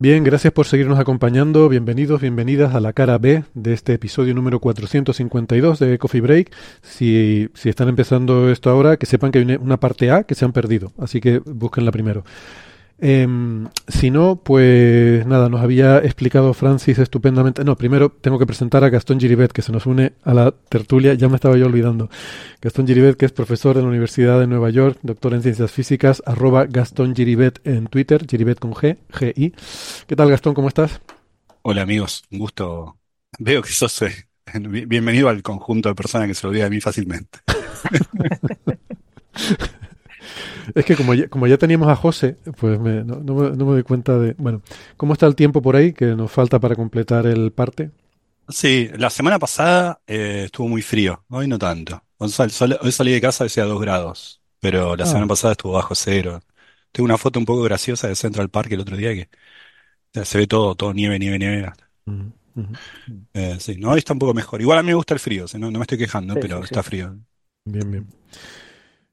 Bien, gracias por seguirnos acompañando. Bienvenidos, bienvenidas a la cara B de este episodio número 452 de Coffee Break. Si, si están empezando esto ahora, que sepan que hay una parte A que se han perdido, así que búsquenla primero. Em, si no, pues nada, nos había explicado Francis estupendamente. No, primero tengo que presentar a Gastón Giribet, que se nos une a la tertulia, ya me estaba yo olvidando. Gastón Giribet, que es profesor de la Universidad de Nueva York, doctor en ciencias físicas, arroba Gastón Giribet en Twitter, Giribet con G, G-I. ¿Qué tal, Gastón? ¿Cómo estás? Hola amigos, un gusto. Veo que sos eh, bienvenido al conjunto de personas que se olvida de mí fácilmente. Es que como ya, como ya teníamos a José, pues me, no, no, me, no, me, doy cuenta de... Bueno, ¿cómo está el tiempo por ahí que nos falta para completar el parte? Sí, la semana pasada eh, estuvo muy frío, hoy no tanto. Hoy, sal, hoy salí de casa decía 2 grados, pero la ah. semana pasada estuvo bajo cero. Tengo una foto un poco graciosa de Central Park el otro día que se ve todo, todo nieve, nieve, nieve. Uh -huh. eh, sí, no, hoy está un poco mejor. Igual a mí me gusta el frío, no, no me estoy quejando, sí, pero sí, está frío. Bien, bien.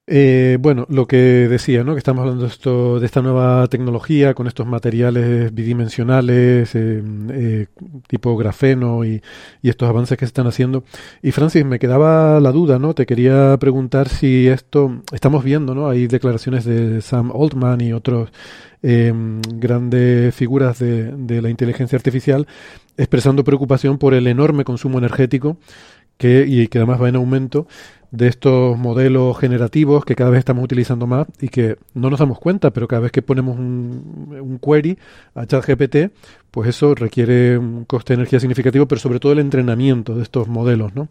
Eh, bueno, lo que decía, ¿no? Que estamos hablando de, esto, de esta nueva tecnología con estos materiales bidimensionales, eh, eh, tipo grafeno y, estos avances que se están haciendo. Y Francis, me quedaba la duda, ¿no? Te quería preguntar si esto, estamos viendo, ¿no? Hay declaraciones de Sam Altman y otros grandes figuras de, de la inteligencia artificial expresando preocupación por el enorme consumo energético que, y que además va en aumento de estos modelos generativos que cada vez estamos utilizando más y que no nos damos cuenta, pero cada vez que ponemos un, un query a ChatGPT, pues eso requiere un coste de energía significativo, pero sobre todo el entrenamiento de estos modelos, ¿no?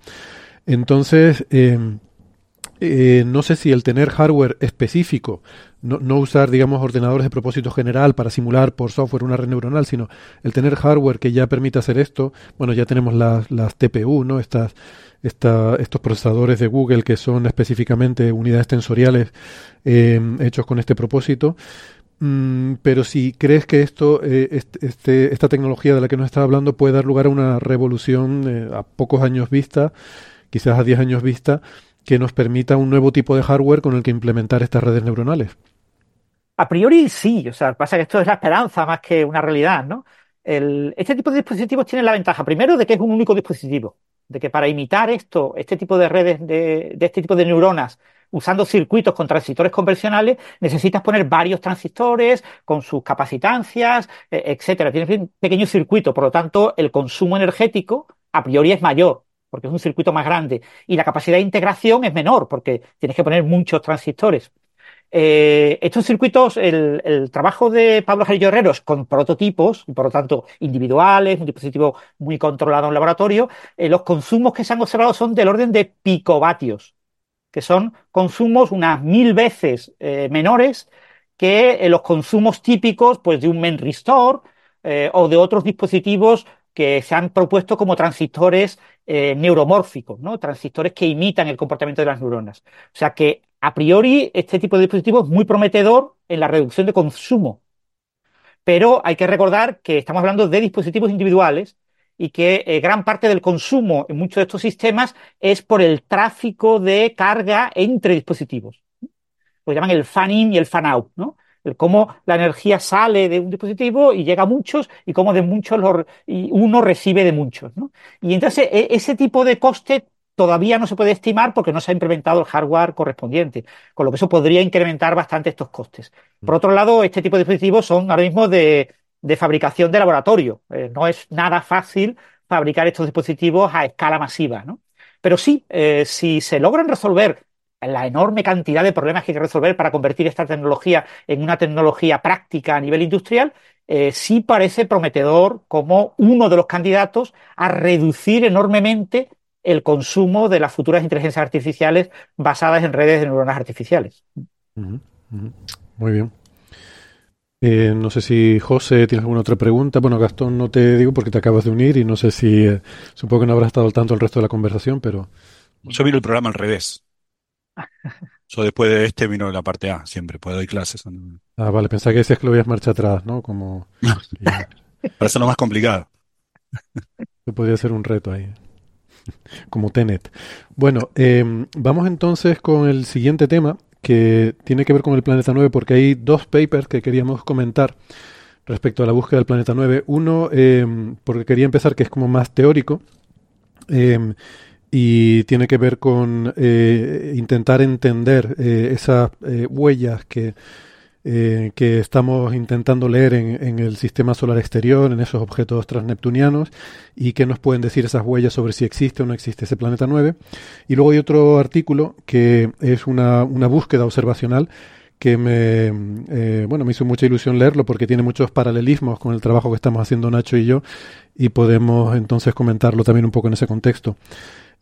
Entonces, eh, eh, no sé si el tener hardware específico, no, no, usar, digamos, ordenadores de propósito general para simular por software una red neuronal, sino el tener hardware que ya permita hacer esto, bueno, ya tenemos las, las TPU, ¿no? Estas esta, estos procesadores de Google que son específicamente unidades tensoriales eh, hechos con este propósito. Mm, pero si crees que esto, eh, este, esta tecnología de la que nos está hablando puede dar lugar a una revolución eh, a pocos años vista, quizás a 10 años vista, que nos permita un nuevo tipo de hardware con el que implementar estas redes neuronales. A priori sí, o sea, pasa que esto es la esperanza más que una realidad, ¿no? El, este tipo de dispositivos tiene la ventaja, primero, de que es un único dispositivo de que para imitar esto, este tipo de redes, de, de, este tipo de neuronas, usando circuitos con transistores convencionales, necesitas poner varios transistores con sus capacitancias, eh, etcétera. Tienes un pequeño circuito, por lo tanto, el consumo energético a priori es mayor, porque es un circuito más grande, y la capacidad de integración es menor, porque tienes que poner muchos transistores. Eh, estos circuitos, el, trabajo de Pablo Jarillo Herreros con prototipos, y por lo tanto individuales, un dispositivo muy controlado en laboratorio, eh, los consumos que se han observado son del orden de picovatios, que son consumos unas mil veces eh, menores que los consumos típicos pues, de un memristor eh, o de otros dispositivos que se han propuesto como transistores neuromórficos, ¿no? transistores que imitan el comportamiento de las neuronas. O sea que a priori este tipo de dispositivo es muy prometedor en la reducción de consumo. Pero hay que recordar que estamos hablando de dispositivos individuales y que eh, gran parte del consumo en muchos de estos sistemas es por el tráfico de carga entre dispositivos. Lo llaman el fan-in y el fan-out, ¿no? el cómo la energía sale de un dispositivo y llega a muchos y cómo de muchos uno recibe de muchos. ¿no? Y entonces e, ese tipo de coste todavía no se puede estimar porque no se ha implementado el hardware correspondiente, con lo que eso podría incrementar bastante estos costes. Por otro lado, este tipo de dispositivos son ahora mismo de, de fabricación de laboratorio. Eh, no es nada fácil fabricar estos dispositivos a escala masiva. ¿no? Pero sí, eh, si se logran resolver la enorme cantidad de problemas que hay que resolver para convertir esta tecnología en una tecnología práctica a nivel industrial, eh, sí parece prometedor como uno de los candidatos a reducir enormemente el consumo de las futuras inteligencias artificiales basadas en redes de neuronas artificiales. Muy bien. Eh, no sé si José tiene alguna otra pregunta. Bueno, Gastón, no te digo porque te acabas de unir y no sé si eh, supongo que no habrás estado al tanto el resto de la conversación, pero Yo miro el programa al revés. Yo después de este vino la parte A, siempre, pues doy clases. ah, vale, pensaba que decías que lo veías marcha atrás, ¿no? Como Para hacerlo más complicado. que podría ser un reto ahí, como Tenet. Bueno, eh, vamos entonces con el siguiente tema que tiene que ver con el planeta 9 porque hay dos papers que queríamos comentar respecto a la búsqueda del planeta 9. Uno, eh, porque quería empezar, que es como más teórico, eh, y tiene que ver con eh, intentar entender eh, esas eh, huellas que, eh, que estamos intentando leer en, en el sistema solar exterior, en esos objetos transneptunianos, y qué nos pueden decir esas huellas sobre si existe o no existe ese planeta 9. Y luego hay otro artículo que es una, búsqueda observacional que me, eh, bueno, me hizo mucha ilusión leerlo porque tiene muchos paralelismos con el trabajo que estamos haciendo Nacho y yo y podemos entonces comentarlo también un poco en ese contexto.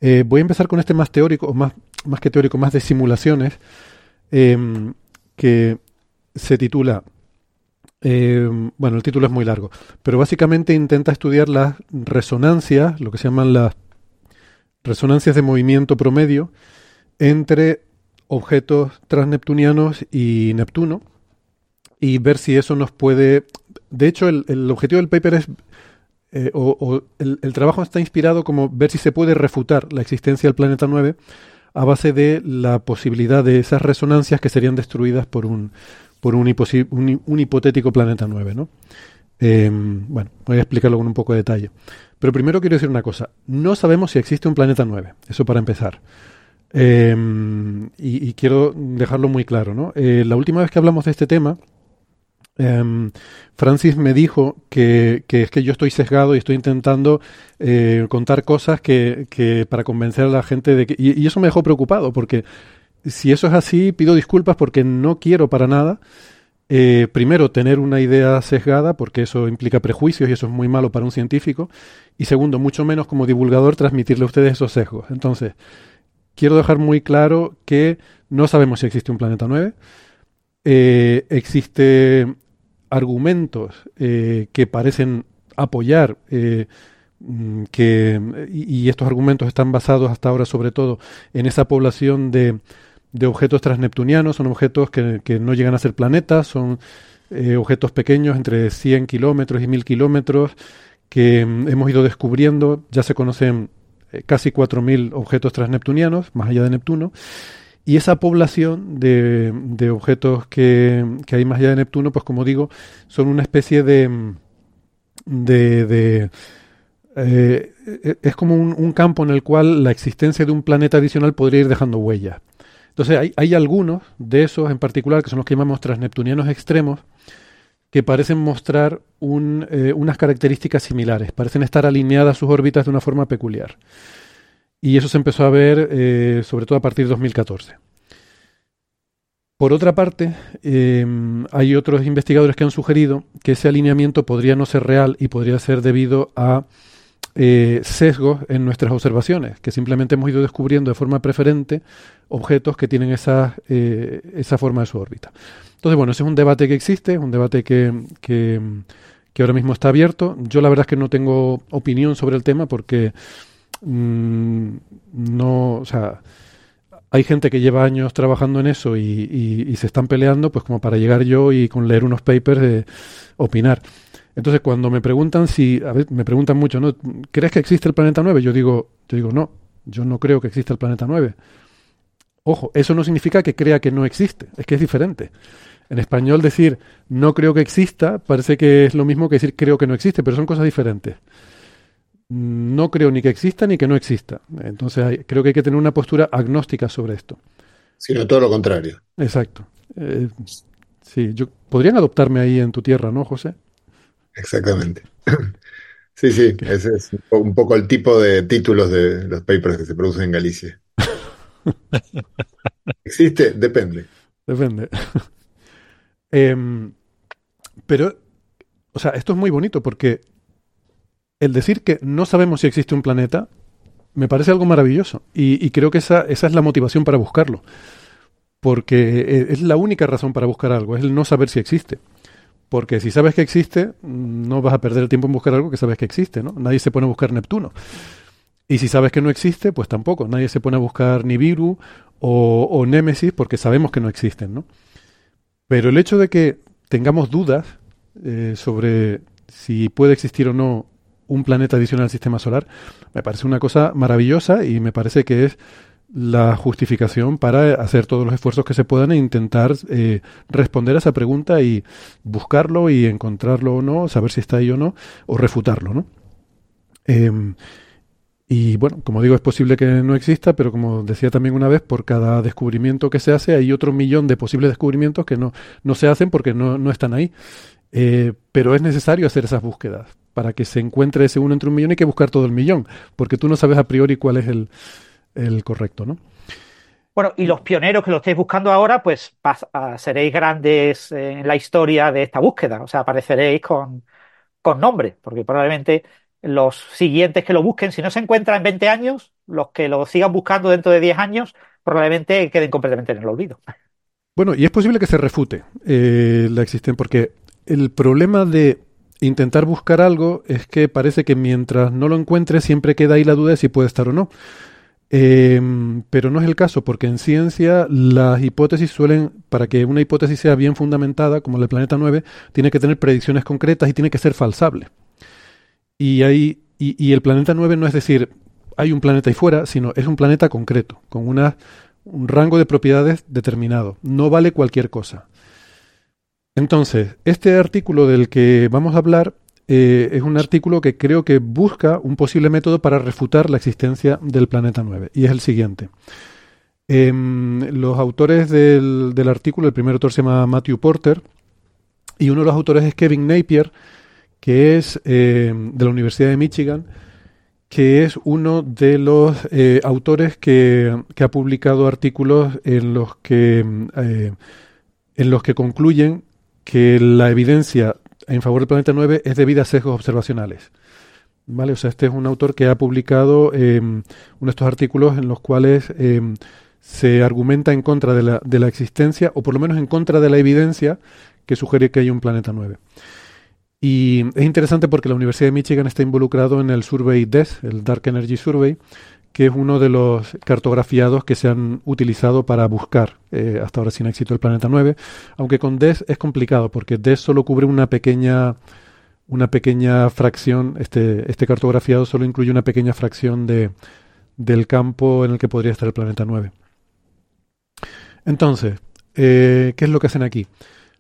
Eh, voy a empezar con este más teórico, más, más que teórico, más de simulaciones, que se titula, eh, bueno, el título es muy largo, pero básicamente intenta estudiar las resonancias, lo que se llaman las resonancias de movimiento promedio entre objetos transneptunianos y Neptuno y ver si eso nos puede... De hecho, el, el objetivo del paper es eh, o, el, el, trabajo está inspirado como ver si se puede refutar la existencia del planeta 9 a base de la posibilidad de esas resonancias que serían destruidas por un, por un, hipotético planeta 9. ¿no? Eh, bueno, voy a explicarlo con un poco de detalle. Pero primero quiero decir una cosa. No sabemos si existe un planeta 9. Eso para empezar. Eh, y, quiero dejarlo muy claro. ¿no? Eh, la última vez que hablamos de este tema, Um, Francis me dijo que, que, es que yo estoy sesgado y estoy intentando eh, contar cosas que, que, para convencer a la gente de que... Y, eso me dejó preocupado porque si eso es así, pido disculpas porque no quiero para nada, eh, primero, tener una idea sesgada porque eso implica prejuicios y eso es muy malo para un científico. Y segundo, mucho menos como divulgador transmitirle a ustedes esos sesgos. Entonces, quiero dejar muy claro que no sabemos si existe un planeta 9. Eh, existe argumentos eh, que parecen apoyar eh, que y, estos argumentos están basados hasta ahora sobre todo en esa población de, de objetos transneptunianos, son objetos que, que, no llegan a ser planetas, son eh, objetos pequeños entre 100 kilómetros y 1000 kilómetros que mm, hemos ido descubriendo, ya se conocen eh, casi 4000 objetos transneptunianos, más allá de Neptuno, y esa población de, de objetos que, que, hay más allá de Neptuno, pues como digo, son una especie de... de, de eh, es como un, un, campo en el cual la existencia de un planeta adicional podría ir dejando huellas. Entonces hay, algunos de esos en particular, que son los que llamamos transneptunianos extremos, que parecen mostrar eh, unas características similares, parecen estar alineadas sus órbitas de una forma peculiar. Y eso se empezó a ver eh, sobre todo a partir de 2014. Por otra parte, eh, hay otros investigadores que han sugerido que ese alineamiento podría no ser real y podría ser debido a eh, sesgos en nuestras observaciones, que simplemente hemos ido descubriendo de forma preferente objetos que tienen esa, eh, esa forma de su órbita. Entonces, bueno, ese es un debate que existe, un debate que, que, ahora mismo está abierto. Yo la verdad es que no tengo opinión sobre el tema porque mmm, no, o sea, hay gente que lleva años trabajando en eso y, y, se están peleando, pues como para llegar yo y con leer unos papers opinar. Entonces, cuando me preguntan si, a ver, me preguntan mucho, ¿no? ¿Crees que existe el planeta 9? Yo digo, yo digo, no, yo no creo que exista el planeta 9. Ojo, eso no significa que crea que no existe, es que es diferente. En español decir no creo que exista parece que es lo mismo que decir creo que no existe, pero son cosas diferentes no creo ni que exista ni que no exista. Entonces hay, creo que hay que tener una postura agnóstica sobre esto. Sino todo lo contrario. Exacto. Eh, sí, yo, podrían adoptarme ahí en tu tierra, ¿no, José? Exactamente. Sí, sí, ese es un poco el tipo de títulos de los papers que se producen en Galicia. ¿Existe? Depende. Depende. eh, pero o sea, esto es muy bonito porque el decir que no sabemos si existe un planeta me parece algo maravilloso y, creo que esa, esa, es la motivación para buscarlo. Porque eh, es la única razón para buscar algo, es el no saber si existe. Porque si sabes que existe, no vas a perder el tiempo en buscar algo que sabes que existe, ¿no? Nadie se pone a buscar Neptuno. Y si sabes que no existe, pues tampoco. Nadie se pone a buscar Nibiru o, o Némesis porque sabemos que no existen, ¿no? Pero el hecho de que tengamos dudas eh, sobre si puede existir o no un planeta adicional al sistema solar, me parece una cosa maravillosa y me parece que es la justificación para hacer todos los esfuerzos que se puedan e intentar eh, responder a esa pregunta y buscarlo y encontrarlo o no, saber si está ahí o no, o refutarlo, ¿no? Em, y bueno, como digo, es posible que no exista, pero como decía también una vez, por cada descubrimiento que se hace hay otro millón de posibles descubrimientos que no, no se hacen porque no, no están ahí. Eh, pero es necesario hacer esas búsquedas para que se encuentre ese uno entre un millón y hay que buscar todo el millón, porque tú no sabes a priori cuál es el, correcto, ¿no? Bueno, y los pioneros que lo estáis buscando ahora, pues seréis grandes en la historia de esta búsqueda, o sea, apareceréis con, con nombre, porque probablemente los siguientes que lo busquen, si no se encuentra en 20 años, los que lo sigan buscando dentro de 10 años, probablemente queden completamente en el olvido. Bueno, y es posible que se refute eh, la existencia, porque el problema de intentar buscar algo es que parece que mientras no lo encuentres siempre queda ahí la duda de si puede estar o no. Em, pero no es el caso, porque en ciencia las hipótesis suelen, para que una hipótesis sea bien fundamentada, como la del planeta 9, tiene que tener predicciones concretas y tiene que ser falsable. Y, ahí, y, el planeta 9 no es decir, hay un planeta ahí fuera, sino es un planeta concreto, con una, un rango de propiedades determinado. No vale cualquier cosa. Entonces, este artículo del que vamos a hablar eh, es un artículo que creo que busca un posible método para refutar la existencia del planeta 9, y es el siguiente. Em, los autores del, artículo, el primer autor se llama Matthew Porter, y uno de los autores es Kevin Napier, que es em, de la Universidad de Michigan, que es uno de los eh, autores que, que, ha publicado artículos en los que, eh, en los que concluyen que la evidencia en favor del planeta 9 es debida a sesgos observacionales. ¿Vale? O sea, este es un autor que ha publicado em, uno de estos artículos en los cuales em, se argumenta en contra de la, de la, existencia, o por lo menos en contra de la evidencia que sugiere que hay un planeta 9. Y es interesante porque la Universidad de Michigan está involucrado en el Survey DES, el Dark Energy Survey, que es uno de los cartografiados que se han utilizado para buscar eh, hasta ahora sin éxito el planeta 9, aunque con DES es complicado porque DES solo cubre una pequeña una pequeña fracción, este, este cartografiado solo incluye una pequeña fracción de, del campo en el que podría estar el planeta 9. Entonces, eh, ¿qué es lo que hacen aquí?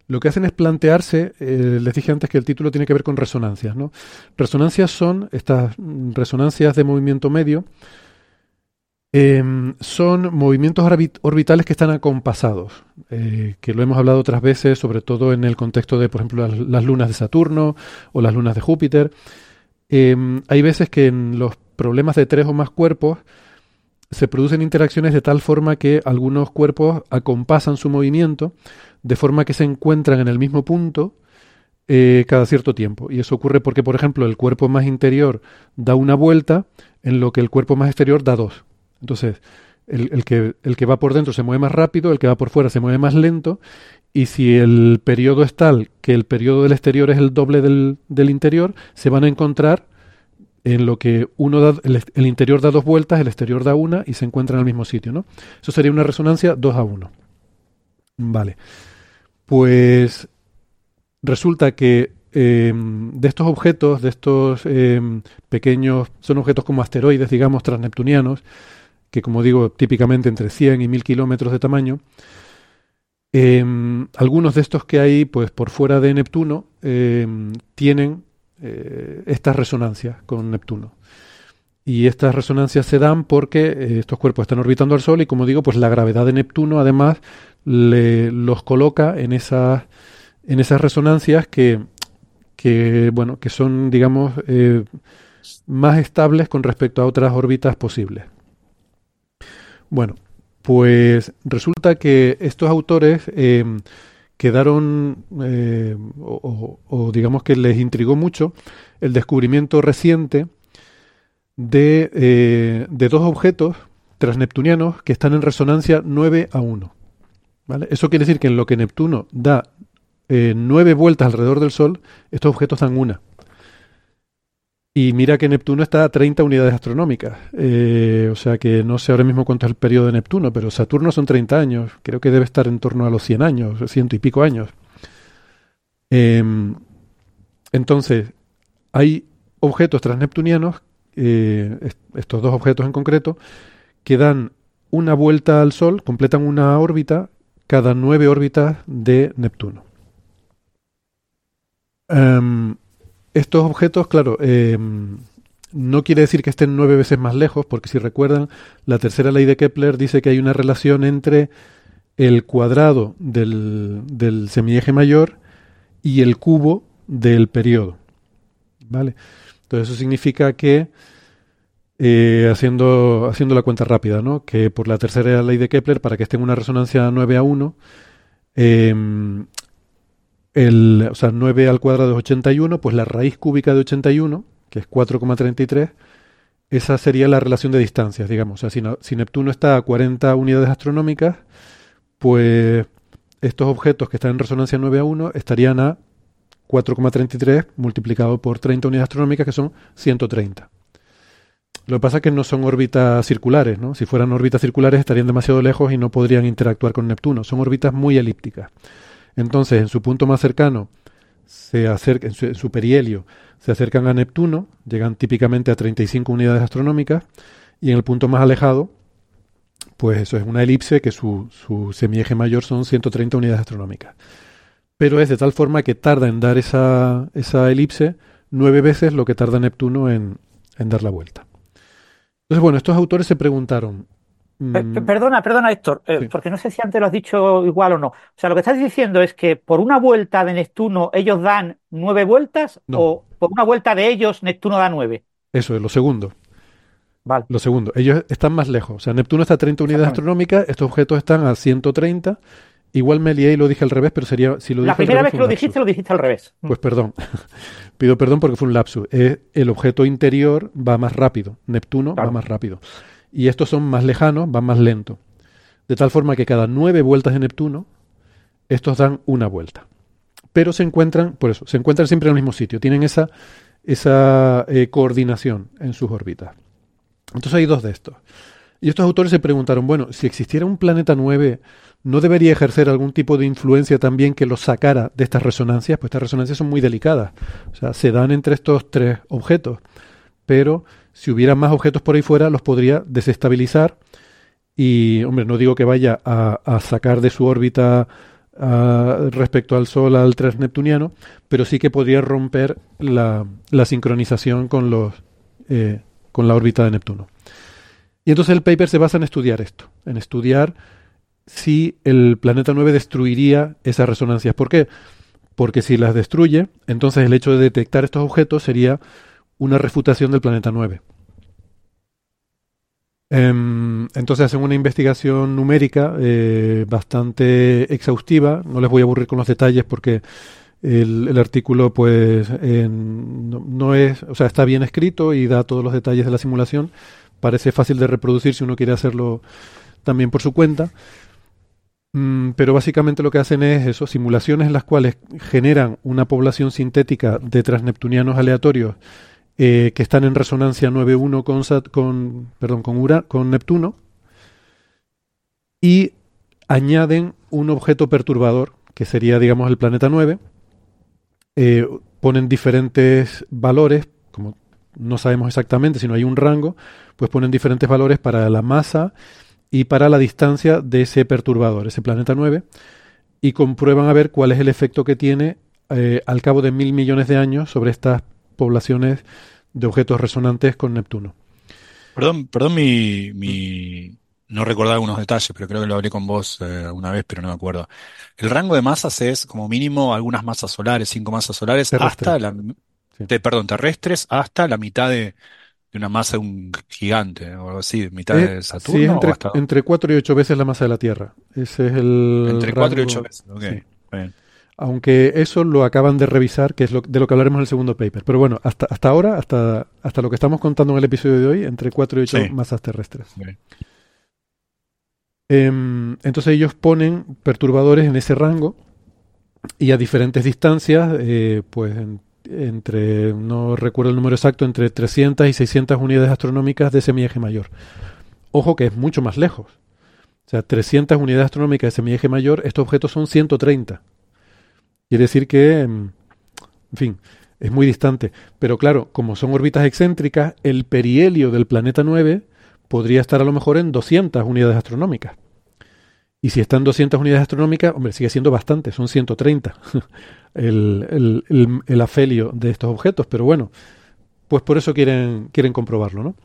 Lo que hacen es plantearse, eh, les dije antes que el título tiene que ver con resonancias, ¿no? Resonancias son estas resonancias de movimiento medio, Em, son movimientos orbitales que están acompasados, eh, que lo hemos hablado otras veces, sobre todo en el contexto de, por ejemplo, las, lunas de Saturno o las lunas de Júpiter. Em, hay veces que en los problemas de tres o más cuerpos se producen interacciones de tal forma que algunos cuerpos acompasan su movimiento, de forma que se encuentran en el mismo punto eh, cada cierto tiempo. Y eso ocurre porque, por ejemplo, el cuerpo más interior da una vuelta, en lo que el cuerpo más exterior da dos. Entonces, el, que, el que va por dentro se mueve más rápido, el que va por fuera se mueve más lento, y si el periodo es tal que el periodo del exterior es el doble del, del interior, se van a encontrar en lo que uno da, el, interior da dos vueltas, el exterior da una y se encuentran en el mismo sitio, ¿no? Eso sería una resonancia 2 a 1. Vale. Pues resulta que em, de estos objetos, de estos em, pequeños, son objetos como asteroides, digamos, transneptunianos, que como digo, típicamente entre 100 y 1000 kilómetros de tamaño. Em, algunos de estos que hay, pues por fuera de Neptuno, em, tienen eh, estas resonancias con Neptuno. Y estas resonancias se dan porque eh, estos cuerpos están orbitando al Sol y, como digo, pues la gravedad de Neptuno además los coloca en esas, en esas resonancias que, que, bueno, que son, digamos, eh, más estables con respecto a otras órbitas posibles. Bueno, pues resulta que estos autores em, quedaron, eh, o, o, digamos que les intrigó mucho, el descubrimiento reciente de, eh, de dos objetos transneptunianos que están en resonancia 9 a 1. ¿vale? Eso quiere decir que en lo que Neptuno da eh, nueve vueltas alrededor del Sol, estos objetos dan una. Y mira que Neptuno está a 30 unidades astronómicas. Eh, o sea que no sé ahora mismo cuánto es el periodo de Neptuno, pero Saturno son 30 años. Creo que debe estar en torno a los 100 años, ciento y pico años. Em, entonces, hay objetos transneptunianos, eh, estos dos objetos en concreto, que dan una vuelta al Sol, completan una órbita cada nueve órbitas de Neptuno. Em, estos objetos, claro, em, no quiere decir que estén nueve veces más lejos, porque si recuerdan, la tercera ley de Kepler dice que hay una relación entre el cuadrado del, semieje mayor y el cubo del periodo. ¿Vale? Entonces eso significa que, eh, haciendo, haciendo la cuenta rápida, ¿no? que por la tercera ley de Kepler, para que esté en una resonancia 9 a 1, eh, el, o sea, 9 al cuadrado es 81, pues la raíz cúbica de 81, que es 4,33, esa sería la relación de distancias, digamos. O sea, si, si, Neptuno está a 40 unidades astronómicas, pues estos objetos que están en resonancia 9 a 1 estarían a 4,33 multiplicado por 30 unidades astronómicas, que son 130. Lo que pasa es que no son órbitas circulares, ¿no? Si fueran órbitas circulares estarían demasiado lejos y no podrían interactuar con Neptuno. Son órbitas muy elípticas. Entonces, en su punto más cercano, se acerca, en, su, perihelio, se acercan a Neptuno, llegan típicamente a 35 unidades astronómicas, y en el punto más alejado, pues eso es una elipse que su, su semieje mayor son 130 unidades astronómicas. Pero es de tal forma que tarda en dar esa, esa elipse nueve veces lo que tarda Neptuno en, en dar la vuelta. Entonces, bueno, estos autores se preguntaron, Mm. Perdona, perdona, Héctor, eh, porque no sé si antes lo has dicho igual o no. O sea, lo que estás diciendo es que por una vuelta de Neptuno ellos dan nueve vueltas o por una vuelta de ellos Neptuno da nueve. Eso es lo segundo. Vale. Lo segundo, ellos están más lejos. O sea, Neptuno está a 30 unidades astronómicas, estos objetos están a 130. Igual me lié y lo dije al revés, pero sería. Si lo La primera vez que lo dijiste, lo dijiste al revés. Pues perdón. Pido perdón porque fue un lapsus. el objeto interior va más rápido. Neptuno va más rápido y estos son más lejanos, van más lento. De tal forma que cada nueve vueltas de Neptuno, estos dan una vuelta. Pero se encuentran, por eso, se encuentran siempre en el mismo sitio, tienen esa, esa eh, coordinación en sus órbitas. Entonces hay dos de estos. Y estos autores se preguntaron, bueno, si existiera un planeta 9, ¿no debería ejercer algún tipo de influencia también que los sacara de estas resonancias? Pues estas resonancias son muy delicadas. O sea, se dan entre estos tres objetos. Pero si hubiera más objetos por ahí fuera, los podría desestabilizar. Y, hombre, no digo que vaya a, sacar de su órbita respecto al Sol al transneptuniano, pero sí que podría romper la, sincronización con, los, eh, con la órbita de Neptuno. Y entonces el paper se basa en estudiar esto, en estudiar si el planeta 9 destruiría esas resonancias. ¿Por qué? Porque si las destruye, entonces el hecho de detectar estos objetos sería una refutación del planeta 9. Em, entonces hacen una investigación numérica eh, bastante exhaustiva. No les voy a aburrir con los detalles porque el, artículo, pues, no, es, o sea, está bien escrito y da todos los detalles de la simulación. Parece fácil de reproducir si uno quiere hacerlo también por su cuenta. Mm, pero básicamente lo que hacen es eso, simulaciones en las cuales generan una población sintética de transneptunianos aleatorios eh, que están en resonancia 9.1 con, con, perdón, con, con Neptuno y añaden un objeto perturbador, que sería, digamos, el planeta 9. Eh, ponen diferentes valores, como no sabemos exactamente, si no hay un rango, pues ponen diferentes valores para la masa y para la distancia de ese perturbador, ese planeta 9, y comprueban a ver cuál es el efecto que tiene eh, al cabo de mil millones de años sobre estas poblaciones de objetos resonantes con Neptuno. Perdón, perdón mi, no recordaba algunos detalles, pero creo que lo hablé con vos eh, una vez, pero no me acuerdo. El rango de masas es como mínimo algunas masas solares, cinco masas solares, hasta la, perdón, terrestres, hasta la mitad de, una masa de un gigante, o algo así, mitad eh, de Saturno. Sí, entre, 4 y 8 veces la masa de la Tierra. Ese es el. Entre 4 y 8 veces, ok. Aunque eso lo acaban de revisar, que es lo, de lo que hablaremos en el segundo paper. Pero bueno, hasta, hasta ahora, hasta, hasta lo que estamos contando en el episodio de hoy, entre 4 y 8 masas terrestres. Em, entonces ellos ponen perturbadores en ese rango y a diferentes distancias, eh, pues entre, no recuerdo el número exacto, entre 300 y 600 unidades astronómicas de semieje mayor. Ojo que es mucho más lejos. O sea, 300 unidades astronómicas de semieje mayor, estos objetos son 130. Quiere decir que, em, en fin, es muy distante. Pero claro, como son órbitas excéntricas, el perihelio del planeta 9 podría estar a lo mejor en 200 unidades astronómicas. Y si están 200 unidades astronómicas, hombre, sigue siendo bastante, son 130 el, el, afelio de estos objetos, pero bueno, pues por eso quieren, quieren comprobarlo, ¿no?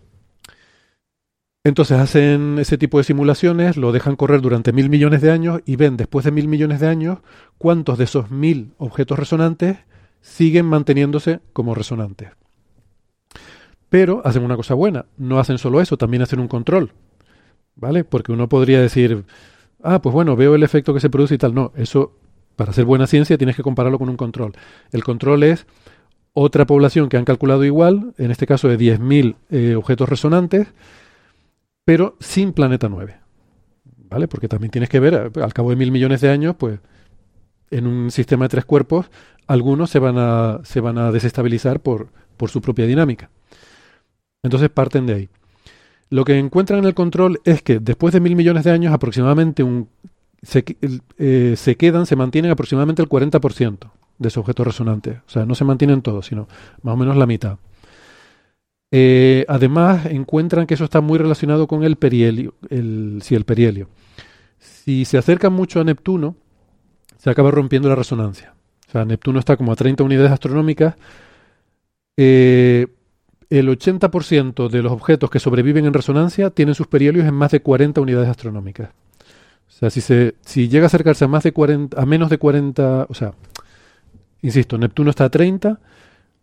Entonces hacen ese tipo de simulaciones, lo dejan correr durante mil millones de años y ven después de mil millones de años cuántos de esos mil objetos resonantes siguen manteniéndose como resonantes. Pero hacen una cosa buena, no hacen solo eso, también hacen un control. ¿Vale? Porque uno podría decir, ah, pues bueno, veo el efecto que se produce y tal. No, eso, para hacer buena ciencia, tienes que compararlo con un control. El control es otra población que han calculado igual, en este caso de 10.000 eh, objetos resonantes, pero sin planeta 9. ¿Vale? Porque también tienes que ver, eh, al cabo de mil millones de años, pues en un sistema de tres cuerpos, algunos se van a, se van a desestabilizar por, por su propia dinámica. Entonces parten de ahí. Lo que encuentran en el control es que después de mil millones de años aproximadamente un, se, eh, quedan, se mantienen aproximadamente el 40% de esos objetos resonantes. O sea, no se mantienen todos, sino más o menos la mitad. Eh, además, encuentran que eso está muy relacionado con el perihelio. El, el perihelio. Si se acercan mucho a Neptuno, se acaba rompiendo la resonancia. O sea, Neptuno está como a 30 unidades astronómicas. Eh, el 80% de los objetos que sobreviven en resonancia tienen sus perihelios en más de 40 unidades astronómicas. O sea, si, se, si llega a acercarse a, más de 40, a menos de 40, o sea, insisto, Neptuno está a 30,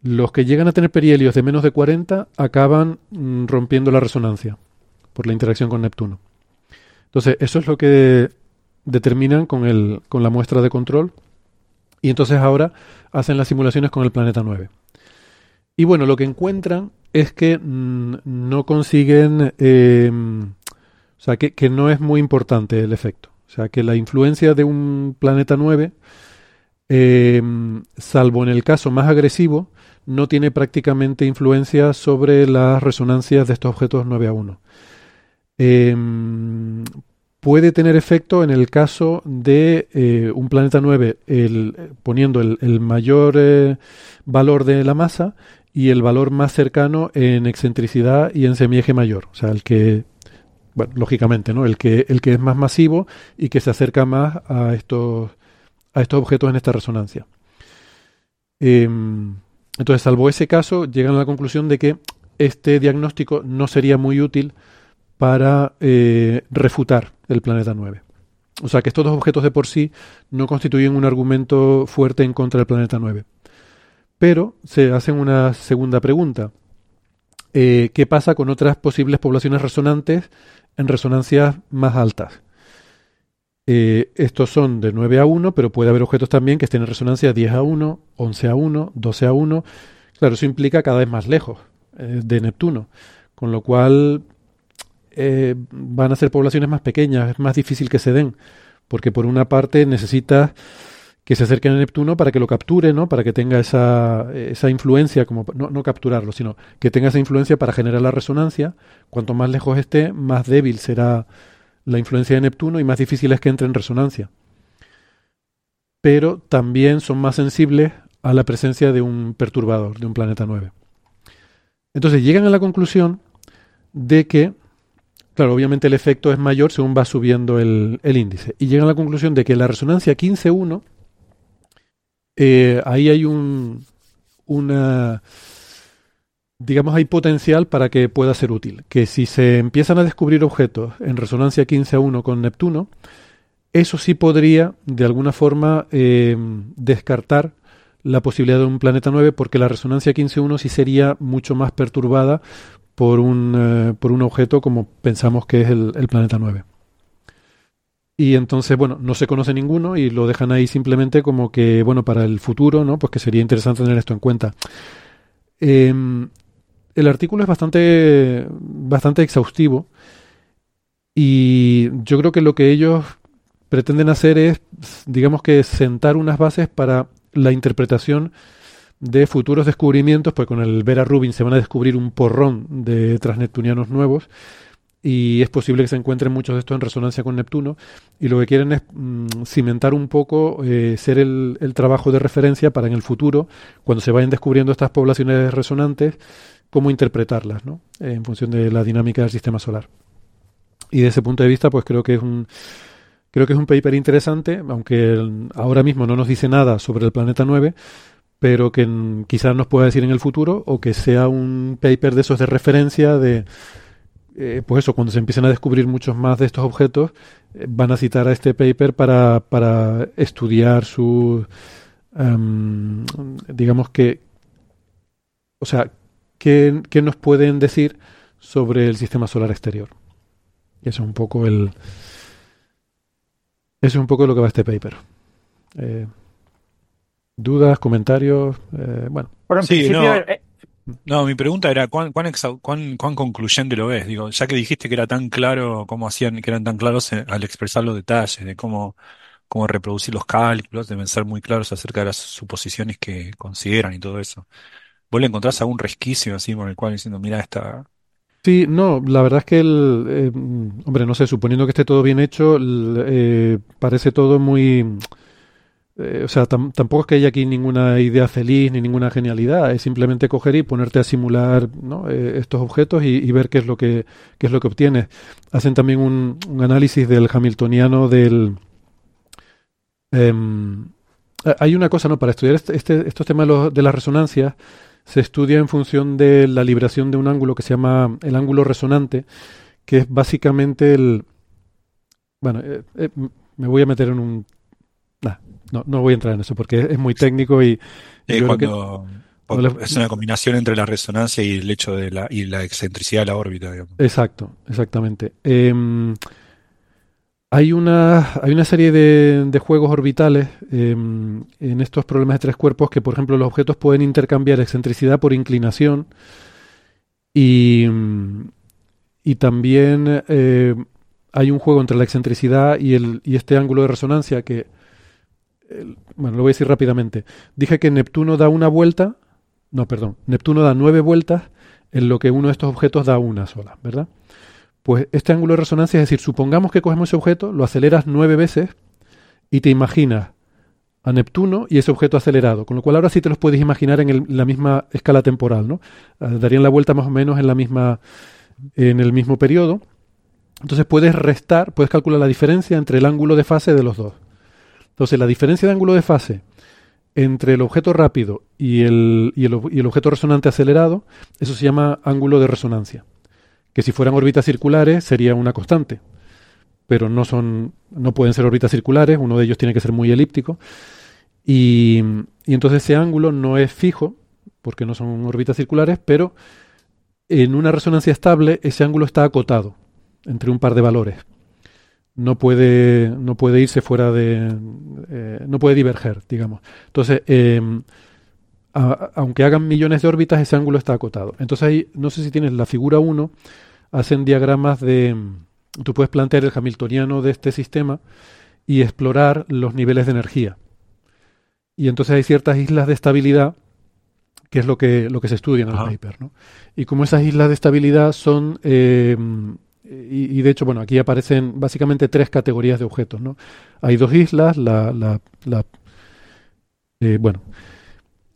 los que llegan a tener perihelios de menos de 40 acaban mm, rompiendo la resonancia por la interacción con Neptuno. Entonces, eso es lo que determinan con, el, con la muestra de control. Y entonces ahora hacen las simulaciones con el planeta 9. Y bueno, lo que encuentran es que mm, no consiguen, em, o sea, que, no es muy importante el efecto. O sea, que la influencia de un planeta 9, em, salvo en el caso más agresivo, no tiene prácticamente influencia sobre las resonancias de estos objetos 9 a 1. Em, puede tener efecto en el caso de eh, un planeta 9 poniendo el, mayor eh, valor de la masa y el valor más cercano en excentricidad y en semieje mayor. O sea, el que, bueno, lógicamente, ¿no? El que, el que es más masivo y que se acerca más a estos, a estos objetos en esta resonancia. Em, entonces, salvo ese caso, llegan a la conclusión de que este diagnóstico no sería muy útil para eh, refutar el planeta 9. O sea que estos dos objetos de por sí no constituyen un argumento fuerte en contra del planeta 9. Pero se hacen una segunda pregunta. Eh, ¿Qué pasa con otras posibles poblaciones resonantes en resonancias más altas? Eh, estos son de 9 a 1, pero puede haber objetos también que estén en resonancia 10 a 1, 11 a 1, 12 a 1. Claro, eso implica cada vez más lejos eh, de Neptuno, con lo cual van a ser poblaciones más pequeñas, es más difícil que se den, porque por una parte necesitas que se acerquen a Neptuno para que lo capture, ¿no? Para que tenga esa, esa influencia, como no, no, capturarlo, sino que tenga esa influencia para generar la resonancia. Cuanto más lejos esté, más débil será la influencia de Neptuno y más difícil es que entre en resonancia. Pero también son más sensibles a la presencia de un perturbador, de un planeta 9. Entonces llegan a la conclusión de que, claro, obviamente el efecto es mayor según va subiendo el, índice, y llegan a la conclusión de que la resonancia 15.1 eh, ahí hay un, una, digamos, hay potencial para que pueda ser útil. Que si se empiezan a descubrir objetos en resonancia 15 a 1 con Neptuno, eso sí podría, de alguna forma, eh, descartar la posibilidad de un planeta 9, porque la resonancia 15 a 1 sí sería mucho más perturbada por un, eh, por un objeto como pensamos que es el, el planeta 9. Y entonces, bueno, no se conoce ninguno y lo dejan ahí simplemente como que, bueno, para el futuro, ¿no? Pues que sería interesante tener esto en cuenta. Em, el artículo es bastante, bastante exhaustivo y yo creo que lo que ellos pretenden hacer es, digamos que, sentar unas bases para la interpretación de futuros descubrimientos, pues con el Vera Rubin se van a descubrir un porrón de transneptunianos nuevos y es posible que se encuentren muchos de estos en resonancia con Neptuno y lo que quieren es mm, cimentar un poco, eh, ser el, trabajo de referencia para en el futuro, cuando se vayan descubriendo estas poblaciones resonantes, cómo interpretarlas, ¿no? en función de la dinámica del sistema solar. Y de ese punto de vista, pues creo que es un creo que es un paper interesante, aunque ahora mismo no nos dice nada sobre el planeta 9, pero que quizás nos pueda decir en el futuro, o que sea un paper de esos de referencia de eh, pues eso, cuando se empiecen a descubrir muchos más de estos objetos, eh, van a citar a este paper para, para estudiar su, em, digamos que, o sea, ¿qué, nos pueden decir sobre el sistema solar exterior. Y eso es un poco el, eso es un poco lo que va este paper. Eh, dudas, comentarios, bueno. sí, no, mi pregunta era ¿cuán, cuán, cuán, concluyente lo ves? Digo, ya que dijiste que era tan claro cómo hacían, que eran tan claros eh, al expresar los detalles de cómo, cómo reproducir los cálculos, deben ser muy claros acerca de las suposiciones que consideran y todo eso. ¿Vos le encontrás algún resquicio así por el cual diciendo, mira esta... Sí, no, la verdad es que el, eh, hombre, no sé, suponiendo que esté todo bien hecho, eh, parece todo muy eh, o sea, tampoco es que haya aquí ninguna idea feliz ni ninguna genialidad, es simplemente coger y ponerte a simular eh, estos objetos y, ver qué es lo que qué es lo que obtienes. Hacen también un, análisis del hamiltoniano del em, hay una cosa, ¿no? Para estudiar este, este estos temas de las resonancias se estudia en función de la liberación de un ángulo que se llama el ángulo resonante, que es básicamente el bueno, eh, me voy a meter en un no, no voy a entrar en eso porque es, muy técnico y... cuando, es una combinación entre la resonancia y el hecho de la, y la excentricidad de la órbita. Exacto, exactamente. Em, hay, una, hay una serie de, de juegos orbitales em, en estos problemas de tres cuerpos que, por ejemplo, los objetos pueden intercambiar excentricidad por inclinación y, y también eh, hay un juego entre la excentricidad y, el, y este ángulo de resonancia que bueno, lo voy a decir rápidamente. Dije que Neptuno da una vuelta, no, perdón, Neptuno da nueve vueltas en lo que uno de estos objetos da una sola, ¿verdad? Pues este ángulo de resonancia, es decir, supongamos que cogemos ese objeto, lo aceleras nueve veces y te imaginas a Neptuno y ese objeto acelerado, con lo cual ahora sí te los puedes imaginar en la misma escala temporal, ¿no? Ah, darían la vuelta más o menos en la misma en el mismo periodo. Entonces puedes restar, puedes calcular la diferencia entre el ángulo de fase de los dos. Entonces, la diferencia de ángulo de fase entre el objeto rápido y el, y el, objeto resonante acelerado, eso se llama ángulo de resonancia. Que si fueran órbitas circulares sería una constante, pero no son, no pueden ser órbitas circulares, uno de ellos tiene que ser muy elíptico. Y, y entonces ese ángulo no es fijo, porque no son órbitas circulares, pero en una resonancia estable ese ángulo está acotado entre un par de valores no puede, no puede irse fuera de... Eh, no puede diverger, digamos. Entonces, em, aunque hagan millones de órbitas, ese ángulo está acotado. Entonces ahí, no sé si tienes la figura 1, hacen diagramas de... Tú puedes plantear el hamiltoniano de este sistema y explorar los niveles de energía. Y entonces hay ciertas islas de estabilidad, que es lo que, lo que se estudia en el paper. ¿no? Y como esas islas de estabilidad son em, y, de hecho, bueno, aquí aparecen básicamente tres categorías de objetos, ¿no? Hay dos islas, la, la, la eh, bueno,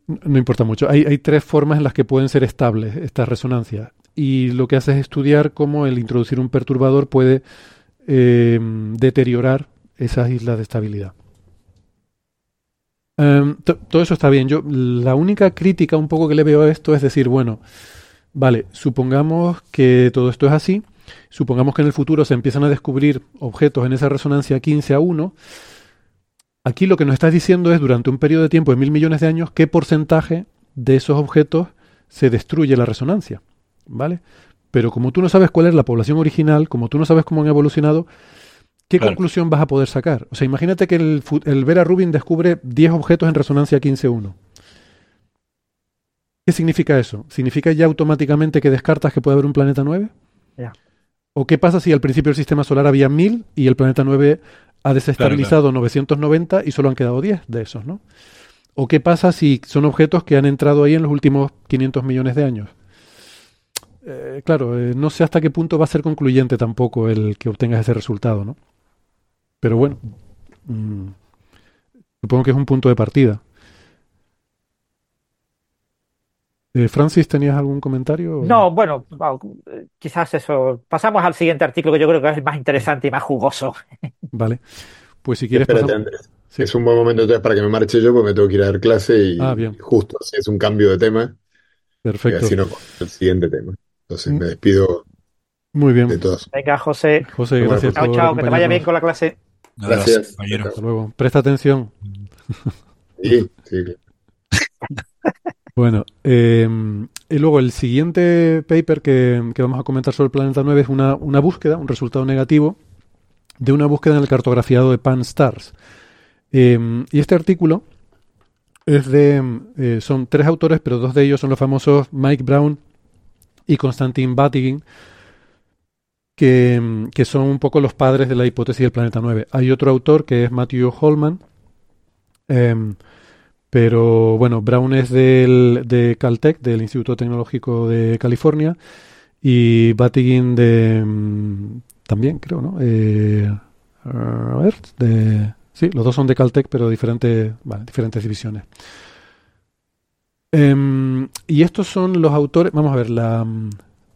no importa mucho. Hay, hay, tres formas en las que pueden ser estables estas resonancias. Y lo que hace es estudiar cómo el introducir un perturbador puede eh, deteriorar esas islas de estabilidad. Em, todo eso está bien. Yo la única crítica un poco que le veo a esto es decir, bueno, vale, supongamos que todo esto es así Supongamos que en el futuro se empiezan a descubrir objetos en esa resonancia 15 a 1. Aquí lo que nos estás diciendo es durante un periodo de tiempo de mil millones de años qué porcentaje de esos objetos se destruye la resonancia. ¿Vale? Pero como tú no sabes cuál es la población original, como tú no sabes cómo han evolucionado, ¿qué Claro. conclusión vas a poder sacar? O sea, imagínate que el, Vera Rubin descubre 10 objetos en resonancia 15.1. ¿Qué significa eso? ¿Significa ya automáticamente que descartas que puede haber un planeta 9? Ya. ¿O qué pasa si al principio del sistema solar había 1000 y el planeta 9 ha desestabilizado 990 y solo han quedado 10 de esos, ¿no? ¿O qué pasa si son objetos que han entrado ahí en los últimos 500 millones de años? Eh, claro, eh, no sé hasta qué punto va a ser concluyente tampoco el que obtengas ese resultado, ¿no? Pero bueno, mm, supongo que es un punto de partida. Eh, Francis, ¿tenías algún comentario? No, bueno, quizás eso. Pasamos al siguiente artículo que yo creo que es el más interesante y más jugoso. Vale. Pues si quieres Espérate, pasamos- Andrés. Sí. Es un buen momento entonces para que me marche yo, porque me tengo que ir a dar clase y Ah, bien. justo así es un cambio de tema y Perfecto. así no el siguiente tema. Entonces Mm. me despido Muy bien. de todos. Venga, José. José, Bueno, gracias Chao, chao, que te vaya bien con la clase. Gracias. compañero. Hasta luego. Presta atención. Sí, sí. Bueno, eh, y luego el siguiente paper que, que vamos a comentar sobre el planeta 9 es una, una búsqueda, un resultado negativo de una búsqueda en el cartografiado de Pan Stars. Eh, y este artículo es de, eh, son tres autores, pero dos de ellos son los famosos Mike Brown y Konstantin Batygin, que, que son un poco los padres de la hipótesis del planeta 9. Hay otro autor que es Matthew Holman, em, pero bueno, Brown es del, de Caltech, del Instituto Tecnológico de California, y Batygin de mm, también, creo, ¿no? Eh, a ver, de, sí, los dos son de Caltech, pero diferentes, diferentes divisiones. Em, y estos son los autores, vamos a ver, la, mm,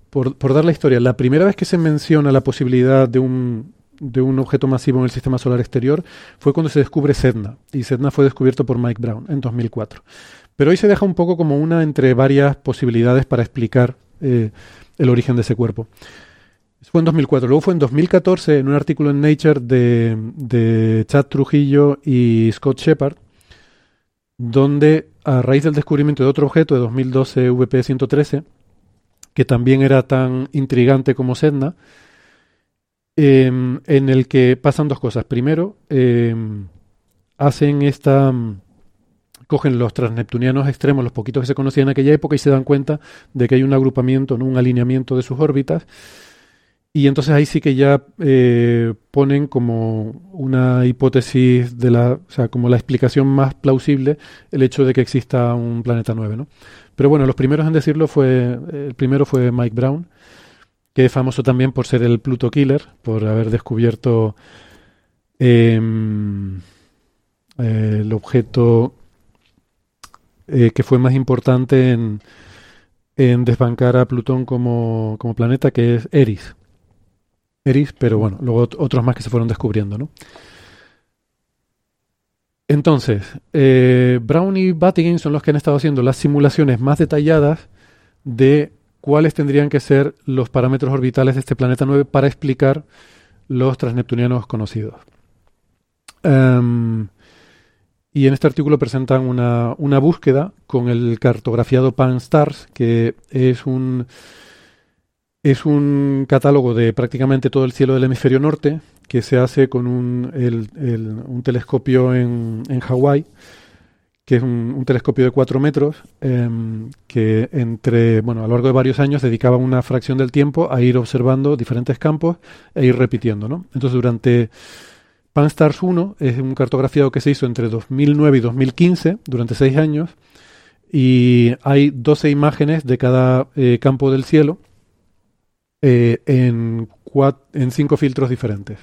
por, dar la historia, la primera vez que se menciona la posibilidad de un, de un objeto masivo en el sistema solar exterior fue cuando se descubre Sedna, y Sedna fue descubierto por Mike Brown en 2004. Pero hoy se deja un poco como una entre varias posibilidades para explicar eh, el origen de ese cuerpo. Fue en 2004. Luego fue en 2014 en un artículo en Nature de, de Chad Trujillo y Scott Shepard, donde a raíz del descubrimiento de otro objeto de 2012 VP113, que también era tan intrigante como Sedna, eh, en el que pasan dos cosas. Primero, eh, hacen esta... Cogen los transneptunianos extremos, los poquitos que se conocían en aquella época, y se dan cuenta de que hay un agrupamiento, ¿no? un alineamiento de sus órbitas. Y entonces ahí sí que ya eh, ponen como una hipótesis de la, o sea, como la explicación más plausible el hecho de que exista un planeta 9, ¿no? Pero bueno, los primeros en decirlo fue, el primero fue Mike Brown, que es famoso también por ser el Pluto Killer, por haber descubierto em, eh, el objeto eh, que fue más importante en, en desbancar a Plutón como, como planeta, que es Eris. Eris, pero bueno, luego ot- otros más que se fueron descubriendo, ¿no? Entonces, eh, Brown y Batygin son los que han estado haciendo las simulaciones más detalladas de cuáles tendrían que ser los parámetros orbitales de este planeta 9 para explicar los transneptunianos conocidos. Em, y en este artículo presentan una, una búsqueda con el cartografiado Pan-STARRS, que es un, es un catálogo de prácticamente todo el cielo del hemisferio norte, que se hace con un, el- el- un telescopio en, Hawái, que es un, telescopio de 4 metros, em, que entre, bueno, a lo largo de varios años dedicaba una fracción del tiempo a ir observando diferentes campos e ir repitiendo, ¿no? Entonces, durante Pan-STARRS 1 es un cartografiado que se hizo entre 2009 y 2015, durante seis años, y hay 12 imágenes de cada eh, campo del cielo eh, en, cinco filtros diferentes.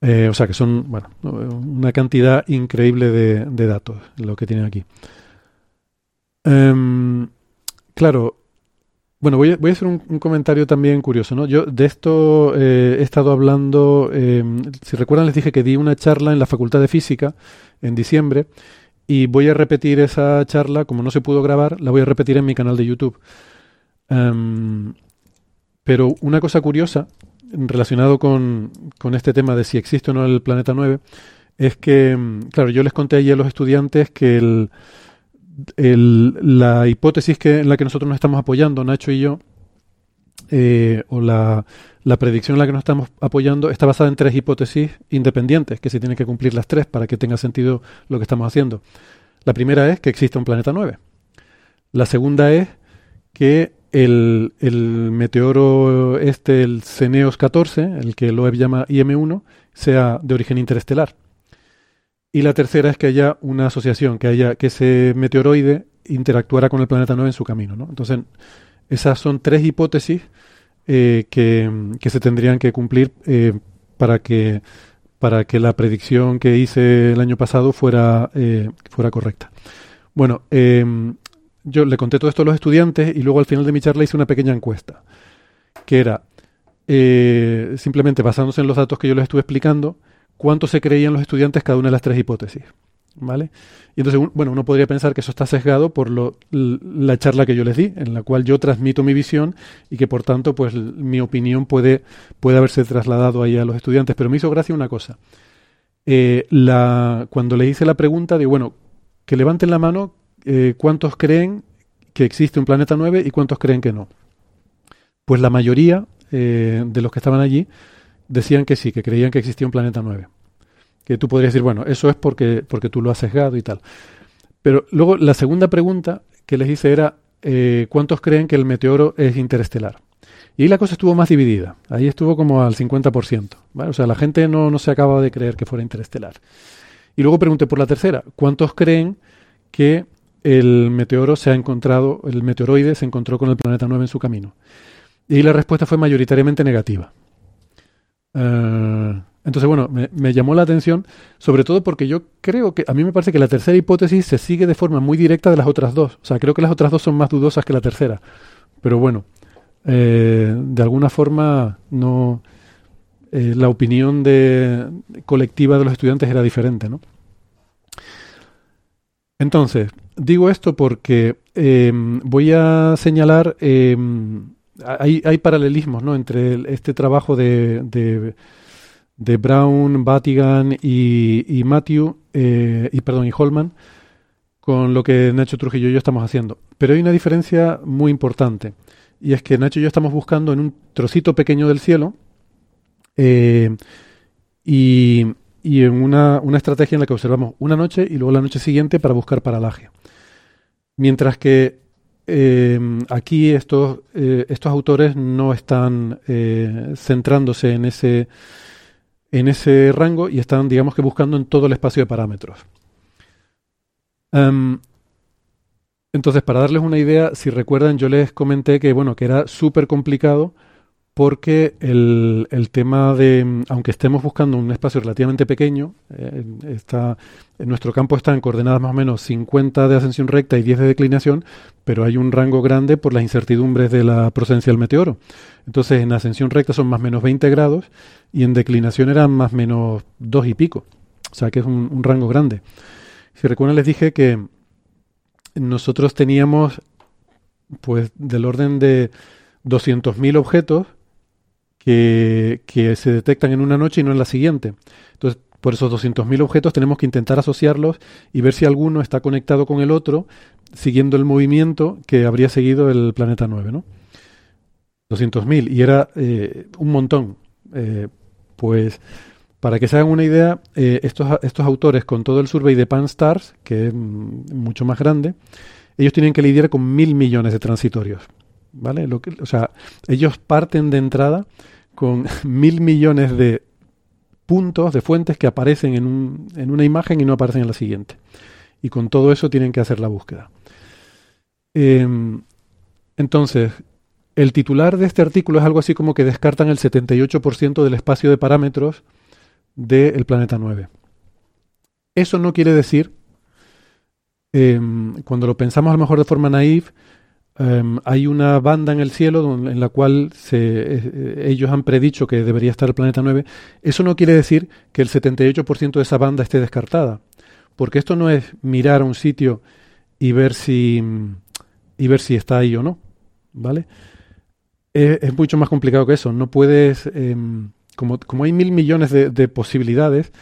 Eh, o sea que son, bueno, una cantidad increíble de, datos lo que tienen aquí. Em, claro, bueno, voy a, voy a hacer un, un comentario también curioso, ¿no? Yo de esto eh, he estado hablando, em, si recuerdan les dije que di una charla en la Facultad de Física en diciembre y voy a repetir esa charla, como no se pudo grabar, la voy a repetir en mi canal de YouTube. Em, pero una cosa curiosa relacionado con, con este tema de si existe o no el planeta 9 es que, mm, claro, yo les conté ayer a los estudiantes que el, el- la hipótesis que, en la que nosotros nos estamos apoyando, Nacho y yo, eh, o la, la, predicción en la que nos estamos apoyando está basada en tres hipótesis independientes, que se tienen que cumplir las tres para que tenga sentido lo que estamos haciendo. La primera es que existe un planeta 9. La segunda es que el, meteoro este, el Ceneos 14, el que Loeb llama IM1, sea de origen interestelar. Y la tercera es que haya una asociación, que haya que ese meteoroide interactuara con el planeta 9 en su camino. ¿no? Entonces, esas son tres hipótesis eh, que, se tendrían que cumplir eh, para que para que la predicción que hice el año pasado fuera, eh, fuera correcta. Bueno, yo le conté todo esto a los estudiantes y luego al final de mi charla hice una pequeña encuesta, que era, simplemente basándose en los datos que yo les estuve explicando, cuánto se creían los estudiantes cada una de las tres hipótesis. ¿Vale? Y entonces, bueno, uno podría pensar que eso está sesgado por lo, la charla que yo les di, en la cual yo transmito mi visión y que por tanto, pues mi opinión puede, puede haberse trasladado ahí a los estudiantes. Pero me hizo gracia una cosa. Eh, la, cuando le hice la pregunta, digo, bueno, que levanten la mano eh, cuántos creen que existe un planeta 9 y cuántos creen que no. Pues la mayoría eh, de los que estaban allí decían que sí, que creían que existía un planeta 9 que tú podrías decir, bueno, eso es porque, porque tú lo has sesgado y tal. Pero luego la segunda pregunta que les hice era, eh, ¿cuántos creen que el meteoro es interestelar? Y ahí la cosa estuvo más dividida. Ahí estuvo como al 50%. O sea, la gente no, no se acaba de creer que fuera interestelar. Y luego pregunté por la tercera, ¿cuántos creen que el meteoro se ha encontrado, el meteoroide se encontró con el planeta 9 en su camino? Y la respuesta fue mayoritariamente negativa. Uh, entonces, bueno, me, llamó la atención, sobre todo porque yo creo que, a mí me parece que la tercera hipótesis se sigue de forma muy directa de las otras dos. O sea, creo que las otras dos son más dudosas que la tercera. Pero bueno, eh, de alguna forma no eh, la opinión de, colectiva de los estudiantes era diferente, ¿no? Entonces, digo esto porque em, voy a señalar, em, hay, paralelismos ¿no? entre este trabajo de de Brown, Batigan y, Matthew, eh, y perdón, y Holman, con lo que Nacho Trujillo y yo estamos haciendo. Pero hay una diferencia muy importante, y es que Nacho y yo estamos buscando en un trocito pequeño del cielo eh, y, y, en una, una, estrategia en la que observamos una noche y luego la noche siguiente para buscar paralaje. Mientras que eh, aquí estos, estos autores no están centrándose en ese en ese rango y están, digamos que, buscando en todo el espacio de parámetros. Em, entonces, para darles una idea, si recuerdan, yo les comenté que, bueno, que era súper complicado porque el, tema de, aunque estemos buscando un espacio relativamente pequeño, eh, está, en nuestro campo está en coordenadas más o menos 50 de ascensión recta y 10 de declinación, pero hay un rango grande por las incertidumbres de la procedencia del meteoro. Entonces, en ascensión recta son más o menos 20 grados y en declinación eran más o menos 2 y pico. O sea que es un, un rango grande. Si recuerdan, les dije que nosotros teníamos, pues, del orden de 200.000 objetos que, se detectan en una noche y no en la siguiente. Entonces, por esos 200.000 objetos tenemos que intentar asociarlos y ver si alguno está conectado con el otro siguiendo el movimiento que habría seguido el planeta 9, ¿no? 200.000 y era eh, un montón. Eh, pues para que se hagan una idea, eh, estos, estos autores con todo el survey de Pan-STARRS, que es mucho más grande, ellos tienen que lidiar con mil millones de transitorios. ¿Vale? Lo que, o sea, ellos parten de entrada con mil millones de puntos, de fuentes que aparecen en, un, en una imagen y no aparecen en la siguiente. Y con todo eso tienen que hacer la búsqueda. Em, entonces, el titular de este artículo es algo así como que descartan el 78% del espacio de parámetros del planeta 9. Eso no quiere decir, em, cuando lo pensamos a lo mejor de forma naif, Em, hay una banda en el cielo en la cual se, eh, ellos han predicho que debería estar el planeta 9. Eso no quiere decir que el 78% de esa banda esté descartada, porque esto no es mirar a un sitio y ver si, y ver si está ahí o no, ¿vale? Es, mucho más complicado que eso. No puedes, em, como, como, hay mil millones de, posibilidades,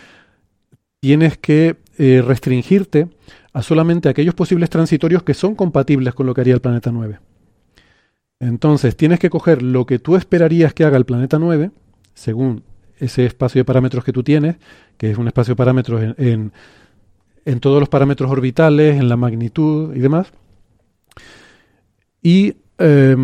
tienes que eh, restringirte a solamente aquellos posibles transitorios que son compatibles con lo que haría el planeta 9. Entonces, tienes que coger lo que tú esperarías que haga el planeta 9, según ese espacio de parámetros que tú tienes, que es un espacio de parámetros en, en, todos los parámetros orbitales, en la magnitud y demás, y, eh,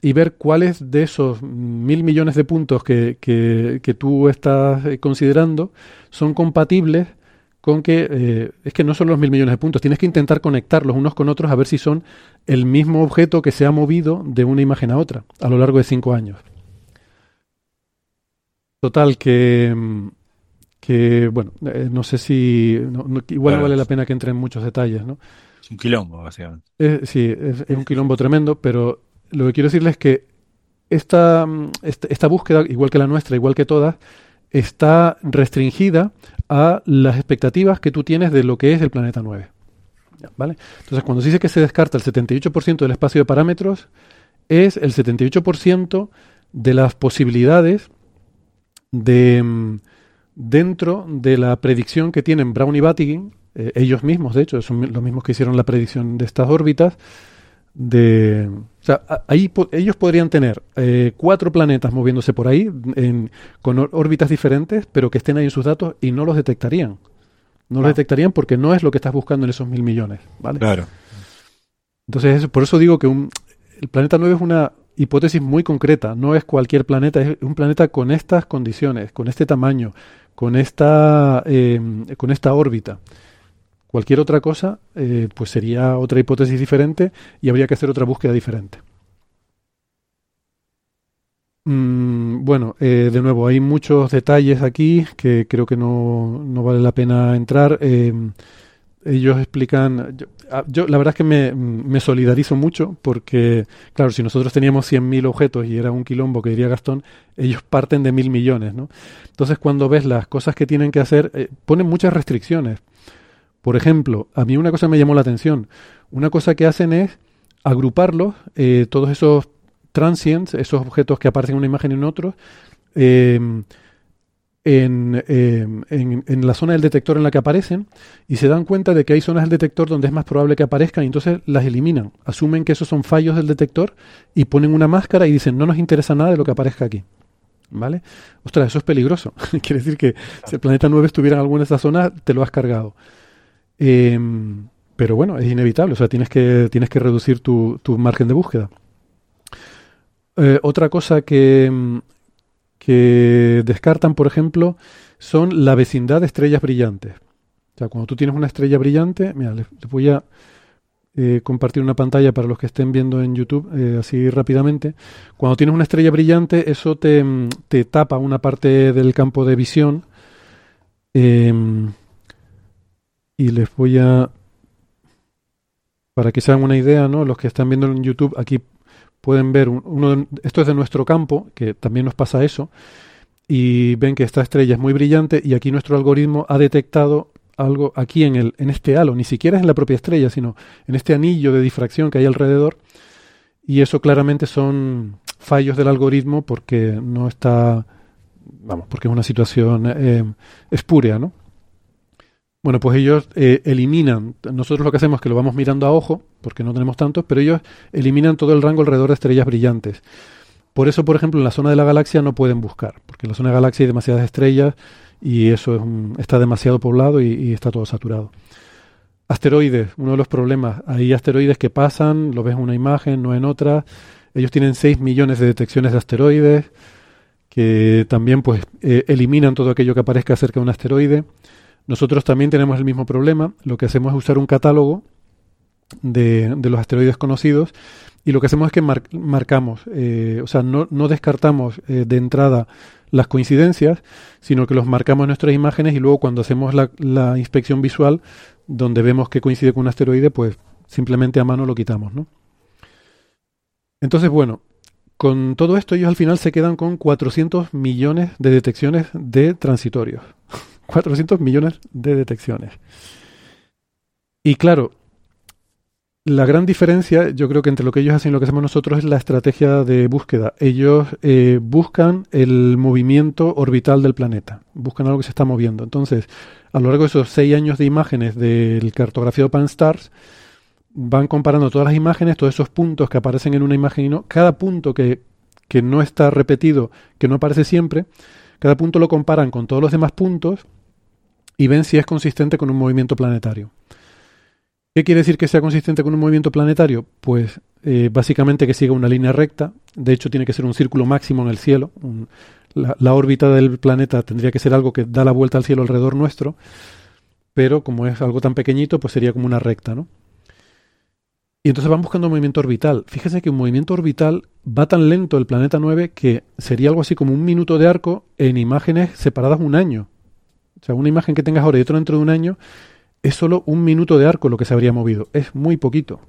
y ver cuáles de esos mil millones de puntos que, que tú estás considerando son compatibles con que eh, es que no son los mil millones de puntos, tienes que intentar conectarlos unos con otros a ver si son el mismo objeto que se ha movido de una imagen a otra a lo largo de cinco años. Total, que, que bueno, eh, no sé si, no, no, igual vale la pena que entre en muchos detalles, ¿no? Es un quilombo, básicamente. Eh, sí, es, es, un quilombo tremendo, pero lo que quiero decirles es que esta, esta, esta búsqueda, igual que la nuestra, igual que todas, está restringida a las expectativas que tú tienes de lo que es el planeta 9. ¿Vale? Entonces, cuando se dice que se descarta el 78% del espacio de parámetros, es el 78% de las posibilidades de dentro de la predicción que tienen Brown y Battigin, eh, ellos mismos, de hecho, son los mismos que hicieron la predicción de estas órbitas, de, sea, ahí po ellos podrían tener eh, cuatro planetas moviéndose por ahí en, con órbitas diferentes, pero que estén ahí en sus datos y no los detectarían. No ah. los detectarían porque no es lo que estás buscando en esos mil millones, ¿vale? Claro. Entonces, por eso digo que un, el planeta 9 es una hipótesis muy concreta, no es cualquier planeta, es un planeta con estas condiciones, con este tamaño, con esta, eh, con esta órbita. Cualquier otra cosa, eh, pues sería otra hipótesis diferente y habría que hacer otra búsqueda diferente. Mm, bueno, eh, de nuevo, hay muchos detalles aquí que creo que no, no vale la pena entrar. Eh, ellos explican, yo, ah, yo, la verdad es que me, me, solidarizo mucho porque, claro, si nosotros teníamos 100.000 objetos y era un quilombo que diría Gastón, ellos parten de mil millones, ¿no? Entonces cuando ves las cosas que tienen que hacer, eh, ponen muchas restricciones. Por ejemplo, a mí una cosa me llamó la atención. Una cosa que hacen es agruparlos, eh, todos esos transients, esos objetos que aparecen en una imagen y en otros, eh, en, eh, en, la zona del detector en la que aparecen y se dan cuenta de que hay zonas del detector donde es más probable que aparezcan y entonces las eliminan. Asumen que esos son fallos del detector y ponen una máscara y dicen no nos interesa nada de lo que aparezca aquí. ¿Vale? Ostras, eso es peligroso. Quiere decir que si el planeta 9 estuviera en alguna de estas zonas, te lo has cargado. Eh, pero bueno, es inevitable, o sea, tienes que, tienes que reducir tu, tu margen de búsqueda. Eh, otra cosa que, que descartan, por ejemplo, son la vecindad de estrellas brillantes. O sea, cuando tú tienes una estrella brillante, mira, les, voy a eh, compartir una pantalla para los que estén viendo en YouTube, eh, así rápidamente. Cuando tienes una estrella brillante, eso te, te tapa una parte del campo de visión. Y les voy a para que se hagan una idea, ¿no? Los que están viendo en YouTube aquí pueden ver uno de, esto es de nuestro campo, que también nos pasa eso, y ven que esta estrella es muy brillante y aquí nuestro algoritmo ha detectado algo aquí en el en este halo, ni siquiera es en la propia estrella, sino en este anillo de difracción que hay alrededor, y eso claramente son fallos del algoritmo porque no está vamos, porque es una situación eh, espúrea, ¿no? Bueno, pues ellos eh, eliminan, nosotros lo que hacemos es que lo vamos mirando a ojo, porque no tenemos tantos, pero ellos eliminan todo el rango alrededor de estrellas brillantes. Por eso, por ejemplo, en la zona de la galaxia no pueden buscar, porque en la zona de la galaxia hay demasiadas estrellas y eso es un, está demasiado poblado y, está todo saturado. Asteroides, uno de los problemas, hay asteroides que pasan, lo ves en una imagen, no en otra. Ellos tienen 6 millones de detecciones de asteroides, que también pues eh, eliminan todo aquello que aparezca cerca de un asteroide. Nosotros también tenemos el mismo problema. Lo que hacemos es usar un catálogo de, de los asteroides conocidos y lo que hacemos es que mar, marcamos, eh, o sea, no, no descartamos eh, de entrada las coincidencias, sino que los marcamos en nuestras imágenes y luego cuando hacemos la, la, inspección visual, donde vemos que coincide con un asteroide, pues simplemente a mano lo quitamos, ¿no? Entonces, bueno, con todo esto ellos al final se quedan con 400 millones de detecciones de transitorios. 400 millones de detecciones. Y claro, la gran diferencia, yo creo que entre lo que ellos hacen y lo que hacemos nosotros es la estrategia de búsqueda. Ellos eh, buscan el movimiento orbital del planeta, buscan algo que se está moviendo. Entonces, a lo largo de esos seis años de imágenes del cartografiado Pan-STARRS, van comparando todas las imágenes, todos esos puntos que aparecen en una imagen y no, cada punto que, que no está repetido, que no aparece siempre, cada punto lo comparan con todos los demás puntos y ven si es consistente con un movimiento planetario. ¿Qué quiere decir que sea consistente con un movimiento planetario? Pues eh, básicamente que siga una línea recta. De hecho, tiene que ser un círculo máximo en el cielo. la, órbita del planeta tendría que ser algo que da la vuelta al cielo alrededor nuestro. Pero como es algo tan pequeñito, pues sería como una recta, ¿no? Y entonces van buscando un movimiento orbital. Fíjese que un movimiento orbital va tan lento el planeta 9 que sería algo así como un minuto de arco en imágenes separadas un año. O sea, una imagen que tengas ahora y otra dentro de un año es solo un minuto de arco lo que se habría movido. Es muy poquito.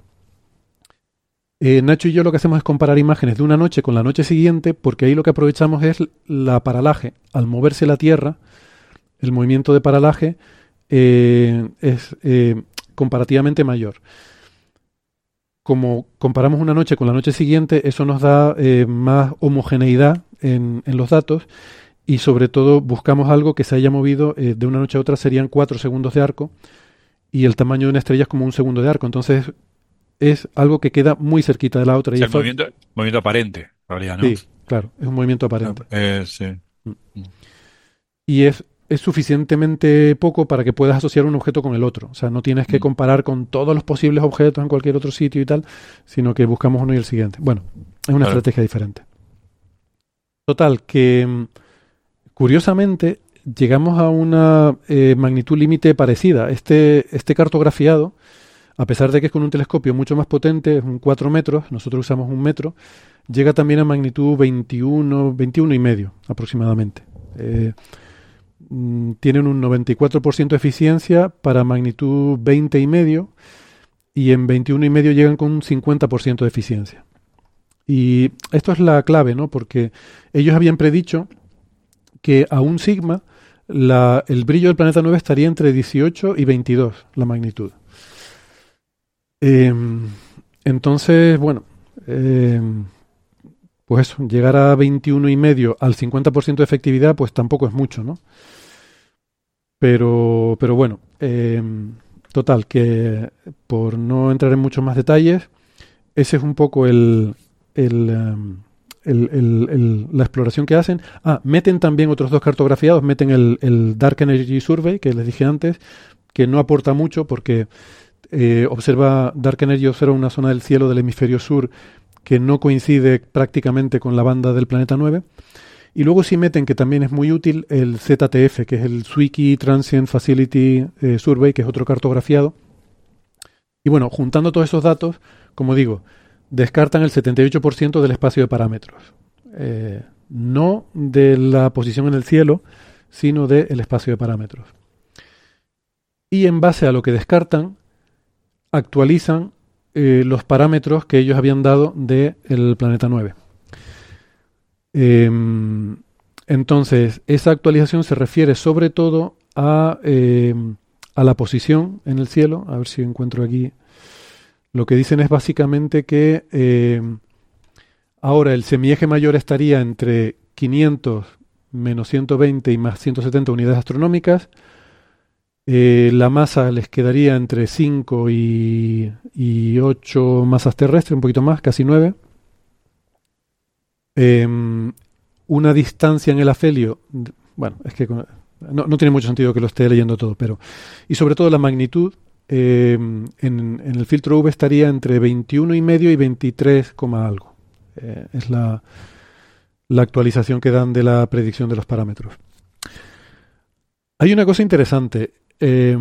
Eh, Nacho y yo lo que hacemos es comparar imágenes de una noche con la noche siguiente, porque ahí lo que aprovechamos es la paralaje. Al moverse la Tierra, el movimiento de paralaje eh, es eh, comparativamente mayor. Como comparamos una noche con la noche siguiente, eso nos da más homogeneidad en, en los datos y sobre todo buscamos algo que se haya movido eh, de una noche a otra serían cuatro segundos de arco y el tamaño de una estrella es como un segundo de arco. Entonces es algo que queda muy cerquita de la otra. O sea, y movimiento, movimiento, aparente, realidad, ¿no? Sí, claro, es un movimiento aparente. Eh, sí. Mm. Y es, es suficientemente poco para que puedas asociar un objeto con el otro. O sea, no tienes que mm. comparar con todos los posibles objetos en cualquier otro sitio y tal, sino que buscamos uno y el siguiente. Bueno, es una claro. estrategia diferente. Total, que mm, Curiosamente, llegamos a una eh, magnitud límite parecida. Este, este cartografiado, a pesar de que es con un telescopio mucho más potente, es un 4 metros, nosotros usamos un metro, llega también a magnitud 21, 21 y medio aproximadamente. Eh, mm, tienen un 94% de eficiencia para magnitud 20 y medio y en 21 y medio llegan con un 50% de eficiencia. Y esto es la clave, ¿no? Porque ellos habían predicho que a un sigma la, el brillo del planeta 9 estaría entre 18 y 22, la magnitud. Eh, entonces, bueno, eh, pues eso, llegar a 21 y medio al 50% de efectividad, pues tampoco es mucho, ¿no? Pero, pero bueno, eh, total, que por no entrar en muchos más detalles, ese es un poco el, em, la exploración que hacen. Ah, meten también otros dos cartografiados, meten el, Dark Energy Survey, que les dije antes, que no aporta mucho porque eh, observa, Dark Energy observa una zona del cielo del hemisferio sur que no coincide prácticamente con la banda del planeta 9. Y luego sí meten, que también es muy útil, el ZTF, que es el Zwicky Transient Facility eh, Survey, que es otro cartografiado. Y bueno, juntando todos esos datos, como digo, descartan el 78% del espacio de parámetros. Eh, no de la posición en el cielo, sino del espacio de parámetros. Y en base a lo que descartan, actualizan eh, los parámetros que ellos habían dado del planeta 9. Em, entonces, esa actualización se refiere sobre todo a, em, a la posición en el cielo. A ver si encuentro aquí lo que dicen es básicamente que eh, ahora el semieje mayor estaría entre 500 menos 120 y más 170 unidades astronómicas. Eh, la masa les quedaría entre 5 y, y, 8 masas terrestres, un poquito más, casi 9. Em, una distancia en el afelio, bueno, es que no, no, tiene mucho sentido que lo esté leyendo todo, pero. Y sobre todo la magnitud, eh, en, en, el filtro V estaría entre 21 y medio y 23, algo. Eh, es la, la actualización que dan de la predicción de los parámetros. Hay una cosa interesante. Eh,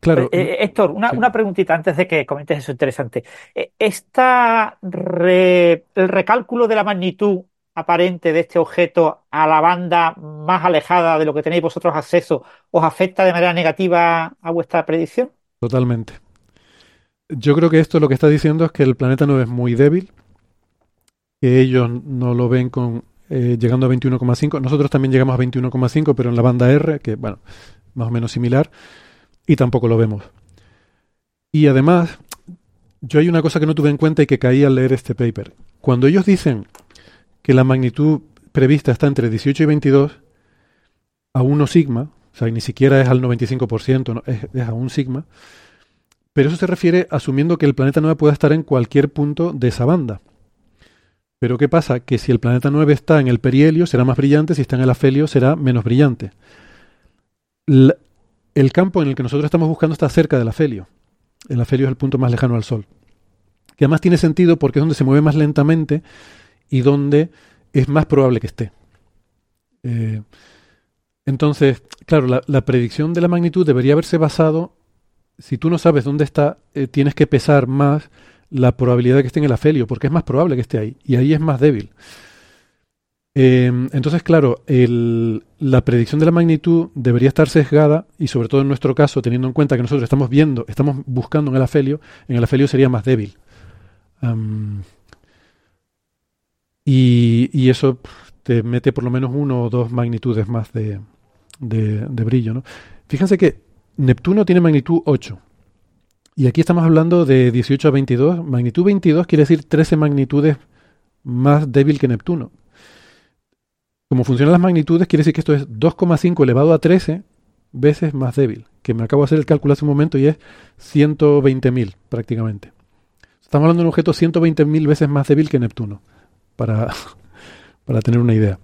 claro. Eh, eh, Héctor, una, sí. una, preguntita antes de que comentes eso interesante. Eh, ¿Esta re, el recálculo de la magnitud aparente de este objeto a la banda más alejada de lo que tenéis vosotros acceso os afecta de manera negativa a vuestra predicción? Totalmente. Yo creo que esto lo que está diciendo es que el planeta no es muy débil, que ellos no lo ven con eh, llegando a 21,5. Nosotros también llegamos a 21,5, pero en la banda R, que bueno, más o menos similar, y tampoco lo vemos. Y además, yo hay una cosa que no tuve en cuenta y que caí al leer este paper. Cuando ellos dicen que la magnitud prevista está entre 18 y 22, a 1 sigma, o sea, ni siquiera es al 95%, no, es, es, a un sigma, Pero eso se refiere asumiendo que el planeta 9 pueda estar en cualquier punto de esa banda. Pero ¿qué pasa? Que si el planeta 9 está en el perihelio será más brillante, si está en el afelio será menos brillante. el campo en el que nosotros estamos buscando está cerca del afelio. El afelio es el punto más lejano al Sol. Que además tiene sentido porque es donde se mueve más lentamente y donde es más probable que esté. Eh, entonces, claro, la, predicción de la magnitud debería haberse basado, si tú no sabes dónde está, eh, tienes que pesar más la probabilidad de que esté en el afelio, porque es más probable que esté ahí, y ahí es más débil. Em, entonces, claro, la predicción de la magnitud debería estar sesgada, y sobre todo en nuestro caso, teniendo en cuenta que nosotros estamos viendo, estamos buscando en el afelio, en el afelio sería más débil. y, y, eso te mete por lo menos uno o dos magnitudes más de, de, brillo. ¿no? Fíjense que Neptuno tiene magnitud 8. Y aquí estamos hablando de 18 a 22. Magnitud 22 quiere decir 13 magnitudes más débil que Neptuno. Como funcionan las magnitudes, quiere decir que esto es 2,5 elevado a 13 veces más débil. Que me acabo de hacer el cálculo hace un momento y es 120.000 prácticamente. Estamos hablando de un objeto 120.000 veces más débil que Neptuno, para, para tener una idea.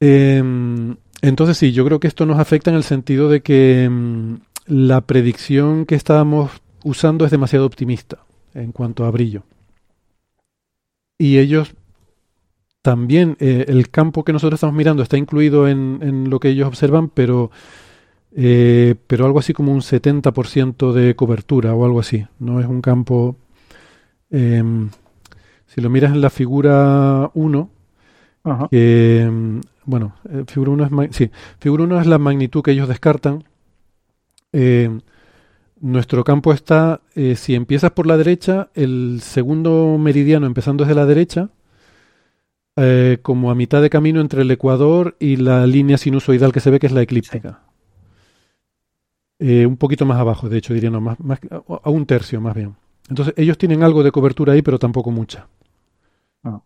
Em, entonces sí, yo creo que esto nos afecta en el sentido de que em, la predicción que estábamos usando es demasiado optimista en cuanto a brillo. Y ellos también, eh, el campo que nosotros estamos mirando está incluido en, lo que ellos observan, pero, eh, pero algo así como un 70% de cobertura o algo así. No es un campo... Em, si lo miras en la figura 1, que bueno, eh, figura 1 es, sí, figura 1 es la magnitud que ellos descartan. Eh, nuestro campo está, eh, si empiezas por la derecha, el segundo meridiano empezando desde la derecha, como a mitad de camino entre el ecuador y la línea sinusoidal que se ve que es la eclíptica. un poquito más abajo, de hecho, diría, no, más, a un tercio más bien. Entonces, ellos tienen algo de cobertura ahí, pero tampoco mucha. Ah.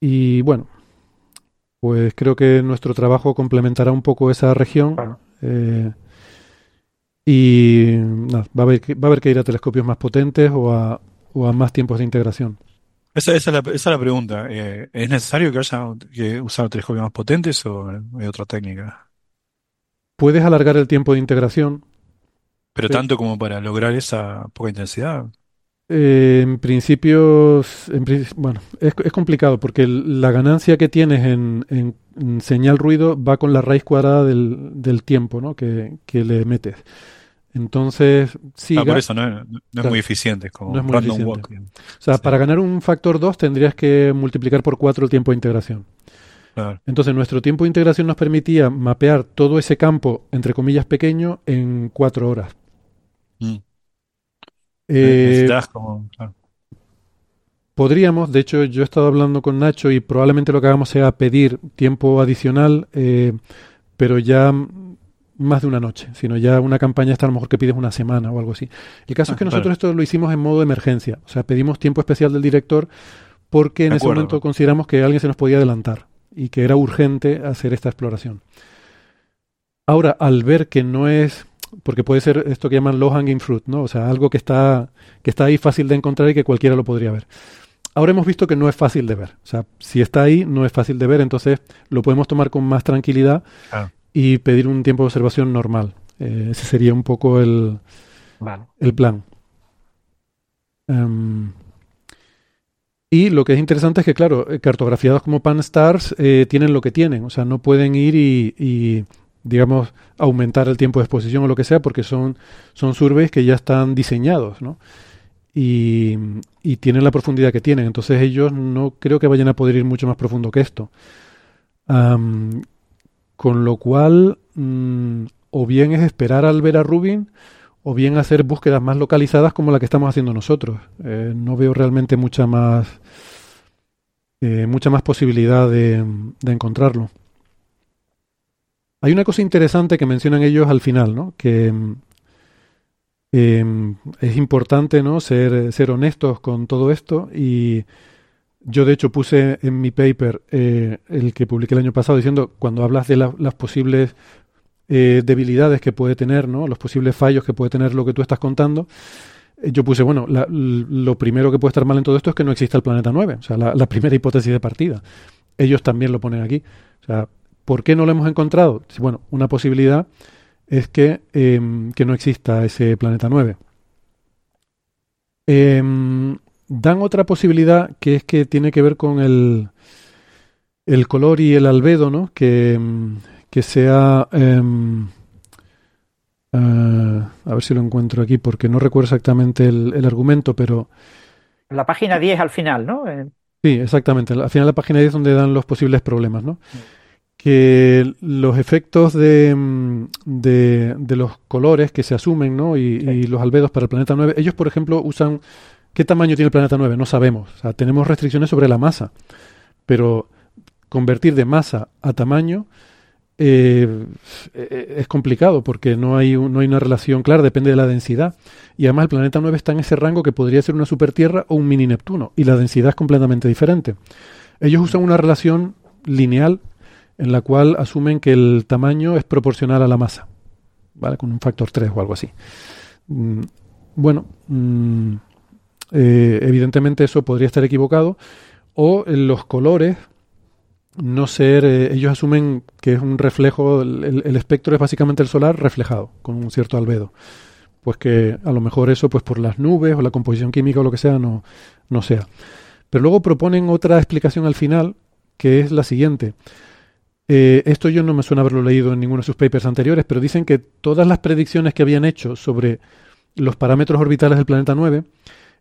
Y bueno, pues creo que nuestro trabajo complementará un poco esa región. Eh, y va, a haber, va a haber que ir a telescopios más potentes o a, o a más tiempos de integración. Esa, esa, es, la, esa es la pregunta. Eh, ¿Es necesario que haya que usar telescopios más potentes o hay otra técnica? Puedes alargar el tiempo de integración. Pero tanto como para lograr esa poca intensidad. Eh, en principio, bueno, es, complicado porque la ganancia que tienes en, señal ruido va con la raíz cuadrada del, tiempo ¿no? que, le metes. Entonces, sí. Ah, por eso no, es muy eficiente. Como no es muy eficiente. o sea, para ganar un factor 2 tendrías que multiplicar por 4 el tiempo de integración. Entonces, nuestro tiempo de integración nos permitía mapear todo ese campo, entre comillas, pequeño, en 4 horas. Mm. Eh, podríamos, de hecho yo he estado hablando con Nacho y probablemente lo que hagamos sea pedir tiempo adicional, eh, pero ya más de una noche, sino ya una campaña está a lo mejor que pides una semana o algo así. El caso es que ah, nosotros esto lo hicimos en modo de emergencia, o sea, pedimos tiempo especial del director porque en ese momento consideramos que alguien se nos podía adelantar y que era urgente hacer esta exploración. Ahora, al ver que no es porque puede ser esto que llaman low hanging fruit, ¿no? O sea, algo que está, que está ahí fácil de encontrar y que cualquiera lo podría ver. Ahora hemos visto que no es fácil de ver. O sea, si está ahí, no es fácil de ver, entonces lo podemos tomar con más tranquilidad ah. y pedir un tiempo de observación normal. Eh, ese sería un poco el, el plan. Em, y lo que es interesante es que, claro, eh, cartografiados como Pan-STARS eh, tienen lo que tienen. O sea, no pueden ir y digamos, aumentar el tiempo de exposición o lo que sea, porque son, son surveys que ya están diseñados, ¿no? Y, tienen la profundidad que tienen. Entonces ellos no creo que vayan a poder ir mucho más profundo que esto. con lo cual, mm, o bien es esperar al ver a Rubin, o bien hacer búsquedas más localizadas como la que estamos haciendo nosotros. Eh, no veo realmente mucha más, eh, mucha más posibilidad de encontrarlo. Hay una cosa interesante que mencionan ellos al final, ¿no? Que mm, em, es importante, ¿no? Ser, ser honestos con todo esto y yo de hecho puse en mi paper eh, el que publiqué el año pasado diciendo cuando hablas de las posibles eh, debilidades que puede tener, ¿no? los posibles fallos que puede tener lo que tú estás contando, eh, yo puse, bueno, lo primero que puede estar mal en todo esto es que no exista el planeta 9, o sea, la, la, primera hipótesis de partida. Ellos también lo ponen aquí. O sea, ¿por qué no lo hemos encontrado? Bueno, una posibilidad es que, eh, que no exista ese planeta 9. Eh, dan otra posibilidad que es que tiene que ver con el, el color y el albedo, ¿no? Que, em, que sea... Uh, a ver si lo encuentro aquí, porque no recuerdo exactamente el, el argumento, pero... La página 10 al final, ¿no? Eh... Sí, exactamente. Al final la página 10 donde dan los posibles problemas, ¿no? Que los efectos de, em, de, de, los colores que se asumen, ¿no? Y, sí. y, los albedos para el planeta 9, ellos, por ejemplo, usan... ¿Qué tamaño tiene el planeta 9? No sabemos. O sea, tenemos restricciones sobre la masa. Pero convertir de masa a tamaño eh, es complicado porque no hay, un, no hay una relación clara, depende de la densidad. Y además el planeta 9 está en ese rango que podría ser una supertierra o un mini Neptuno, y la densidad es completamente diferente. Ellos usan una relación lineal en la cual asumen que el tamaño es proporcional a la masa, ¿vale? Con un factor 3 o algo así. Mm, bueno, mm, eh, evidentemente eso podría estar equivocado, o en los colores no ser, eh, ellos asumen que es un reflejo, el, espectro es básicamente el solar reflejado, con un cierto albedo. Pues que a lo mejor eso, pues por las nubes o la composición química o lo que sea, no, no sea. Pero luego proponen otra explicación al final, que es la siguiente. Eh, esto yo no me suena haberlo leído en ninguno de sus papers anteriores, pero dicen que todas las predicciones que habían hecho sobre los parámetros orbitales del planeta 9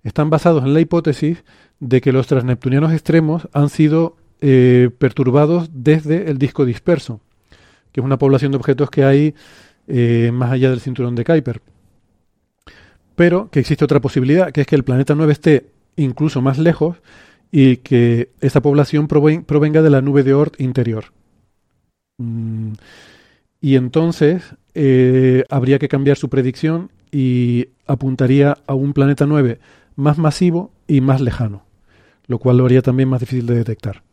están basados en la hipótesis de que los transneptunianos extremos han sido eh, perturbados desde el disco disperso, que es una población de objetos que hay eh, más allá del cinturón de Kuiper. Pero que existe otra posibilidad, que es que el planeta 9 esté incluso más lejos y que esa población provenga de la nube de Oort interior. Mm, y entonces eh, habría que cambiar su predicción y apuntaría a un planeta 9 más masivo y más lejano, lo cual lo haría también más difícil de detectar.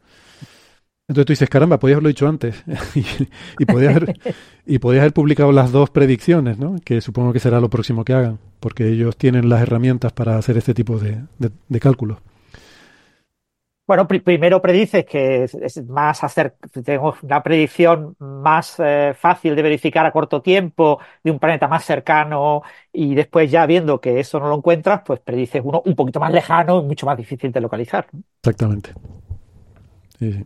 Entonces tú dices, caramba, podías haberlo dicho antes. y, podías haber, y podías haber publicado las dos predicciones, ¿no? Que supongo que será lo próximo que hagan, porque ellos tienen las herramientas para hacer este tipo de, de cálculos. Bueno, pr primero predices que es, es, más hacer, tenemos una predicción más eh, fácil de verificar a corto tiempo de un planeta más cercano y después ya viendo que eso no lo encuentras, pues predices uno un poquito más lejano y mucho más difícil de localizar. Exactamente. Sí, sí.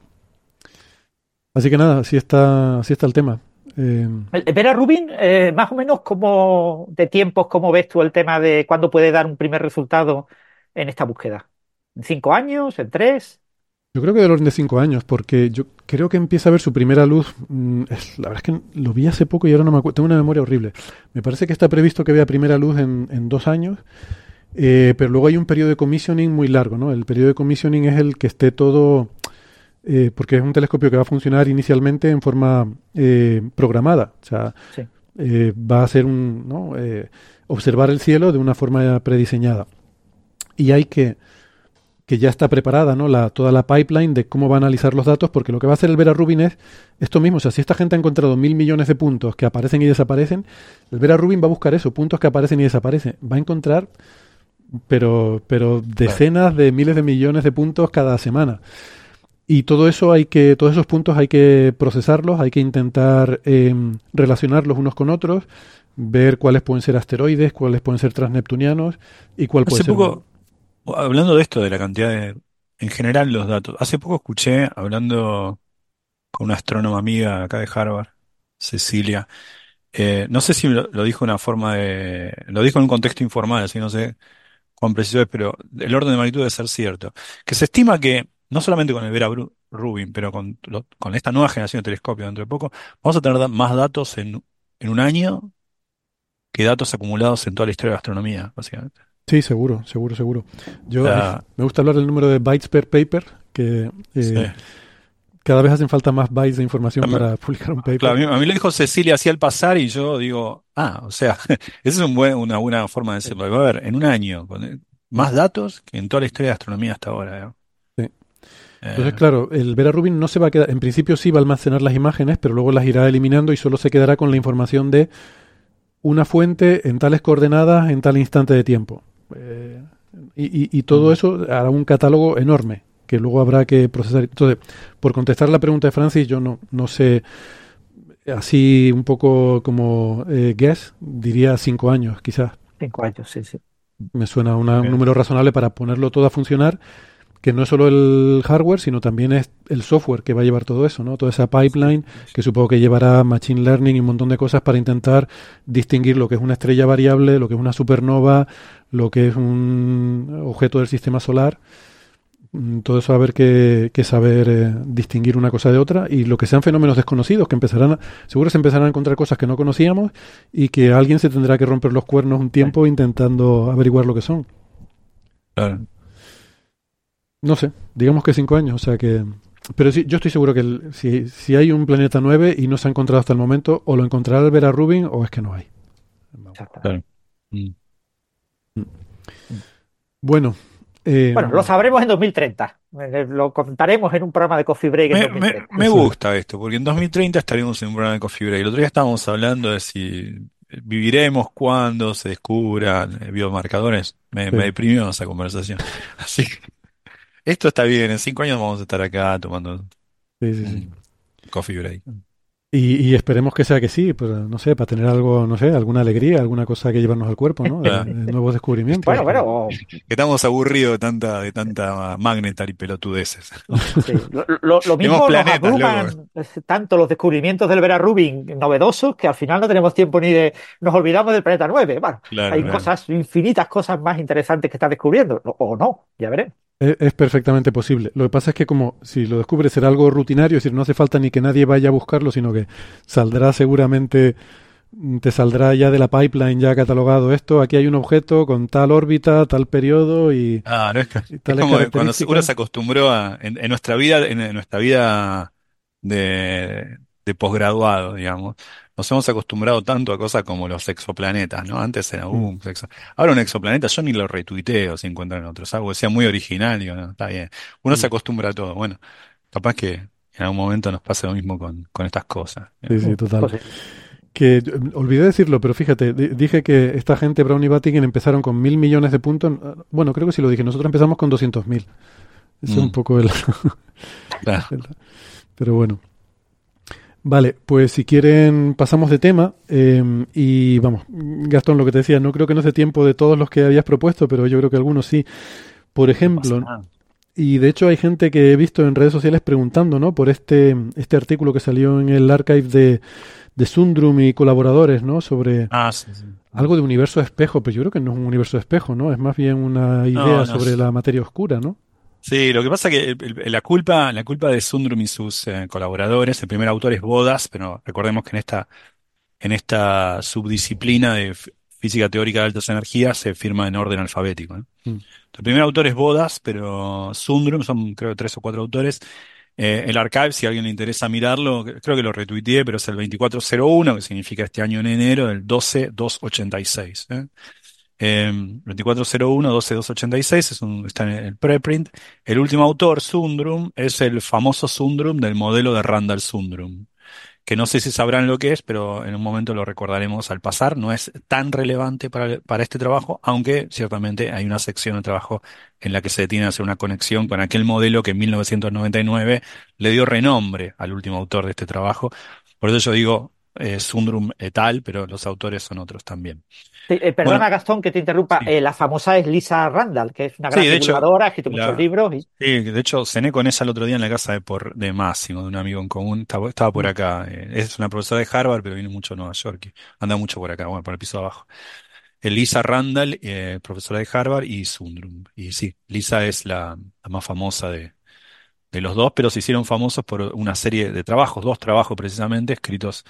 Así que nada, así está, así está el tema. Eh... Vera Rubin, eh, más o menos como de tiempos, ¿cómo ves tú el tema de cuándo puede dar un primer resultado en esta búsqueda? ¿En cinco años? ¿En tres? Yo creo que del orden de cinco años, porque yo creo que empieza a ver su primera luz. Es, la verdad es que lo vi hace poco y ahora no me acuerdo. Tengo una memoria horrible. Me parece que está previsto que vea primera luz en, en dos años, eh, pero luego hay un periodo de commissioning muy largo, ¿no? El periodo de commissioning es el que esté todo eh, porque es un telescopio que va a funcionar inicialmente en forma eh, programada. O sea, sí. va a ser un. ¿no? Observar el cielo de una forma prediseñada. Y hay que. Que ya está preparada ¿no? la, toda la pipeline de cómo va a analizar los datos, porque lo que va a hacer el Vera Rubin es esto mismo. O sea, si esta gente ha encontrado mil millones de puntos que aparecen y desaparecen, el Vera Rubin va a buscar eso, puntos que aparecen y desaparecen. Va a encontrar. Pero, pero decenas de miles de millones de puntos cada semana. Y todo eso hay que, todos esos puntos hay que procesarlos, hay que intentar eh, relacionarlos unos con otros, ver cuáles pueden ser asteroides, cuáles pueden ser transneptunianos y cuál puede hace ser. Poco, hablando de esto, de la cantidad de, en general, los datos. Hace poco escuché hablando con una astrónoma amiga acá de Harvard, Cecilia. Eh, no sé si lo, lo, dijo de una forma de, lo dijo en un contexto informal, así no sé cuán preciso es, pero el orden de magnitud debe ser cierto. Que se estima que no solamente con el Vera Rubin, pero con, lo, con esta nueva generación de telescopios dentro de poco, vamos a tener más datos en, en un año que datos acumulados en toda la historia de la astronomía, básicamente. Sí, seguro, seguro, seguro. Yo o sea, me gusta hablar del número de bytes per paper, que eh, sí. cada vez hacen falta más bytes de información mí, para publicar un paper. Claro, a, mí, lo dijo Cecilia así al pasar y yo digo, ah, o sea, esa es un buen, una buena forma de decirlo. A ver, en un año, con más datos que en toda la historia de astronomía hasta ahora. ¿eh? Entonces, Eh, claro, el Vera Rubin no se va a quedar, en principio sí va a almacenar las imágenes, pero luego las irá eliminando y solo se quedará con la información de una fuente en tales coordenadas en tal instante de tiempo. Eh, y, y- y todo eso hará un catálogo enorme que luego habrá que procesar. Entonces, por contestar la pregunta de Francis, yo no, no sé, así un poco como eh, guess, diría cinco años quizás. Cinco años, sí, sí. Me suena una- un número razonable para ponerlo todo a funcionar, que no es solo el hardware, sino también es el software que va a llevar todo eso, ¿no? Toda esa pipeline que supongo que llevará machine learning y un montón de cosas para intentar distinguir lo que es una estrella variable, lo que es una supernova, lo que es un objeto del sistema solar. Mm, Todo eso va a haber que, que saber eh, distinguir una cosa de otra y lo que sean fenómenos desconocidos, que empezarán a- seguro se empezarán a encontrar cosas que no conocíamos y que alguien se tendrá que romper los cuernos un tiempo intentando averiguar lo que son. claro. No sé, digamos que cinco años, o sea que... Pero sí, yo estoy seguro que el- si, si hay un planeta 9 y no se ha encontrado hasta el momento, o lo encontrará el Vera Rubin o es que no hay. Claro. Mm. Bueno, eh, Bueno, lo sabremos en 2030. Eh, Lo contaremos en un programa de Coffee Break en Me, me- 2030. me gusta esto, porque en 2030 estaremos en un programa de Coffee Break. El otro día estábamos hablando de si viviremos cuando se descubran eh, biomarcadores. Me, Sí. me deprimió esa conversación. Así que esto está bien. En cinco años vamos a estar acá tomando sí, sí, sí. un Coffee Break. Y, y esperemos que sea que sí, pues no sé, para tener algo, no sé, alguna alegría, alguna cosa que llevarnos al cuerpo, ¿no? Claro. De- de nuevos descubrimientos. Bueno, bueno, o- Que estamos aburridos de tanta, de tanta magnetar y pelotudeces. sí, lo, lo- lo mismo nos planetas, abruman tanto los descubrimientos del Vera Rubin novedosos que al final no tenemos tiempo ni de. Nos olvidamos del planeta 9. Bueno, Claro, hay claro. cosas, infinitas cosas más interesantes que estás descubriendo. O- O no, ya veremos. Es, es perfectamente posible. Lo que pasa es que como si lo descubres será algo rutinario, es decir, no hace falta ni que nadie vaya a buscarlo, sino que saldrá seguramente, mm, te saldrá ya de la pipeline ya catalogado esto, aquí hay un objeto con tal órbita, tal periodo y... Ah, no es, que- es como cuando uno se acostumbró a, en, en nuestra vida, en, en nuestra vida de, de posgraduado, digamos, nos hemos acostumbrado tanto a cosas como los exoplanetas, ¿no? Antes era Mm. un exo- Ahora un exoplaneta, yo ni lo retuiteo si encuentran otros, algo que sea muy original, digo, no, está bien. Uno se acostumbra a todo. Bueno, capaz que en algún momento nos pase lo mismo con, con estas cosas. Sí, sí, total. Pues sí. Que olvidé decirlo, pero fíjate, di- dije que esta gente, Brown y Vatican, empezaron con mil millones de puntos. Bueno, creo que sí lo dije, nosotros empezamos con doscientos mil. Ese es Mm. un poco el... Claro. Pero bueno. Vale, pues si quieren pasamos de tema eh, y vamos, Gastón, lo que te decía, no creo que no dé tiempo de todos los que habías propuesto, pero yo creo que algunos sí. Por ejemplo, No y de hecho hay gente que he visto en redes sociales preguntando, ¿no? Por este, este artículo que salió en el archive de, de Sundrum y colaboradores, ¿no? Sobre Ah, sí, sí. algo de universo espejo, pero yo creo que no es un universo espejo, ¿no? Es más bien una idea No, no, sobre sí. la materia oscura, ¿no? Sí, lo que pasa que el- el- la culpa, la culpa de Sundrum y sus eh, colaboradores, el primer autor es Bodas, pero recordemos que en esta, en esta subdisciplina de física teórica de altas energías se firma en orden alfabético. Mm. El primer autor es Bodas, pero Sundrum son creo que tres o cuatro autores. Eh, el archive, si a alguien le interesa mirarlo, cre- creo que lo retuiteé, pero es el 2401, que significa este año en enero, del 12286. ¿eh? Eh, 2401, 12286 es un, está en el preprint. El último autor, Sundrum, es el famoso Sundrum del modelo de Randall Sundrum, que no sé si sabrán lo que es, pero en un momento lo recordaremos al pasar. No es tan relevante para, para este trabajo, aunque ciertamente hay una sección de trabajo en la que se detiene a hacer una conexión con aquel modelo que en 1999 le dio renombre al último autor de este trabajo. Por eso yo digo eh, Sundrum et al, pero los autores son otros también. Sí, eh, perdona, Bueno, Gastón, que te interrumpa. sí. Eh, la famosa es Lisa Randall, que es una gran Sí, divulgadora, ha escrito la- muchos libros. Y... Sí, de hecho cené con ella el otro día en la casa de, por, de Máximo, de un amigo en común. Estaba, estaba Mm. por acá. eh, es una profesora de Harvard, pero viene mucho a Nueva York. anda mucho por acá, bueno, por el piso de abajo. Lisa Randall, profesora de Harvard, y Sundrum. Y sí, Lisa es la, la más famosa de, de los dos, pero se hicieron famosos por una serie de trabajos, dos trabajos precisamente, escritos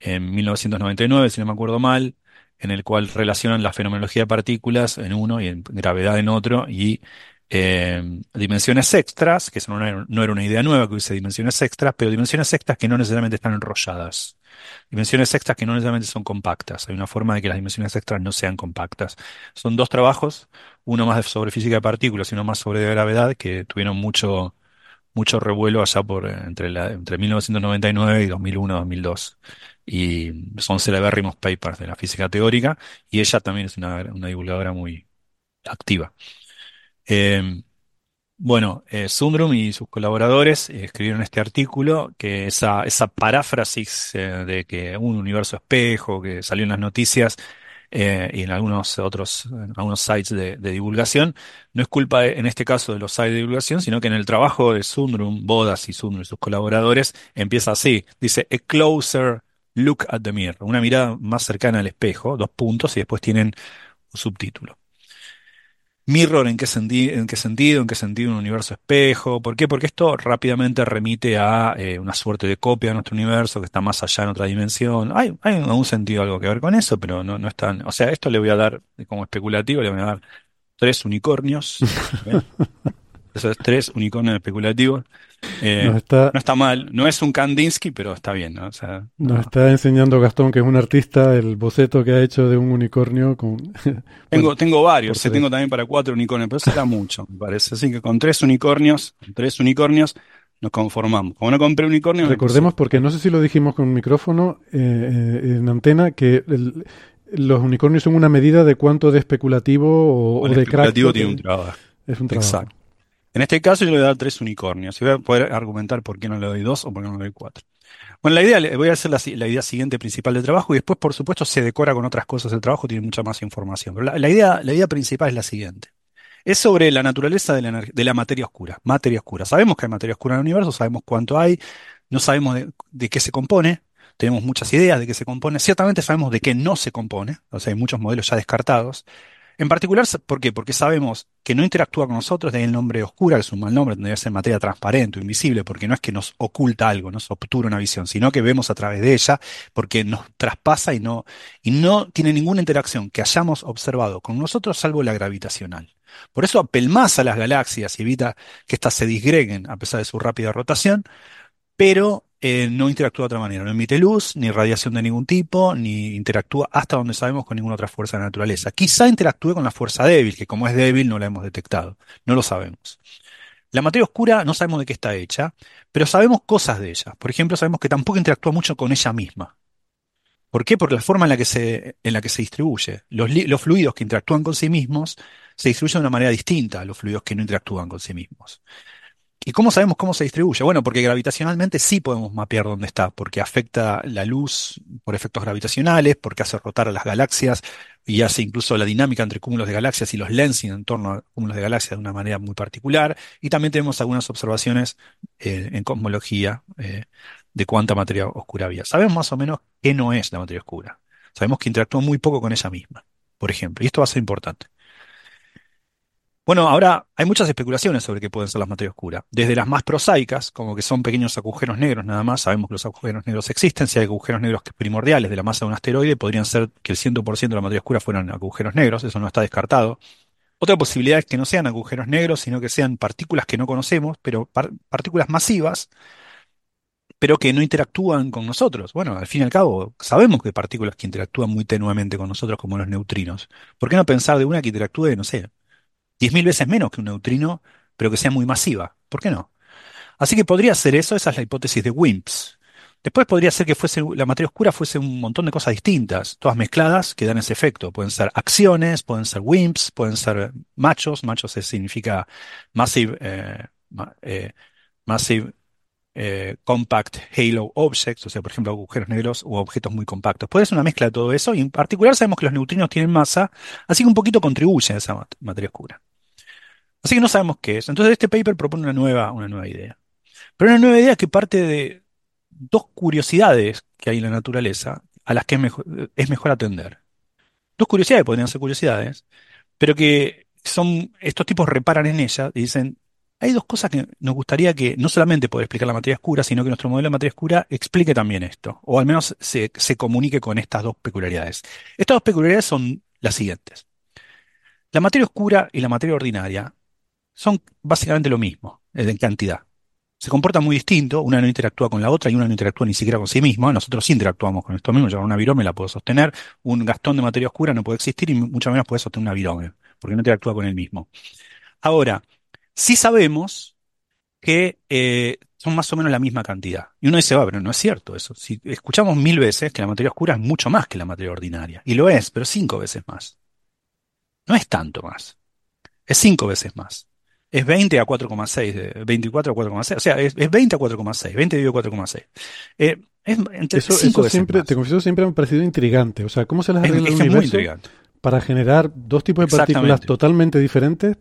en 1999, si no me acuerdo mal, en el cual relacionan la fenomenología de partículas en uno y en gravedad en otro, y eh, dimensiones extras, que no era, no era una idea nueva que hubiese dimensiones extras, pero dimensiones extras que no necesariamente están enrolladas. Dimensiones extras que no necesariamente son compactas. Hay una forma de que las dimensiones extras no sean compactas. Son dos trabajos, uno más sobre física de partículas y uno más sobre gravedad, que tuvieron mucho, mucho revuelo allá por entre, la, entre 1999 y 2001-2002. Y son celebérrimos papers de la física teórica y ella también es una, una divulgadora muy activa. Eh, bueno, eh, Sundrum y sus colaboradores eh, escribieron este artículo, que esa, esa paráfrasis eh, de que un universo espejo que salió en las noticias eh, y en algunos otros, en algunos sites de, divulgación, no es culpa en este caso de los sites de divulgación, sino que en el trabajo de Sundrum, Bodas y Sundrum y sus colaboradores, empieza así, dice, a closer look at the mirror, una mirada más cercana al espejo, dos puntos, y después tienen un subtítulo. Mirror, ¿en qué en qué sentido? ¿En qué sentido un universo espejo? ¿Por qué? Porque esto rápidamente remite a eh, una suerte de copia de nuestro universo que está más allá en otra dimensión. Hay, hay en algún sentido algo que ver con eso, pero no, no es tan. O sea, esto le voy a dar, como especulativo, le voy a dar tres unicornios. ¿bien? Esos tres unicornios especulativos. Eh, está, no está mal, no es un Kandinsky, pero está bien, ¿no? O sea, nos no. está enseñando Gastón, que es un artista, el boceto que ha hecho de un unicornio con... Tengo, bueno, tengo por varios, eh, tres. tengo también para cuatro unicornios, pero será mucho, me parece. Así que con tres unicornios, tres unicornios, nos conformamos. Como no compré unicornio, Recordemos, porque no sé si lo dijimos con micrófono eh, eh, en antena, que el- los unicornios son una medida de cuánto de especulativo o de especulativo crack tiene un trabajo. es un trabajo. Exacto. En este caso yo le voy a dar tres unicornios y voy a poder argumentar por qué no le doy dos o por qué no le doy cuatro. Bueno, la idea, voy a hacer la, idea siguiente principal del trabajo y después, por supuesto, se decora con otras cosas el trabajo, tiene mucha más información. Pero la, idea, principal es la siguiente. Es sobre la naturaleza de la, materia oscura. Materia oscura. Sabemos que hay materia oscura en el universo, sabemos cuánto hay, no sabemos de qué se compone, tenemos muchas ideas de qué se compone. Ciertamente sabemos de qué no se compone, o sea, hay muchos modelos ya descartados. En particular, ¿por qué? Porque sabemos que no interactúa con nosotros, de ahí el nombre oscura, que es un mal nombre, tendría que ser materia transparente o invisible, porque no es que nos oculta algo, nos obtura una visión, sino que vemos a través de ella, porque nos traspasa y no, y no tiene ninguna interacción que hayamos observado con nosotros, salvo la gravitacional. Por eso apelmaza las galaxias y evita que éstas se disgreguen a pesar de su rápida rotación, pero eh, no interactúa de otra manera. No emite luz, ni radiación de ningún tipo, ni interactúa hasta donde sabemos con ninguna otra fuerza de la naturaleza. Quizá interactúe con la fuerza débil, que como es débil no la hemos detectado. No lo sabemos. La materia oscura no sabemos de qué está hecha, pero sabemos cosas de ella. Por ejemplo, sabemos que tampoco interactúa mucho con ella misma. ¿Por qué? Por la forma en la que se, en la que se distribuye. Los, los fluidos que interactúan con sí mismos se distribuyen de una manera distinta a los fluidos que no interactúan con sí mismos. ¿Y cómo sabemos cómo se distribuye? Bueno, porque gravitacionalmente sí podemos mapear dónde está, porque afecta la luz por efectos gravitacionales, porque hace rotar a las galaxias y hace incluso la dinámica entre cúmulos de galaxias y los lensing en torno a cúmulos de galaxias de una manera muy particular. Y también tenemos algunas observaciones eh, en cosmología eh, de cuánta materia oscura había. Sabemos más o menos qué no es la materia oscura. Sabemos que interactúa muy poco con ella misma, por ejemplo. Y esto va a ser importante. Bueno, ahora hay muchas especulaciones sobre qué pueden ser las materias oscuras. Desde las más prosaicas, como que son pequeños agujeros negros nada más, sabemos que los agujeros negros existen. Si hay agujeros negros primordiales de la masa de un asteroide, podrían ser que el 100% de la materia oscura fueran agujeros negros, eso no está descartado. Otra posibilidad es que no sean agujeros negros, sino que sean partículas que no conocemos, pero par- partículas masivas, pero que no interactúan con nosotros. Bueno, al fin y al cabo, sabemos que hay partículas que interactúan muy tenuemente con nosotros, como los neutrinos. ¿Por qué no pensar de una que interactúe, no sé, 10.000 veces menos que un neutrino, pero que sea muy masiva? ¿Por qué no? Así que podría ser eso, esa es la hipótesis de WIMPs. Después podría ser que la materia oscura fuese un montón de cosas distintas, todas mezcladas, que dan ese efecto. Pueden ser acciones, pueden ser WIMPs, pueden ser machos. Machos significa Massive, eh, eh, eh, Compact Halo Objects, o sea, por ejemplo, agujeros negros o objetos muy compactos. Puede ser una mezcla de todo eso, y en particular sabemos que los neutrinos tienen masa, así que un poquito contribuye a esa mat- materia oscura. Así que no sabemos qué es. Entonces este paper propone una nueva, una nueva idea. Pero una nueva idea que parte de dos curiosidades que hay en la naturaleza a las que es mejor, atender. Dos curiosidades podrían ser curiosidades, pero que son, estos tipos reparan en ellas y dicen, hay dos cosas que nos gustaría que no solamente poder explicar la materia oscura, sino que nuestro modelo de materia oscura explique también esto, o al menos se comunique con estas dos peculiaridades. Estas dos peculiaridades son las siguientes. La materia oscura y la materia ordinaria son básicamente lo mismo, eh, en cantidad. Se comportan muy distinto, una no interactúa con la otra y una no interactúa ni siquiera con sí misma. Nosotros sí interactuamos con esto mismo. Yo una virome la puedo sostener, un gastón de materia oscura no puede existir y mucho menos puede sostener una virome, porque no interactúa con el mismo. Ahora, sí sabemos que eh, son más o menos la misma cantidad. Y uno dice, va, pero no es cierto eso. Si escuchamos mil veces que la materia oscura es mucho más que la materia ordinaria. Y lo es, pero cinco veces más. No es tanto más. Es cinco veces más. Es 20 a 4,6, 24 a 4,6. O sea, es, 20 a 4,6, 20 dividido 4,6. Eh, es entre eso, cinco eso veces siempre, más. te confieso, siempre me ha parecido intrigante. O sea, ¿cómo se les Es- arregla es el universo para generar dos tipos de partículas totalmente diferentes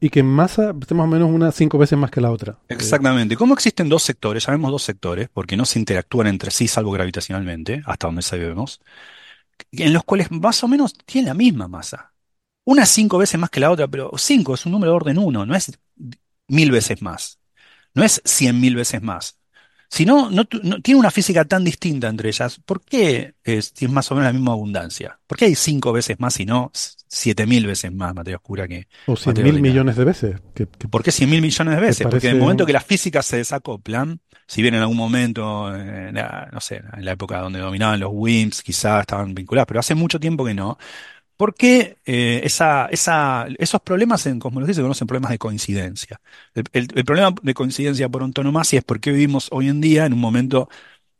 y que en masa esté más o menos una cinco veces más que la otra? Exactamente. ¿Cómo existen dos sectores? Sabemos dos sectores, porque no se interactúan entre sí salvo gravitacionalmente, hasta donde sabemos, en los cuales más o menos tienen la misma masa. Una es cinco veces más que la otra, pero cinco es un número de orden uno, no es mil veces más. No es cien mil veces más. Si no, no, no- tiene una física tan distinta entre ellas, ¿por qué es, tiene más o menos la misma abundancia? ¿Por qué hay cinco veces más y no siete mil veces más materia oscura que, O cien mil millones de veces. Que, que- ¿Por qué 100 mil millones de veces? Porque en el momento que las físicas se desacoplan, si bien en algún momento, eh, no sé, en la época donde dominaban los WIMPs, quizás estaban vinculadas, pero hace mucho tiempo que no. ¿Por qué eh, esos problemas en cosmología se conocen problemas de coincidencia? El, problema de coincidencia por antonomasia es por qué vivimos hoy en día en un momento,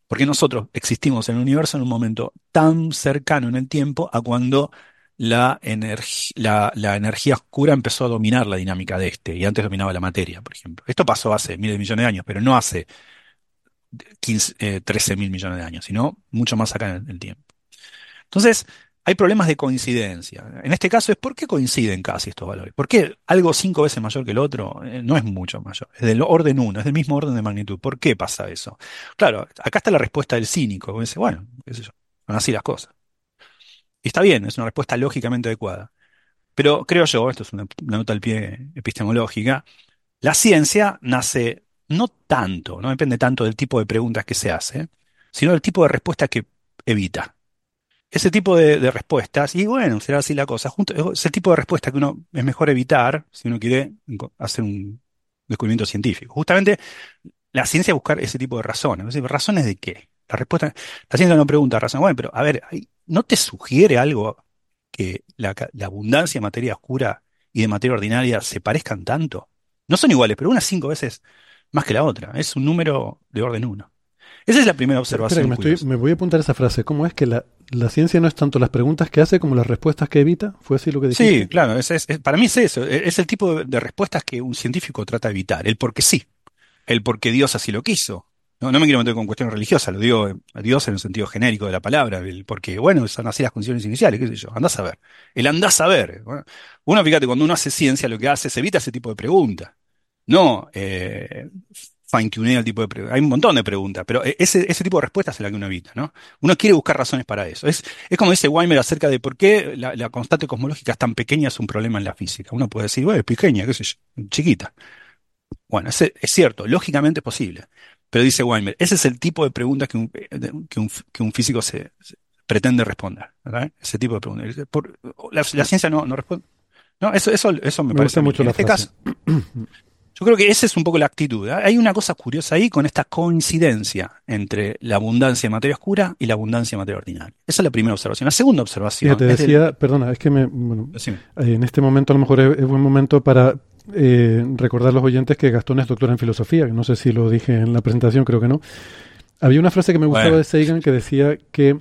porque nosotros existimos en el universo en un momento tan cercano en el tiempo a cuando la, energía oscura empezó a dominar la dinámica de este, y antes dominaba la materia, por ejemplo. Esto pasó hace miles de millones de años, pero no hace 15, eh, 13 mil millones de años, sino mucho más acá en el tiempo. Entonces, hay problemas de coincidencia. En este caso es por qué coinciden casi estos valores. ¿Por qué algo cinco veces mayor que el otro Eh, no es mucho mayor? Es del orden uno, es del mismo orden de magnitud. ¿Por qué pasa eso? Claro, acá está la respuesta del cínico. dice, bueno, qué sé yo, son así las cosas. Y está bien, es una respuesta lógicamente adecuada. Pero creo yo, esto es una, una nota al pie epistemológica, la ciencia nace no tanto, no depende tanto del tipo de preguntas que se hace, sino del tipo de respuestas que evita. Ese tipo de, respuestas, y bueno, será así la cosa, junto, es el tipo de respuesta que uno es mejor evitar si uno quiere hacer un descubrimiento científico. Justamente la ciencia buscar ese tipo de razones. ¿razones de qué? La respuesta, la ciencia no pregunta razones. Bueno, pero a ver, ¿hay- ¿no te sugiere algo que la, la abundancia de materia oscura y de materia ordinaria se parezcan tanto? No son iguales, pero una cinco veces más que la otra. Es un número de orden uno. Esa es la primera Espera, observación. que me, estoy- me voy a apuntar esa frase. ¿Cómo es que la, la ciencia no es tanto las preguntas que hace como las respuestas que evita? ¿Fue así lo que dijiste? Sí, claro, es, para mí es eso, es, es el tipo de, de respuestas que un científico trata de evitar, el porque sí, el porque Dios así lo quiso. No, no me quiero meter con cuestiones religiosas, lo digo a Dios en el sentido genérico de la palabra, el porque, bueno, son así las condiciones iniciales, qué sé yo, andás a ver. El andás a ver. Bueno, uno, fíjate, cuando uno hace ciencia, lo que hace es evita ese tipo de preguntas. No eh, fine-tunea el tipo de preguntas. Hay un montón de preguntas, pero e- ese, ese tipo de respuestas es la que uno evita, ¿no? Uno quiere buscar razones para eso. Es, es como dice Weimer acerca de por qué la, la constante cosmológica es tan pequeña, es un problema en la física. Uno puede decir, bueno, es pequeña, qué sé yo, chiquita. Bueno, ese- es cierto, lógicamente es posible. Pero dice Weimer, ese es el tipo de preguntas que un, que un, que un físico se, se pretende responder. ¿verdad? Ese tipo de preguntas. Por- la, la ciencia no, no responde. No, eso, eso, eso me, Me parece gusta mucho En la este frase. caso, yo creo que esa es un poco la actitud. ¿eh? Hay una cosa curiosa ahí con esta coincidencia entre la abundancia de materia oscura y la abundancia de materia ordinaria. Esa es la primera observación. La segunda observación es del- decía, perdona, es que me, bueno, eh, en este momento a lo mejor es, es buen momento para eh, recordar a los oyentes que Gastón es doctor en filosofía, no sé si lo dije en la presentación, creo que no. Había una frase que me gustaba Bueno. de Sagan que decía que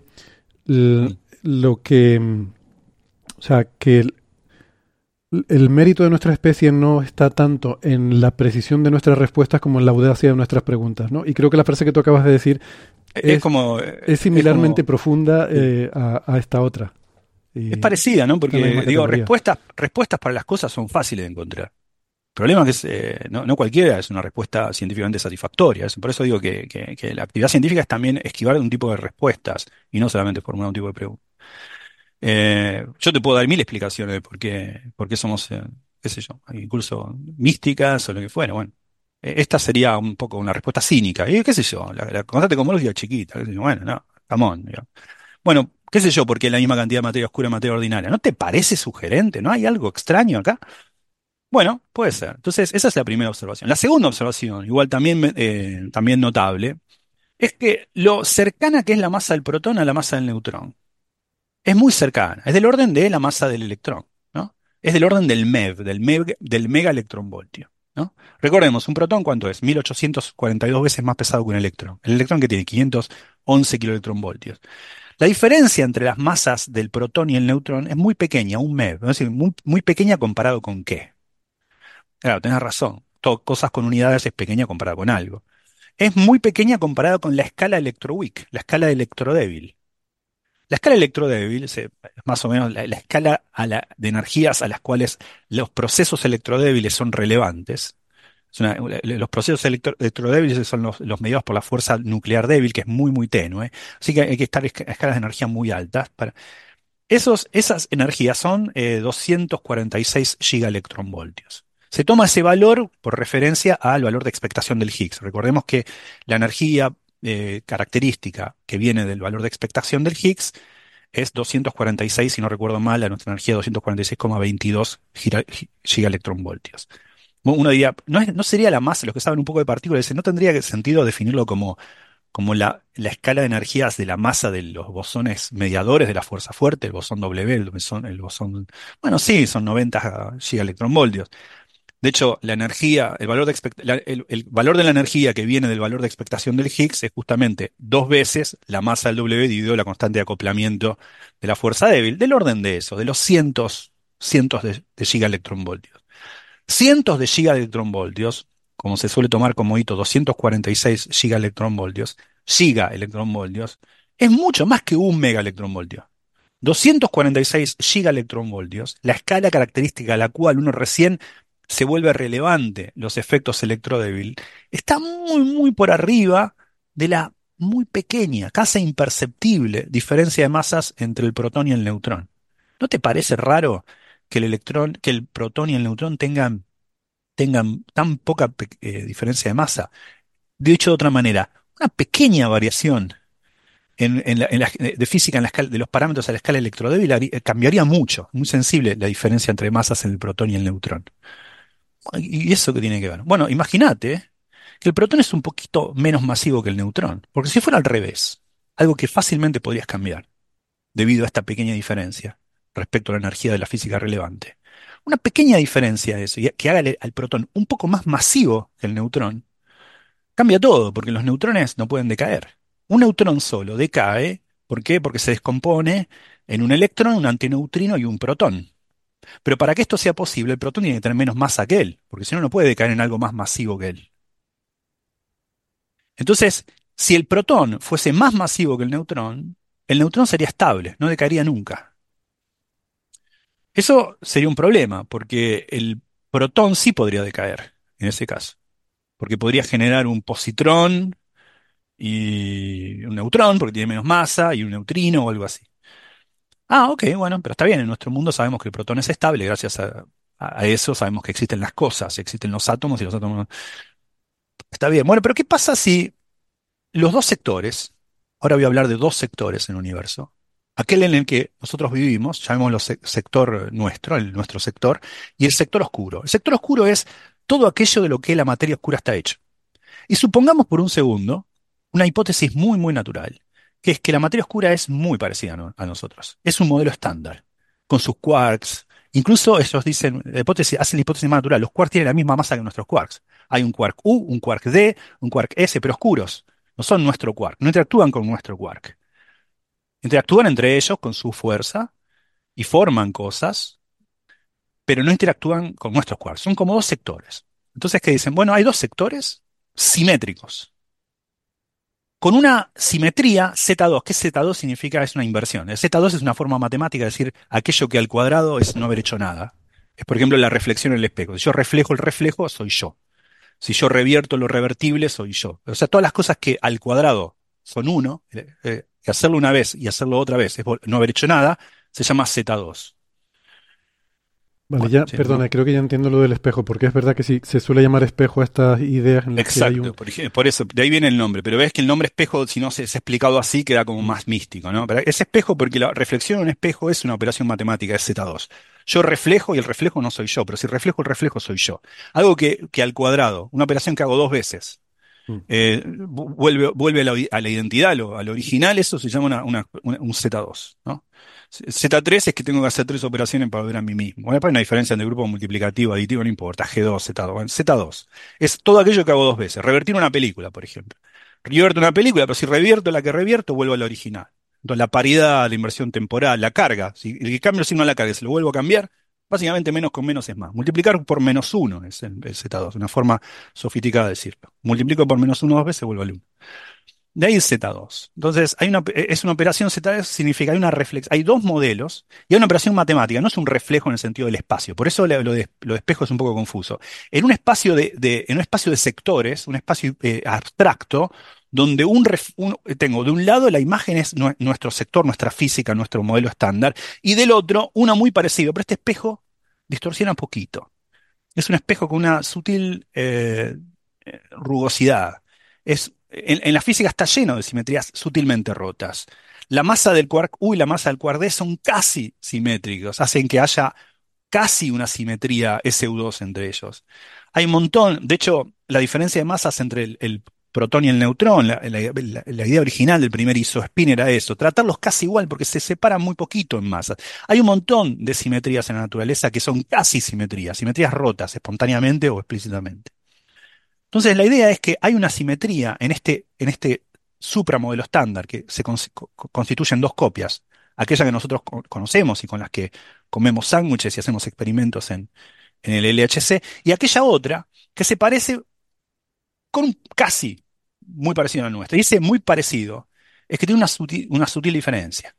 l- lo que, o sea, que el, mérito de nuestra especie no está tanto en la precisión de nuestras respuestas como en la audacia de nuestras preguntas, ¿no? Y creo que la frase que tú acabas de decir Es, es- como. es similarmente como- profunda eh, a, a esta otra. Y- Es parecida, ¿no? Porque, digo, respuestas, respuestas para las cosas son fáciles de encontrar. El problema es que eh, no, no cualquiera es una respuesta científicamente satisfactoria. Por eso digo que, que- que la actividad científica es también esquivar un tipo de respuestas y no solamente formular un tipo de preguntas. Eh, yo te puedo dar mil explicaciones de por qué, por qué somos, eh, qué sé yo, incluso místicas o lo que fuera. Bueno, eh, esta sería un poco una respuesta cínica. Y qué sé yo, la, la constante cosmológica es chiquita. bueno, no, digamos. Bueno, qué sé yo, porque la misma cantidad de materia oscura y materia ordinaria. ¿No te parece sugerente? ¿No hay algo extraño acá? Bueno, puede ser. Entonces, esa es la primera observación. La segunda observación, igual también, también notable, es que lo cercana que es la masa del protón a la masa del neutrón. Es muy cercana. Es del orden de la masa del electrón, ¿no? Es del orden del MeV, del, del mega electronvoltio. ¿no? Recordemos, un protón, ¿cuánto es? 1842 veces más pesado que un electrón. El electrón que tiene 511 kiloelectronvoltios. La diferencia entre las masas del protón y el neutrón es muy pequeña, un MeV, es decir, muy, pequeña comparado con qué. Claro, tenés razón. cosas con unidades es pequeña comparado con algo. Es muy pequeña comparado con la escala electroweak, la escala electrodébil. La escala electrodébil es más o menos la, escala de energías a las cuales los procesos electrodébiles son relevantes. los procesos electrodébiles son los, mediados por la fuerza nuclear débil, que es muy, muy tenue. Así que hay que estar a escalas de energía muy altas. Para... Esos, esas energías son 246 eh, gigaelectronvoltios. Se toma ese valor por referencia al valor de expectación del Higgs. Recordemos que la energía eh, característica que viene del valor de expectación del Higgs es 246, si no recuerdo mal, a nuestra energía 246,22 gigaelectronvoltios. Uno diría, ¿no, sería la masa, los que saben un poco de partículas, no tendría sentido definirlo como, como la, escala de energías de la masa de los bosones mediadores de la fuerza fuerte, el bosón W, el bosón, el bosón bueno, sí, son 90 gigaelectronvoltios. De hecho, la energía, el valor, de el, valor de la energía que viene del valor de expectación del Higgs es justamente dos veces la masa del W dividido la constante de acoplamiento de la fuerza débil, del orden de eso, de los cientos, cientos de, gigaelectronvoltios. Cientos de gigaelectronvoltios, como se suele tomar como hito 246 gigaelectronvoltios, gigaelectronvoltios, es mucho más que un megaelectronvoltio. 246 gigaelectronvoltios, la escala característica a la cual uno recién se vuelve relevante los efectos electrodébil, está muy, muy por arriba de la muy pequeña, casi imperceptible diferencia de masas entre el protón y el neutrón. ¿No te parece raro que el electrón, que el protón y el neutrón tengan, tengan tan poca eh, diferencia de masa? Dicho de otra manera, una pequeña variación en, de física en la escala, de los parámetros a la escala electrodébil cambiaría mucho, muy sensible la diferencia entre masas en el protón y el neutrón. ¿Y eso qué tiene que ver? Bueno, imagínate que el protón es un poquito menos masivo que el neutrón, porque si fuera al revés, algo que fácilmente podrías cambiar debido a esta pequeña diferencia respecto a la energía de la física relevante. Una pequeña diferencia de eso, que haga al protón un poco más masivo que el neutrón, cambia todo, porque los neutrones no pueden decaer. Un neutrón solo decae, ¿por qué? Porque se descompone en un electrón, un antineutrino y un protón. Pero para que esto sea posible, el protón tiene que tener menos masa que él, porque si no, no puede decaer en algo más masivo que él. Entonces, si el protón fuese más masivo que el neutrón, el neutrón sería estable, no decaería nunca. Eso sería un problema, porque el protón sí podría decaer en ese caso, porque podría generar un positrón y un neutrón, porque tiene menos masa, y un neutrino o algo así. Ah, ok, bueno, pero está bien, en nuestro mundo sabemos que el protón es estable, gracias a, eso sabemos que existen las cosas, existen los átomos y los átomos... Está bien, bueno, pero ¿qué pasa si los dos sectores, ahora voy a hablar de dos sectores en el universo, aquel en el que nosotros vivimos, llamémoslo sector nuestro, el, nuestro sector, y el sector oscuro. El sector oscuro es todo aquello de lo que la materia oscura está hecho. Y supongamos por un segundo una hipótesis muy, muy natural que es que la materia oscura es muy parecida a nosotros. Es un modelo estándar, con sus quarks. Incluso ellos dicen, la hipótesis, hacen la hipótesis más natural, los quarks tienen la misma masa que nuestros quarks. Hay un quark U, un quark D, un quark S, pero oscuros. No son nuestro quark, no interactúan con nuestro quark. Interactúan entre ellos con su fuerza y forman cosas, pero no interactúan con nuestros quarks. Son como dos sectores. Entonces, ¿qué dicen? Bueno, hay dos sectores simétricos con una simetría Z2. ¿Qué Z2 significa? Es una inversión. El Z2 es una forma matemática de decir aquello que al cuadrado es no haber hecho nada. Es, por ejemplo, la reflexión en el espejo. Si yo reflejo el reflejo, soy yo. Si yo revierto lo revertible, soy yo. O sea, todas las cosas que al cuadrado son uno, eh, eh, hacerlo una vez y hacerlo otra vez es no haber hecho nada, se llama Z2. Vale, ya, perdona, creo que ya entiendo lo del espejo, porque es verdad que sí, se suele llamar espejo a estas ideas en las que hay un... por, por, eso, de ahí viene el nombre, pero ves que el nombre espejo, si no se, ha explicado así, queda como más místico, ¿no? Pero es espejo porque la reflexión en un espejo es una operación matemática, es Z2. Yo reflejo y el reflejo no soy yo, pero si reflejo el reflejo soy yo. Algo que, que al cuadrado, una operación que hago dos veces, Mm. Eh, vuelve vuelve a la, identidad, al original, eso se llama una, un Z2. ¿no? Z3 es que tengo que hacer tres operaciones para ver a mí mismo. Bueno, hay una diferencia entre grupo multiplicativo, aditivo, no importa, G2, Z2. Z2 es todo aquello que hago dos veces. Revertir una película, por ejemplo. Revierto una película, pero si revierto la que revierto, vuelvo a la original. Entonces, la paridad, la inversión temporal, la carga, si el que cambio el signo a la carga se lo vuelvo a cambiar, básicamente menos con menos es más. Multiplicar por menos uno es el, el Z2, una forma sofisticada de decirlo. Multiplico por menos uno dos veces, vuelvo al 1. De ahí Z2. Entonces, hay una, es una operación Z2, significa hay una reflex, hay dos modelos y hay una operación matemática, no es un reflejo en el sentido del espacio. Por eso lo de, lo espejo es un poco confuso. En un espacio de, en un espacio de sectores, un espacio eh, abstracto, donde un, tengo de un lado la imagen es nuestro sector, nuestra física, nuestro modelo estándar, y del otro una muy parecida, pero este espejo distorsiona un poquito. Es un espejo con una sutil eh, eh, rugosidad. Es en, la física está lleno de simetrías sutilmente rotas. La masa del quark U y la masa del quark D son casi simétricos, hacen que haya casi una simetría SU2 entre ellos. Hay un montón, de hecho, la diferencia de masas entre el, protón y el neutrón, la, idea original del primer isospin era eso, tratarlos casi igual porque se separan muy poquito en masas. Hay un montón de simetrías en la naturaleza que son casi simetrías, simetrías rotas espontáneamente o explícitamente. Entonces, la idea es que hay una simetría en este, en este supramodelo estándar que se constituyen dos copias, aquella que nosotros conocemos y con las que comemos sándwiches y hacemos experimentos en, el LHC, y aquella otra que se parece con un casi muy parecido a la nuestra. Y ese muy parecido es que tiene una una sutil diferencia.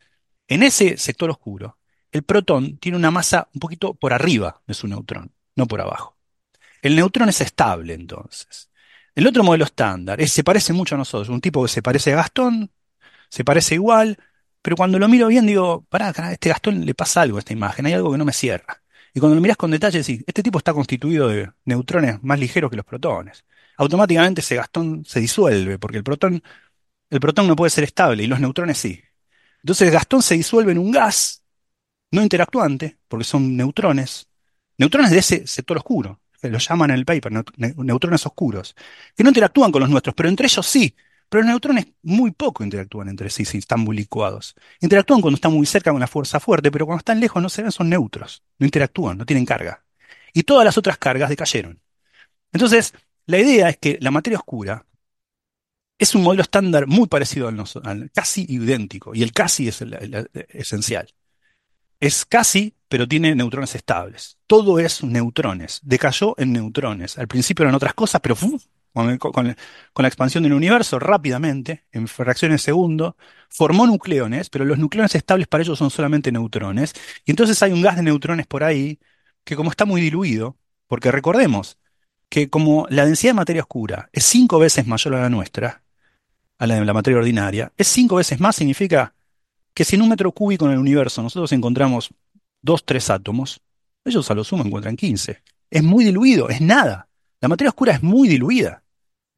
En ese sector oscuro, el protón tiene una masa un poquito por arriba de su neutrón, no por abajo. El neutrón es estable entonces. El otro modelo estándar es, se parece mucho a nosotros, un tipo que se parece a Gastón, se parece igual, pero cuando lo miro bien digo, pará, a este Gastón le pasa algo a esta imagen, hay algo que no me cierra. Y cuando lo miras con detalle decís, este tipo está constituido de neutrones más ligeros que los protones. Automáticamente ese Gastón se disuelve, porque el protón, el protón no puede ser estable y los neutrones sí. Entonces Gastón se disuelve en un gas no interactuante, porque son neutrones, neutrones de ese sector oscuro los llaman en el paper, neutrones oscuros, que no interactúan con los nuestros, pero entre ellos sí. Pero los neutrones muy poco interactúan entre sí si están muy licuados. Interactúan cuando están muy cerca con una fuerza fuerte, pero cuando están lejos no se ven, son neutros. No interactúan, no tienen carga. Y todas las otras cargas decayeron. Entonces, la idea es que la materia oscura es un modelo estándar muy parecido al, casi idéntico, y el casi es el esencial. Es casi pero tiene neutrones estables. Todo es neutrones. Decayó en neutrones. Al principio eran otras cosas, pero con, la expansión del universo, rápidamente, en fracciones de segundo, formó nucleones, pero los nucleones estables para ellos son solamente neutrones. Y entonces hay un gas de neutrones por ahí que como está muy diluido, porque recordemos que como la densidad de materia oscura es cinco veces mayor a la nuestra, a la de la materia ordinaria, es cinco veces más, significa que si en un metro cúbico en el universo nosotros encontramos dos, tres átomos, ellos a lo sumo encuentran 15. Es muy diluido, es nada. La materia oscura es muy diluida.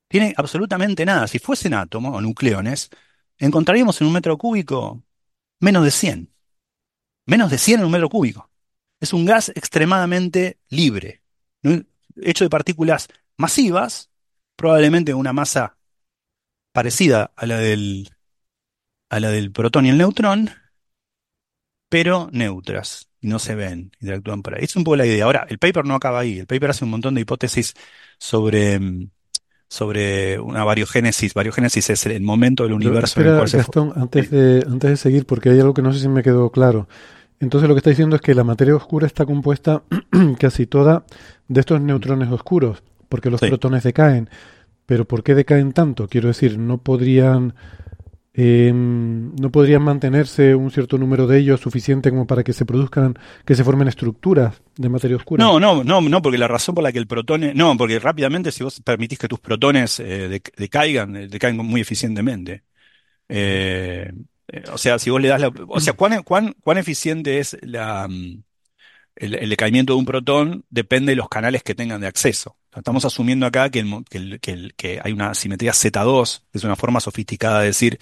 Tiene absolutamente nada. Si fuesen átomos o nucleones, encontraríamos en un metro cúbico menos de 100. Menos de 100 en un metro cúbico. Es un gas extremadamente libre, hecho de partículas masivas, probablemente una masa parecida a la del, a la del protón y el neutrón, pero neutras y no se ven, interactúan por ahí. Es un poco la idea. Ahora, el paper no acaba ahí. El paper hace un montón de hipótesis sobre, mm, sobre una variogénesis. Variogénesis es el momento del universo en el cual Gastón, antes de, antes de seguir, porque hay algo que no sé si me quedó claro. Entonces lo que está diciendo es que la materia oscura está compuesta casi toda de estos neutrones oscuros, porque los protones decaen. Pero ¿por qué decaen tanto? Quiero decir, no podrían eh, no podrían mantenerse un cierto número de ellos suficiente como para que se produzcan, que se formen estructuras de materia oscura. No, no, no, no, porque la razón por la que el protón, no, porque rápidamente si vos permitís que tus protones eh, decaigan, eh, decaen muy eficientemente. Eh, o sea, si vos le das la, o sea, cuán eficiente es la, mm, el, decaimiento de un protón depende de los canales que tengan de acceso. Estamos asumiendo acá que, que, hay una simetría Z2, que es una forma sofisticada de decir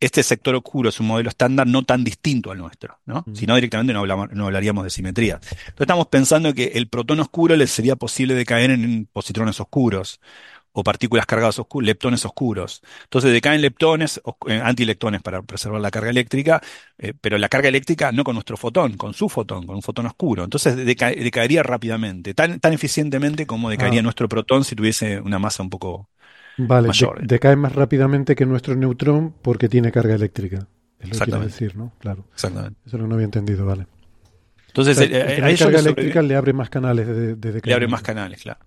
este sector oscuro es un modelo estándar no tan distinto al nuestro, ¿no? Si no, directamente no, no, hablaríamos de simetría. Entonces estamos pensando que el protón oscuro le sería posible decaer en positrones oscuros. o partículas cargadas oscuras, leptones oscuros. Entonces decaen leptones, eh, antileptones para preservar la carga eléctrica, eh, pero la carga eléctrica no con nuestro fotón, con su fotón, con un fotón oscuro. Entonces decaería rápidamente, tan, tan eficientemente como decaería ah. nuestro protón si tuviese una masa un poco vale, decae más rápidamente que nuestro neutrón porque tiene carga eléctrica. Es lo que quiere decir, ¿no? Claro. Exactamente. Eso no había entendido, vale. Entonces, la carga eléctrica le abre más canales de, de, Le abre más canales, claro.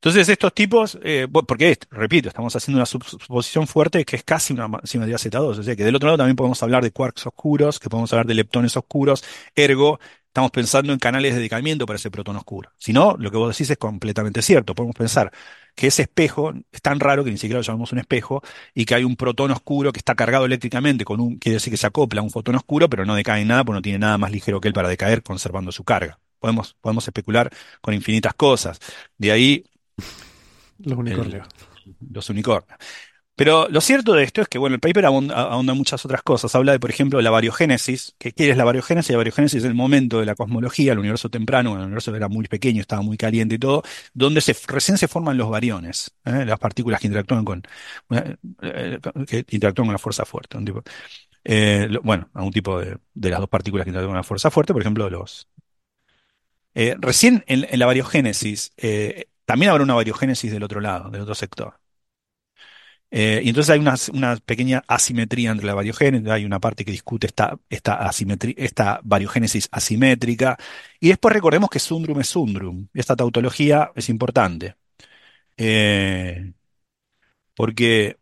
Entonces estos tipos, eh, porque repito, estamos haciendo una suposición fuerte que es casi una simetría Z2, o sea que del otro lado también podemos hablar de quarks oscuros, que podemos hablar de leptones oscuros, ergo estamos pensando en canales de decaimiento para ese protón oscuro. Si no, lo que vos decís es completamente cierto. Podemos pensar que ese espejo es tan raro que ni siquiera lo llamamos un espejo y que hay un protón oscuro que está cargado eléctricamente con un, quiere decir que se acopla a un fotón oscuro, pero no decae en nada porque no tiene nada más ligero que él para decaer conservando su carga. Podemos, podemos especular con infinitas cosas. De ahí los unicornios. los unicornios. Pero lo cierto de esto es que, bueno, el paper ahonda, muchas otras cosas. Habla de, por ejemplo, la variogénesis. ¿Qué, es la variogénesis? La variogénesis es el momento de la cosmología, el universo temprano, el universo era muy pequeño, estaba muy caliente y todo, donde se, recién se forman los variones, ¿eh? las partículas que interactúan con, eh, que interactúan con la fuerza fuerte. Eh, bueno, a un tipo de, las dos partículas que interactúan con la fuerza fuerte, por ejemplo, los... recién en, en, la variogénesis también habrá una variogénesis del otro lado, del otro sector. Eh, y entonces hay una, pequeña asimetría entre la variogénesis, hay una parte que discute esta, esta, esta variogénesis asimétrica. Y después recordemos que Sundrum es Sundrum. Esta tautología es importante. Eh, porque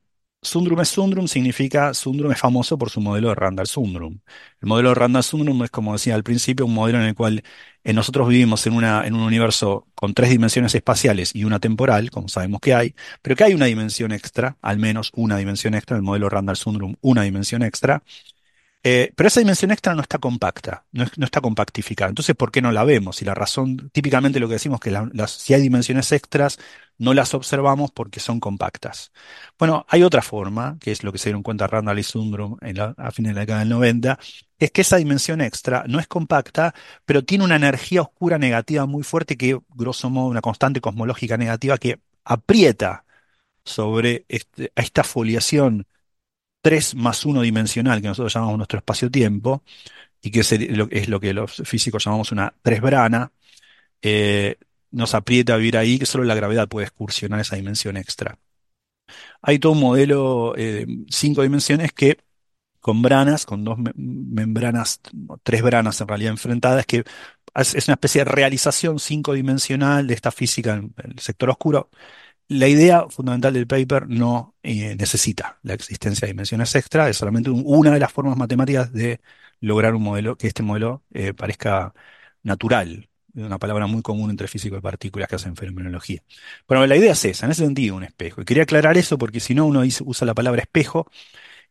Sundrum es Sundrum significa, Sundrum es famoso por su modelo de Randall-Sundrum. El modelo de Randall-Sundrum es, como decía al principio, un modelo en el cual eh, nosotros vivimos en, una, en un universo con tres dimensiones espaciales y una temporal, como sabemos que hay, pero que hay una dimensión extra, al menos una dimensión extra, el modelo Randall-Sundrum, una dimensión extra, eh, pero esa dimensión extra no está compacta, no, está compactificada. Entonces, ¿por qué no la vemos? Y la razón, típicamente lo que decimos que si hay dimensiones extras, no las observamos porque son compactas. Bueno, hay otra forma, que es lo que se dieron cuenta Randall y Sundrum a fines de la década del 90, es que esa dimensión extra no es compacta, pero tiene una energía oscura negativa muy fuerte que, grosso modo, una constante cosmológica negativa que aprieta sobre este, esta foliación 3 más 1 dimensional que nosotros llamamos nuestro espacio-tiempo, y que es lo que los físicos llamamos una tresbrana, eh, nos aprieta a vivir ahí, que solo la gravedad puede excursionar esa dimensión extra. Hay todo un modelo de eh, cinco dimensiones que con branas, con dos membranas, tres branas en realidad enfrentadas, que es una especie de realización cinco dimensional de esta física en el sector oscuro. La idea fundamental del paper no eh, necesita la existencia de dimensiones extra, es solamente una de las formas matemáticas de lograr un modelo, que este modelo eh, parezca natural, una palabra muy común entre físicos de partículas que hacen fenomenología. Bueno, la idea es esa, en ese sentido, un espejo. Y quería aclarar eso porque si no uno usa la palabra espejo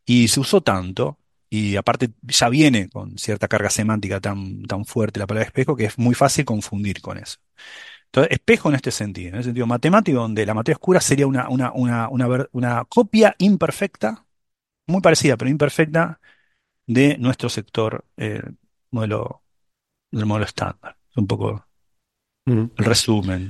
y se usó tanto, y aparte ya viene con cierta carga semántica tan, tan fuerte la palabra espejo, que es muy fácil confundir con eso. Entonces, espejo en este sentido, en el sentido matemático, donde la materia oscura sería una, una, una, una, copia imperfecta, muy parecida, pero imperfecta, de nuestro sector eh, modelo, del modelo estándar. Es un poco el resumen.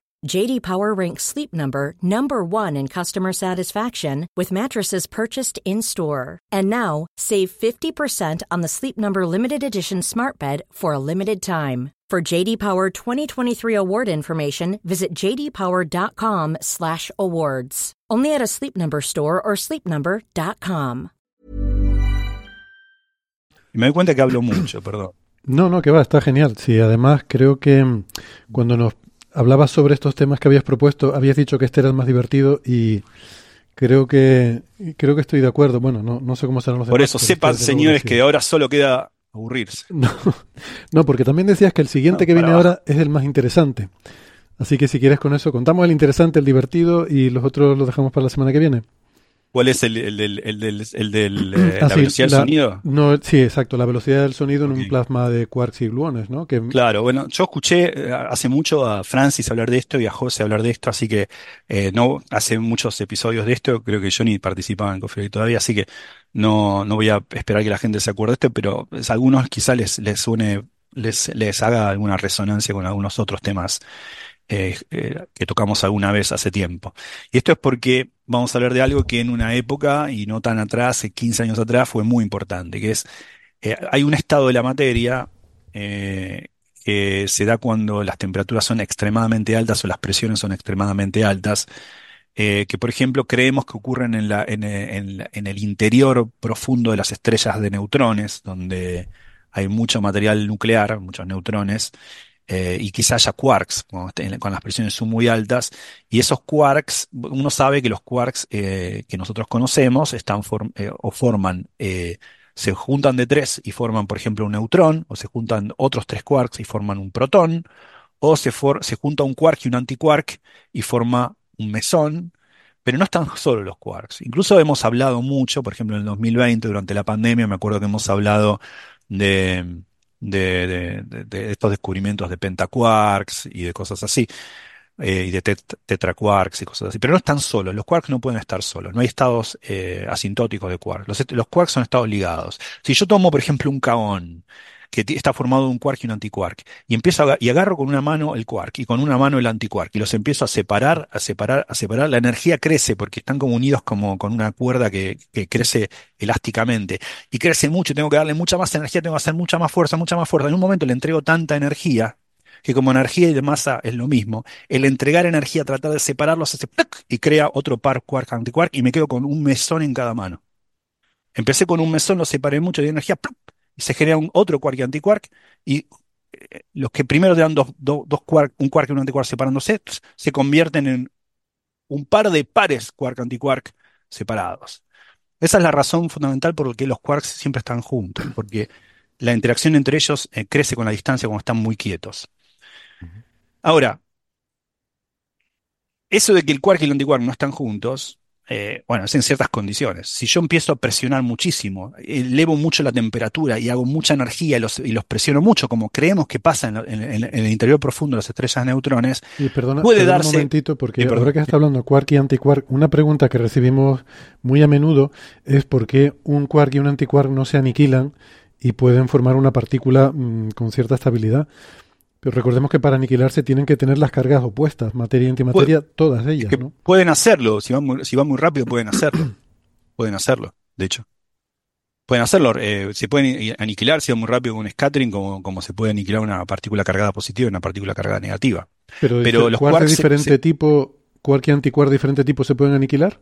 JD Power ranks Sleep Number number 1 in customer satisfaction with mattresses purchased in-store. And now, save 50% on the Sleep Number limited edition Smart Bed for a limited time. For JD Power 2023 award information, visit jdpower.com/awards. Only at a Sleep Number store or sleepnumber.com. Y me doy cuenta que hablo mucho, perdón. No, no, que va, está genial. Sí, además creo que mm, cuando nos hablabas sobre estos temas que habías propuesto, habías dicho que este era el más divertido y creo que creo que estoy de acuerdo. Bueno, no, no sé cómo serán los Por eso, sepan, señores, que ahora solo queda aburrirse. No, no, porque también decías que el siguiente No, que viene ahora es el más interesante. Así que si quieres con eso, contamos el interesante, el divertido y los otros los dejamos para la semana que viene. ¿Cuál es el, el del, el el del, eh, Ah, la sí, velocidad del la- sonido? No, sí, exacto, la velocidad del sonido en un plasma de quarks y gluones, ¿no? Que, Claro, bueno, yo escuché eh, hace mucho a Francis hablar de esto y a José hablar de esto, así que eh, no hace muchos episodios de esto, creo que yo ni participaba en Coffee todavía, así que no, no voy a esperar que la gente se acuerde de esto, pero a algunos quizá les, les suene, les, les haga alguna resonancia con algunos otros temas eh, eh, que tocamos alguna vez hace tiempo. Y esto es porque vamos a hablar de algo que en una época, y no tan atrás, eh, 15 años atrás, fue muy importante, que es, eh, hay un estado de la materia eh, que se da cuando las temperaturas son extremadamente altas o las presiones son extremadamente altas, eh, que por ejemplo creemos que ocurren eh, en la- en el interior profundo de las estrellas de neutrones, donde hay mucho material nuclear, muchos neutrones, eh, y quizá haya quarks cuando las presiones son muy altas, y esos quarks, uno sabe que los quarks eh, que nosotros conocemos están eh, o forman, se juntan de tres y forman, por ejemplo, un neutrón, o se juntan otros tres quarks y forman un protón, o se, se junta un quark y un antiquark y forma un mesón, pero no están solo los quarks. Incluso hemos hablado mucho, por ejemplo, en el 2020, durante la pandemia, me acuerdo que hemos hablado de, de, de- de- estos descubrimientos de pentaquarks y de cosas así, eh, y de tet- tetraquarks y cosas así. Pero no están solos, los quarks no pueden estar solos, no hay estados eh, asintóticos de quarks. Los, los quarks son estados ligados. Si yo tomo, por ejemplo, un kaón, que está formado de un quark y un antiquark, y empiezo a, y agarro con una mano el quark y con una mano el antiquark, y los empiezo a separar, a separar, a separar, la energía crece porque están como unidos como con una cuerda que, que crece elásticamente, y crece mucho, tengo que darle mucha más energía, tengo que hacer mucha más fuerza, mucha más fuerza. En un momento le entrego tanta energía que como energía y de masa es lo mismo, el entregar energía, tratar de separarlos, hace ¡plac! y crea otro par quark antiquark y me quedo con un mesón en cada mano. Empecé con un mesón, lo separé mucho de energía. Y se genera un otro quark y antiquark, y eh, los que primero te dan dos, dos, dos quark, un quark y un antiquark separándose, se convierten en un par de pares quark-antiquark separados. Esa es la razón fundamental por la que los quarks siempre están juntos, porque la interacción entre ellos eh, crece con la distancia cuando están muy quietos. Ahora, eso de que el quark y el antiquark no están juntos, eh, bueno, es en ciertas condiciones. Si yo empiezo a presionar muchísimo, elevo mucho la temperatura y hago mucha energía y los, y los presiono mucho, como creemos que pasa en, en- el interior profundo de las estrellas de neutrones, Y perdona, Puede perdona darse- un momentito, porque ahora que está hablando de quark y antiquark, una pregunta que recibimos muy a menudo es por qué un quark y un antiquark no se aniquilan y pueden formar una partícula mm, con cierta estabilidad. Pero recordemos que para aniquilarse tienen que tener las cargas opuestas, materia y antimateria, todas ellas, que ¿no? pueden hacerlo, si van muy, si van muy rápido pueden hacerlo, pueden hacerlo, de hecho. Pueden hacerlo, eh, se pueden aniquilar si van muy rápido con un scattering, como, como se puede aniquilar una partícula cargada positiva y una partícula cargada negativa. Pero, los quarks de diferente se- tipo, y antiquark de diferente tipo, ¿se pueden aniquilar?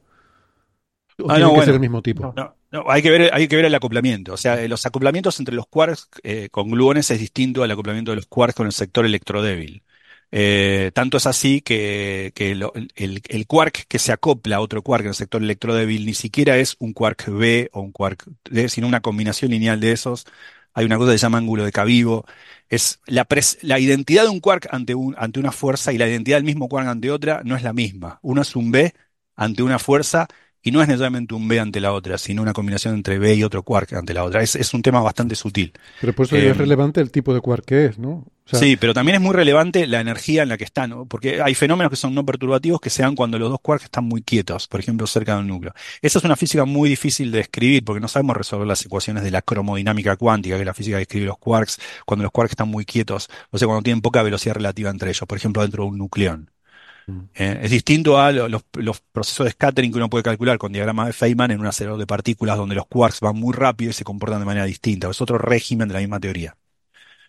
¿O Ah, tienen no, que bueno. ser el mismo tipo? No. No, hay que ver, hay que ver el acoplamiento. O sea, los acoplamientos entre los quarks eh, con gluones es distinto al acoplamiento de los quarks con el sector electrodébil. Eh, tanto es así que, que lo- el, el quark que se acopla a otro quark en el sector electrodébil ni siquiera es un quark B o un quark D, sino una combinación lineal de esos. Hay una cosa que se llama ángulo de Cavivo. Es la, pres- la identidad de un quark ante, un, ante una fuerza y la identidad del mismo quark ante otra no es la misma. Uno es un B ante una fuerza y no es necesariamente un B ante la otra, sino una combinación entre B y otro quark ante la otra. Es, es un tema bastante sutil. Pero por eso Eh, es relevante el tipo de quark que es, ¿no? O sea, sí, pero también es muy relevante la energía en la que están, ¿no? porque hay fenómenos que son no perturbativos que se dan cuando los dos quarks están muy quietos, por ejemplo, cerca de un núcleo. Esa es una física muy difícil de describir porque no sabemos resolver las ecuaciones de la cromodinámica cuántica, que es la física que describe los quarks, cuando los quarks están muy quietos, o sea, cuando tienen poca velocidad relativa entre ellos, por ejemplo, dentro de un nucleón. Eh, es distinto a lo- los, los procesos de scattering que uno puede calcular con diagrama de Feynman en un acelerador de partículas donde los quarks van muy rápido y se comportan de manera distinta. Es otro régimen de la misma teoría.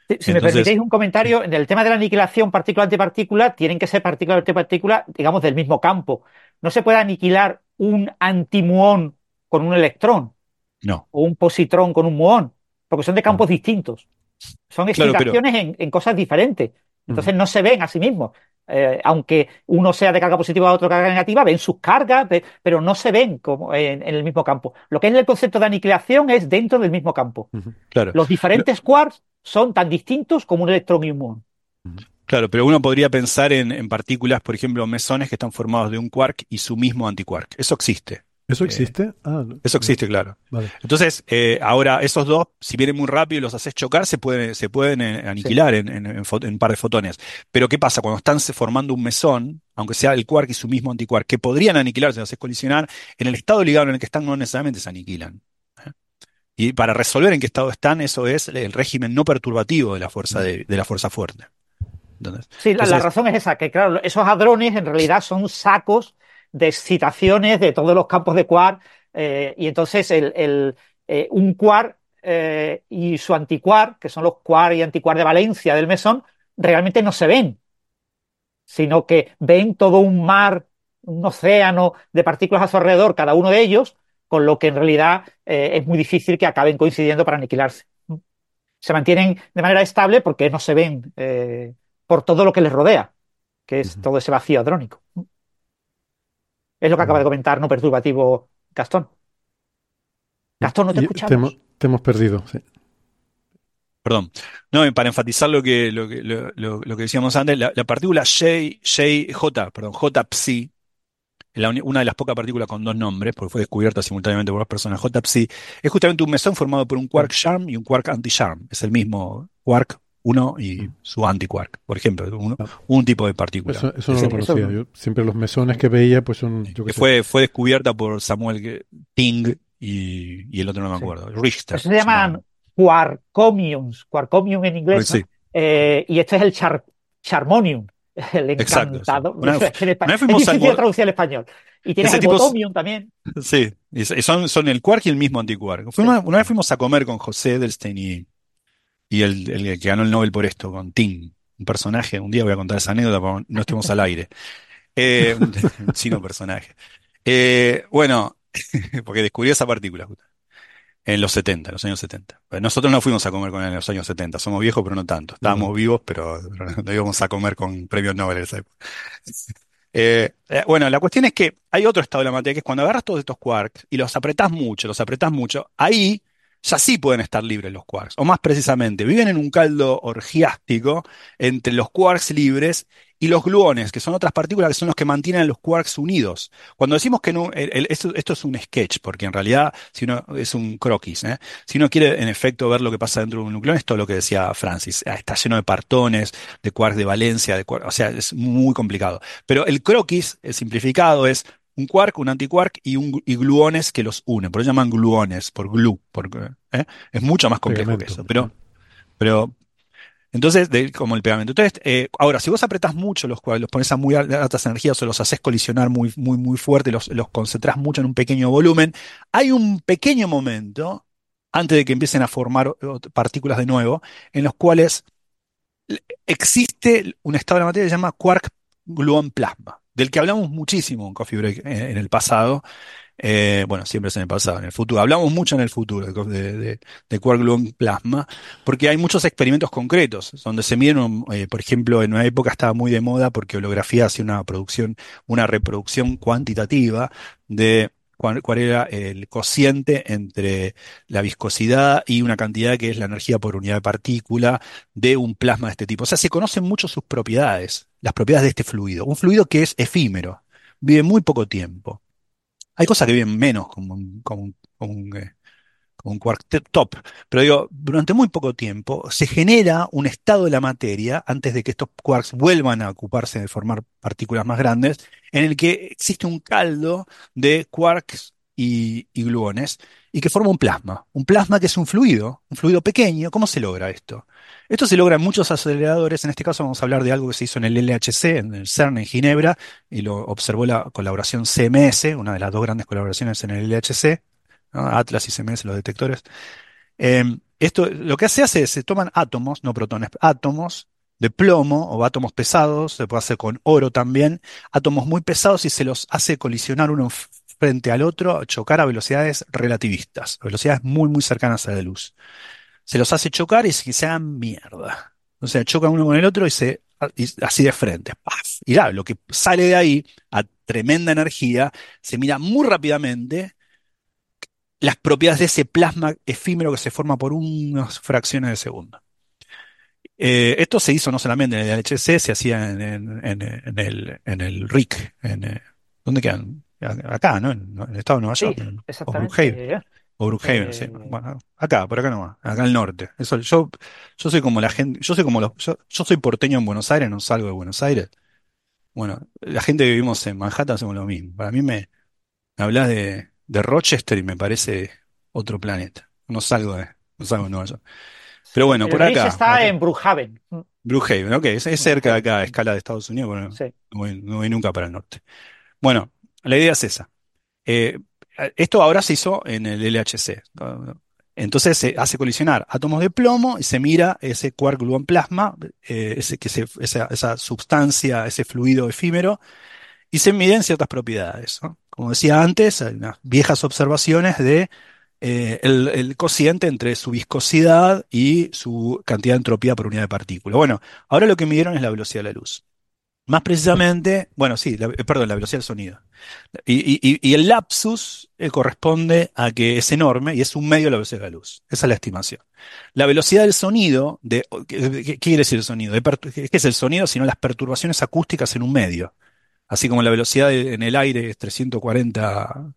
Si, si me permitéis un comentario, en el tema de la aniquilación partícula-antipartícula, tienen que ser partícula-antipartícula, digamos, del mismo campo. No se puede aniquilar un antimuón con un electrón No. o un positrón con un muón, porque son de campos distintos. Son excitaciones en, cosas diferentes. Entonces no se ven a sí mismos. Eh, aunque uno sea de carga positiva, otro de carga negativa, ven sus cargas, pero no se ven como en, el mismo campo. Lo que es el concepto de aniquilación es dentro del mismo campo. Claro. Los diferentes quarks son tan distintos como un electrón y un muón. Claro, pero uno podría pensar en, partículas, por ejemplo, mesones que están formados de un quark y su mismo antiquark. Eso existe. ¿Eso existe? ah, eso existe, claro. Entonces, eh, ahora esos dos, si vienen muy rápido y los haces chocar, se pueden, se pueden eh, aniquilar en, un par de fotones. Pero ¿qué pasa? Cuando están formando un mesón, aunque sea el quark y su mismo antiquark, que podrían aniquilarse, si los haces colisionar, en el estado ligado en el que están no necesariamente se aniquilan. ¿eh? Y para resolver en qué estado están, eso es el régimen no perturbativo de la fuerza, de la fuerza fuerte sí, la, razón es esa, que claro, esos hadrones en realidad son sacos de excitaciones de todos los campos de quark, eh, y entonces el, eh, un quark eh, y su antiquark, que son los quark y antiquark de valencia del mesón, realmente no se ven, sino que ven todo un mar, un océano de partículas a su alrededor, cada uno de ellos, con lo que en realidad es muy difícil que acaben coincidiendo para aniquilarse. Se mantienen de manera estable porque no se ven por todo lo que les rodea, que es todo ese vacío hadrónico. Es lo que acaba de comentar no perturbativo Gastón. Gastón, no te escuchamos. Te, hemos perdido, sí. Perdón. No, para enfatizar lo que, lo que, lo, que decíamos antes, la, partícula J, J, perdón, J psi, una de las pocas partículas con dos nombres, porque fue descubierta simultáneamente por dos personas, J psi, es justamente un mesón formado por un quark charm y un quark anti-charm. Es el mismo quark uno y su antiquark, por ejemplo, un tipo de partícula. Eso, no lo conocía. Yo siempre los mesones que veía, pues son. que fue, fue descubierta por Samuel Ting y, el otro no me acuerdo, Richter. se llaman quarkomiums, quarkomium en inglés. Eh, y este es el charmonium, el encantado. Una, vez fuimos es difícil traducir al español. Y tiene el botomium también. Sí, y son, son el quark y el mismo antiquark. Una, una vez fuimos a comer con José Edelstein y y el, el, que ganó el Nobel por esto, con Tim, un personaje, un día voy a contar esa anécdota, no estemos al aire, eh, un chino personaje. Eh, bueno, porque descubrí esa partícula en los 70, en los años 70. Nosotros no fuimos a comer con él en los años 70, somos viejos pero no tanto. Estábamos vivos, pero no íbamos a comer con premios Nobel en esa época. Eh, eh, bueno, la cuestión es que hay otro estado de la materia que es cuando agarras todos estos quarks y los apretás mucho, los apretás mucho, ahí ya sí pueden estar libres los quarks. O más precisamente, viven en un caldo orgiástico entre los quarks libres y los gluones, que son otras partículas que son los que mantienen los quarks unidos. Cuando decimos que no, esto, es un sketch, porque en realidad si uno, es un croquis. ¿eh? Si uno quiere en efecto ver lo que pasa dentro de un nucleón, es todo lo que decía Francis. Ah, está lleno de partones, de quarks de valencia, de o sea, es muy complicado. Pero el croquis, el simplificado, es un quark, un antiquark y, un, y gluones que los unen. Por eso llaman gluones, por glue. ¿eh? Es mucho más complejo que eso. Pero, pero entonces, como el pegamento. Entonces, eh, ahora, si vos apretás mucho los cuales los pones a muy altas energías o los haces colisionar muy, muy, muy fuerte, los, los concentrás mucho en un pequeño volumen, hay un pequeño momento, antes de que empiecen a formar partículas de nuevo, en los cuales existe un estado de la materia que se llama quark gluon plasma del que hablamos muchísimo en Coffee Break en, el pasado. Eh, bueno, siempre es en el pasado, en el futuro. Hablamos mucho en el futuro de, de, de Quark Gluon Plasma, porque hay muchos experimentos concretos, donde se miden, eh, por ejemplo, en una época estaba muy de moda porque holografía hacía una producción, una reproducción cuantitativa de cuál, era el cociente entre la viscosidad y una cantidad que es la energía por unidad de partícula de un plasma de este tipo. O sea, se conocen mucho sus propiedades, las propiedades de este fluido. Un fluido que es efímero, vive muy poco tiempo. Hay cosas que viven menos, como un, como un, eh, un quark top. Pero digo, durante muy poco tiempo se genera un estado de la materia, antes de que estos quarks vuelvan a ocuparse de formar partículas más grandes, en el que existe un caldo de quarks y, gluones y que forma un plasma. Un plasma que es un fluido, un fluido pequeño. ¿Cómo se logra esto? Esto se logra en muchos aceleradores. En este caso vamos a hablar de algo que se hizo en el LHC, en el CERN en Ginebra, y lo observó la colaboración CMS, una de las dos grandes colaboraciones en el LHC, Atlas y CMS, los detectores. Em, esto lo que se hace es se toman átomos, no protones, átomos de plomo o átomos pesados, se puede hacer con oro también, átomos muy pesados y se los hace colisionar uno frente al otro, chocar a velocidades relativistas, velocidades muy muy cercanas a la luz. se los hace chocar y se hagan mierda. O sea, chocan uno con el otro y se así de frente. Y ya, lo que sale de ahí a tremenda energía se mira muy rápidamente las propiedades de ese plasma efímero que se forma por unas fracciones de segundo. Eh, esto se hizo no solamente en el LHC, se hacía en, el, en el RIC. En, eh, ¿Dónde quedan? Acá, ¿no? En, el estado de Nueva York. o Brookhaven. O Brookhaven, sí. Eh, bueno, acá, por acá nomás, acá al norte. Eso, yo, yo soy como la gente, yo soy como los, yo, soy porteño en Buenos Aires, no salgo de Buenos Aires. Bueno, la gente que vivimos en Manhattan hacemos lo mismo. Para mí me, me hablas de, de Rochester y me parece otro planeta. No salgo de, no salgo de Nueva York. Pero bueno, por acá. está en Brookhaven. Brookhaven, ok, es, cerca de acá, a escala de Estados Unidos, bueno, no, voy, nunca para el norte. Bueno, la idea es esa. Eh, esto ahora se hizo en el LHC. Entonces se hace colisionar átomos de plomo y se mira ese quark gluon plasma, eh, ese, que esa, esa, sustancia, ese fluido efímero, y se miden ciertas propiedades. Como decía antes, hay unas viejas observaciones de eh, el, cociente entre su viscosidad y su cantidad de entropía por unidad de partícula. Bueno, ahora lo que midieron es la velocidad de la luz. Más precisamente, bueno, sí, eh, perdón, la velocidad del sonido. Y, el lapsus eh, corresponde a que es enorme y es un medio de la velocidad de la luz. Esa es la estimación. La velocidad del sonido, de, ¿qué, quiere decir el sonido? ¿Qué es el sonido? Sino las perturbaciones acústicas en un medio. Así como la velocidad en el aire es 340,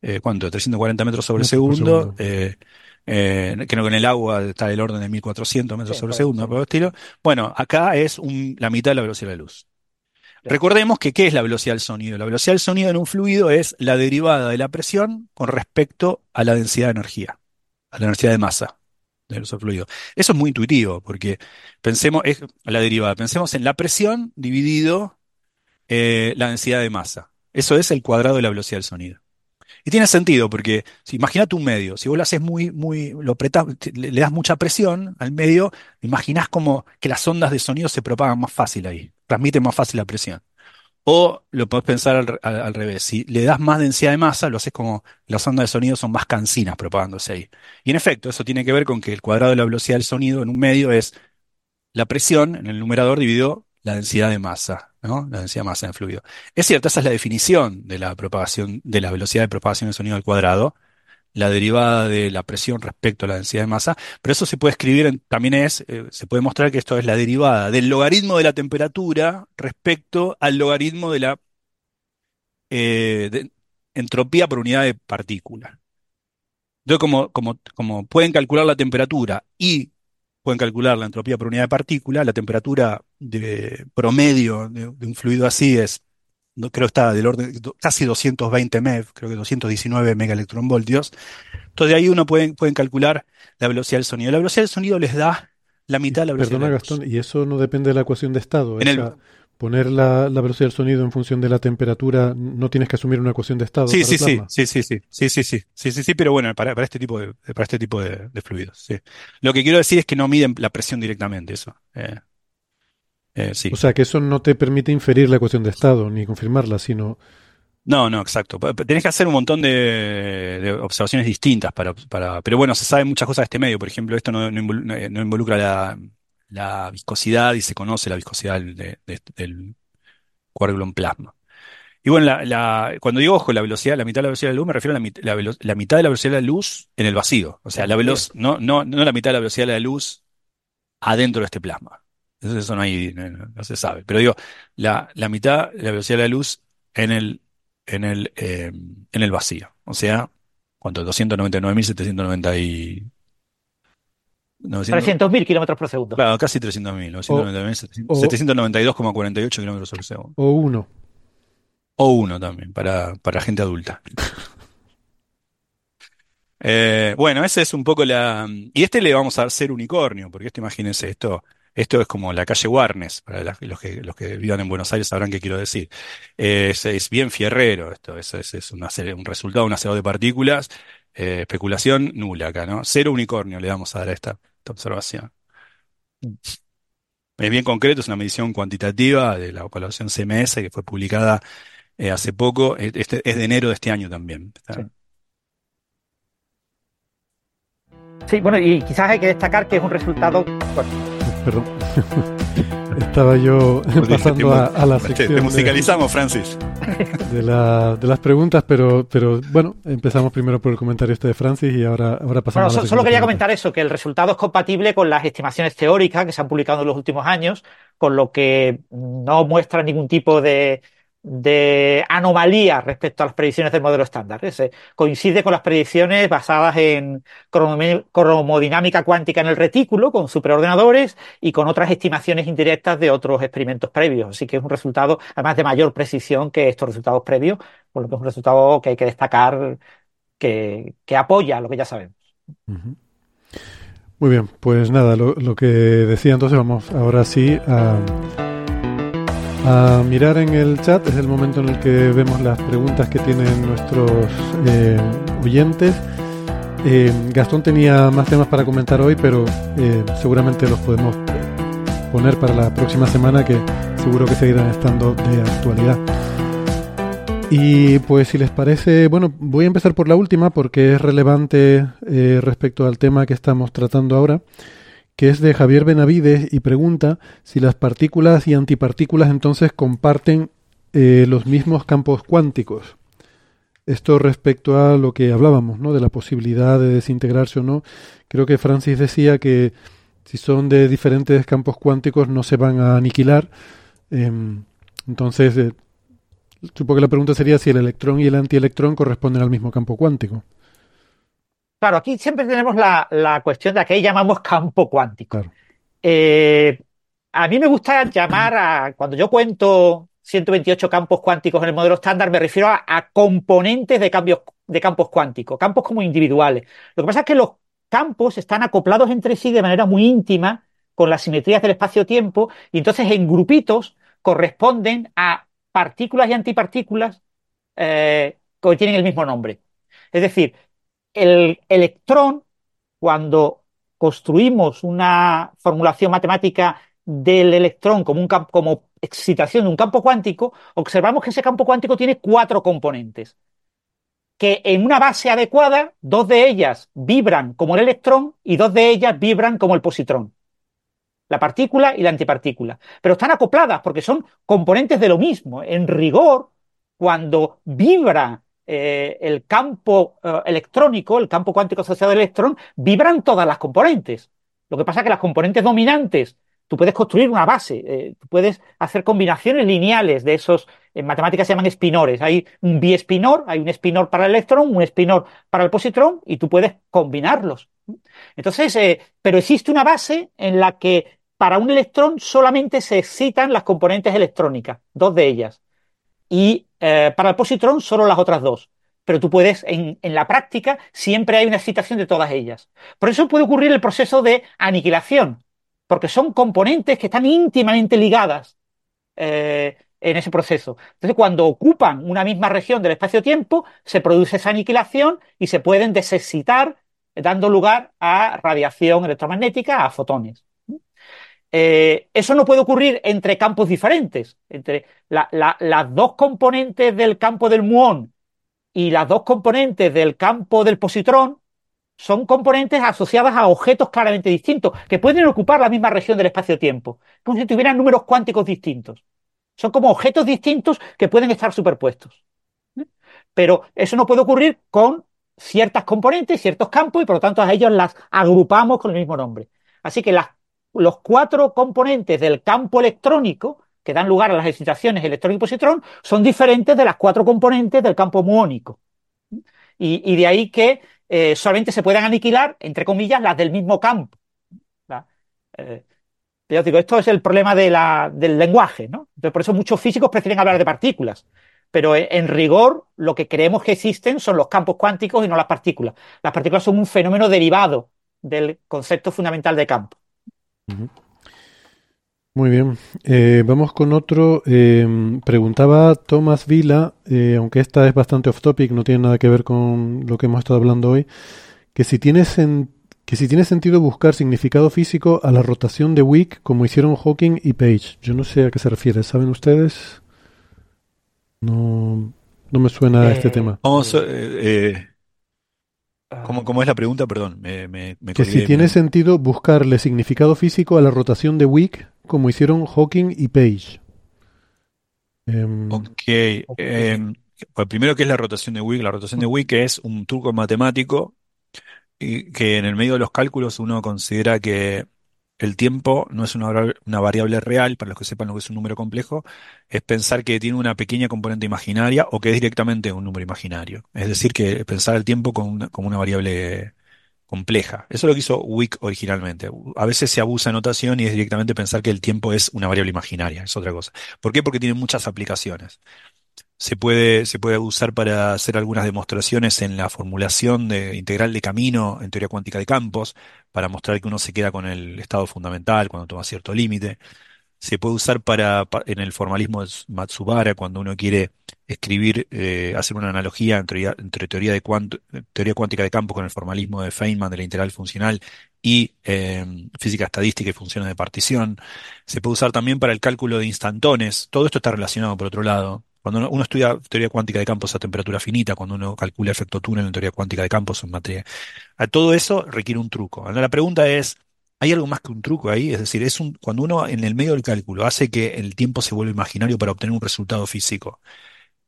eh, ¿cuánto? 340 metros sobre segundo. Eh, eh, creo que en el agua está del orden de 1400 metros sobre segundo, por estilo. Bueno, acá es la mitad de la velocidad de la luz. Recordemos que ¿qué es la velocidad del sonido? La velocidad del sonido en un fluido es la derivada de la presión con respecto a la densidad de energía, a la densidad de masa del fluido. Eso es muy intuitivo, porque pensemos, es la derivada, pensemos en la presión dividido eh, la densidad de masa. Eso es el cuadrado de la velocidad del sonido. Y tiene sentido, porque si imagínate un medio, si vos lo haces muy, muy, lo le, das mucha presión al medio, imaginás como que las ondas de sonido se propagan más fácil ahí, transmiten más fácil la presión. O lo podés pensar al, revés, si le das más densidad de masa, lo haces como las ondas de sonido son más cansinas propagándose ahí. Y en efecto, eso tiene que ver con que el cuadrado de la velocidad del sonido en un medio es la presión en el numerador dividido la densidad de masa, La densidad de masa en fluido. Es cierto, esa es la definición de la propagación, de la velocidad de propagación del sonido al cuadrado, la derivada de la presión respecto a la densidad de masa, pero eso se puede escribir, también es, eh, se puede mostrar que esto es la derivada del logaritmo de la temperatura respecto al logaritmo de la eh, entropía por unidad de partícula. Entonces, como, como pueden calcular la temperatura y pueden calcular la entropía por unidad de partícula, la temperatura de promedio de, un fluido así es, no, creo está del orden casi 220 MeV, creo que 219 megaelectronvoltios. Entonces de ahí uno pueden, pueden calcular la velocidad del sonido. La velocidad del sonido les da la mitad de la velocidad. Perdona, Gastón, y eso no depende de la ecuación de estado. En el, poner la, velocidad del sonido en función de la temperatura, no tienes que asumir una ecuación de estado. Sí, sí, sí, sí, sí, sí, sí, sí, sí, sí, sí, pero bueno, para, este tipo de, para este tipo de, fluidos, sí. Lo que quiero decir es que no miden la presión directamente, eso. Eh, eh, sí. O sea, que eso no te permite inferir la ecuación de estado ni confirmarla, sino no, no, exacto. Tenés que hacer un montón de, observaciones distintas para, para, pero bueno, se sabe muchas cosas de este medio. Por ejemplo, esto no, no involucra la, la viscosidad y se conoce la viscosidad del coágulo plasma. Y bueno, cuando digo ojo, la velocidad, la mitad de la velocidad de la luz, me refiero a la, mitad de la velocidad de la luz en el vacío. O sea, la veloz, no, no, no la mitad de la velocidad de la luz adentro de este plasma. Eso, no, hay, no, se sabe. Pero digo, la, mitad de la velocidad de la luz en el, en el, eh, en el vacío. O sea, ¿cuánto? 299.790 300.000 kilómetros por segundo. Claro, casi 300.000. 792,48 kilómetros por segundo. O uno. O uno también, para, para gente adulta. Eh, bueno, ese es un poco la. Y este le vamos a hacer unicornio, porque esto, imagínense, esto, esto es como la calle Warnes, para los, que, los que vivan en Buenos Aires sabrán qué quiero decir. es, bien fierrero esto, es, es, un resultado de una serie de partículas eh, especulación nula acá, ¿no? Cero unicornio le vamos a dar a esta, observación. Es bien concreto, es una medición cuantitativa de la evaluación CMS que fue publicada eh, hace poco. Este es de enero de este año también. Sí, bueno, y quizás hay que destacar que es un resultado. Perdón. Estaba yo pasando a, la sección. Te, musicalizamos, Francis. De, la, de, las preguntas, pero, pero bueno, empezamos primero por el comentario este de Francis y ahora, ahora pasamos a la Solo quería comentar eso, que el resultado es compatible con las estimaciones teóricas que se han publicado en los últimos años, con lo que no muestra ningún tipo de, de anomalía respecto a las predicciones del modelo estándar. Coincide con las predicciones basadas en cromodinámica cuántica en el retículo, con superordenadores y con otras estimaciones indirectas de otros experimentos previos. Así que es un resultado, además de mayor precisión que estos resultados previos, por lo que es un resultado que hay que destacar que, apoya lo que ya sabemos. Muy bien, pues nada, lo, lo que decía entonces, vamos ahora sí a a mirar en el chat. Es el momento en el que vemos las preguntas que tienen nuestros eh, oyentes. Eh, Gastón tenía más temas para comentar hoy, pero eh, seguramente los podemos poner para la próxima semana, que seguro que seguirán estando de actualidad. Y pues si les parece, bueno, voy a empezar por la última porque es relevante respecto al tema que estamos tratando ahora que es de Javier Benavides y pregunta si las partículas y antipartículas entonces comparten eh, los mismos campos cuánticos. Esto respecto a lo que hablábamos, ¿no? De la posibilidad de desintegrarse o no. Creo que Francis decía que si son de diferentes campos cuánticos no se van a aniquilar. Em, entonces, eh, supongo que la pregunta sería si el electrón y el antielectrón corresponden al mismo campo cuántico. Claro, aquí siempre tenemos la, cuestión de que llamamos campo cuántico. Eh, a mí me gusta llamar a, cuando yo cuento 128 campos cuánticos en el modelo estándar, me refiero a, componentes de, cambios, de campos cuánticos, campos como individuales. Lo que pasa es que los campos están acoplados entre sí de manera muy íntima con las simetrías del espacio-tiempo y entonces en grupitos corresponden a partículas y antipartículas eh, que tienen el mismo nombre. Es decir, el electrón, cuando construimos una formulación matemática del electrón como, un como excitación de un campo cuántico, observamos que ese campo cuántico tiene cuatro componentes. Que en una base adecuada, dos de ellas vibran como el electrón y dos de ellas vibran como el positrón. La partícula y la antipartícula. Pero están acopladas porque son componentes de lo mismo. En rigor, cuando vibra eh, el campo eh, electrónico, el campo cuántico asociado al electrón, vibran todas las componentes. Lo que pasa es que las componentes dominantes, tú puedes construir una base, eh, tú puedes hacer combinaciones lineales de esos, en matemáticas se llaman espinores. Hay un biespinor, hay un espinor para el electrón, un espinor para el positrón, y tú puedes combinarlos. Entonces, pero existe una base en la que para un electrón solamente se excitan las componentes electrónicas, dos de ellas. Y eh, para el positrón solo las otras dos. Pero tú puedes, en, la práctica, siempre hay una excitación de todas ellas. Por eso puede ocurrir el proceso de aniquilación, porque son componentes que están íntimamente ligadas eh, en ese proceso. Entonces, cuando ocupan una misma región del espacio-tiempo, se produce esa aniquilación y se pueden desexcitar, dando lugar a radiación electromagnética, a fotones. Eh, eso no puede ocurrir entre campos diferentes, entre las dos componentes del campo del muón y las dos componentes del campo del positrón son componentes asociadas a objetos claramente distintos, que pueden ocupar la misma región del espacio-tiempo, como si tuvieran números cuánticos distintos. Son como objetos distintos que pueden estar superpuestos. Pero eso no puede ocurrir con ciertas componentes, ciertos campos, y por lo tanto a ellos las agrupamos con el mismo nombre. Así que las los cuatro componentes del campo electrónico que dan lugar a las excitaciones electrón y positrón son diferentes de las cuatro componentes del campo muónico. Y, de ahí que eh, solamente se puedan aniquilar, entre comillas, las del mismo campo. Eh, yo digo, esto es el problema del lenguaje, ¿no? Entonces, por eso muchos físicos prefieren hablar de partículas. Pero en rigor, lo que creemos que existen son los campos cuánticos y no las partículas. Las partículas son un fenómeno derivado del concepto fundamental de campo. Muy bien. Eh, vamos con otro. Em, preguntaba Thomas Vila, eh, aunque esta es bastante off topic, no tiene nada que ver con lo que hemos estado hablando hoy, que si tiene, que si tiene sentido buscar significado físico a la rotación de Wick como hicieron Hawking y Page. Yo no sé a qué se refiere. ¿Saben ustedes? No, no me suena a este eh, tema. Vamos, ¿Cómo, cómo es la pregunta? Perdón, me, me, me Que si tiene sentido buscarle significado físico a la rotación de Wick, como hicieron Hawking y Page. Em, Ok. em, pues primero, ¿qué es la rotación de Wick? La rotación de Wick es un truco matemático y que en el medio de los cálculos uno considera que el tiempo no es una, variable- real, para los que sepan lo que es un número complejo, es pensar que tiene una pequeña componente imaginaria o que es directamente un número imaginario. Es decir, que pensar el tiempo como una, como una variable compleja. Eso es lo que hizo Wick originalmente. A veces se abusa de notación y es directamente pensar que el tiempo es una variable imaginaria, es otra cosa. ¿Por qué? Porque tiene muchas aplicaciones. Se puede, se puede usar para hacer algunas demostraciones en la formulación de integral de camino en teoría cuántica de campos, para mostrar que uno se queda con el estado fundamental cuando toma cierto límite. Se puede usar para, pa- en el formalismo de Matsubara, cuando uno quiere escribir, eh, hacer una analogía entre, teoría, de teoría cuántica de campos con el formalismo de Feynman de la integral funcional y eh, física estadística y funciones de partición. Se puede usar también para el cálculo de instantones. Todo esto está relacionado, por otro lado. Cuando uno, estudia teoría cuántica de campos a temperatura finita, cuando uno calcula efecto túnel en teoría cuántica de campos en materia. Todo eso requiere un truco. La pregunta es, ¿hay algo más que un truco ahí? Es decir, es un, cuando uno en el medio del cálculo hace que el tiempo se vuelva imaginario para obtener un resultado físico.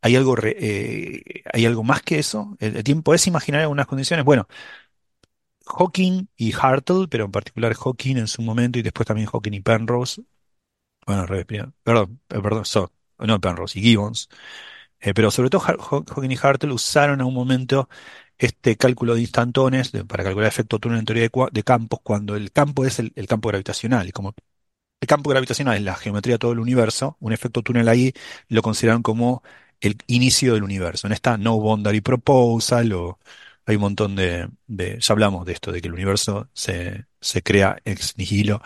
¿Hay algo, eh, ¿hay algo más que eso? ¿El, tiempo es imaginario en algunas condiciones? Bueno, Hawking y Hartle, pero en particular Hawking en su momento y después también Hawking y Penrose, bueno, perdón, perdón, so, no Penrose y Gibbons, eh, pero sobre todo Hawking y Hartle usaron en un momento este cálculo de instantones para calcular efecto túnel en teoría de, campos cuando el campo es el, campo gravitacional y como el campo gravitacional es la geometría de todo el universo, un efecto túnel ahí lo consideran como el inicio del universo. En esta no boundary proposal o hay un montón de, de- ya hablamos de esto, de que el universo se, se crea ex nihilo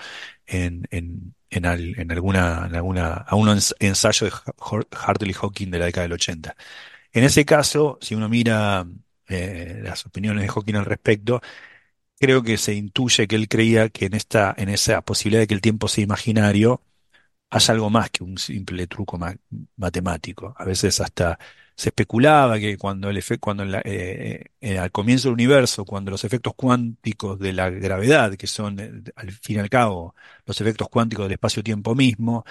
en, en, en, al- en alguna, en alguna, a un ens- ensayo de Har- Hartle y Hawking de la década del 80. En ese caso, si uno mira eh, las opiniones de Hawking al respecto, creo que se intuye que él creía que en esta, en esa posibilidad de que el tiempo sea imaginario, haya algo más que un simple truco ma- matemático. A veces hasta se especulaba que cuando el efe- cuando la- eh, eh, al comienzo del universo, cuando los efectos cuánticos de la gravedad, que son eh, al fin y al cabo los efectos cuánticos del espacio-tiempo mismo,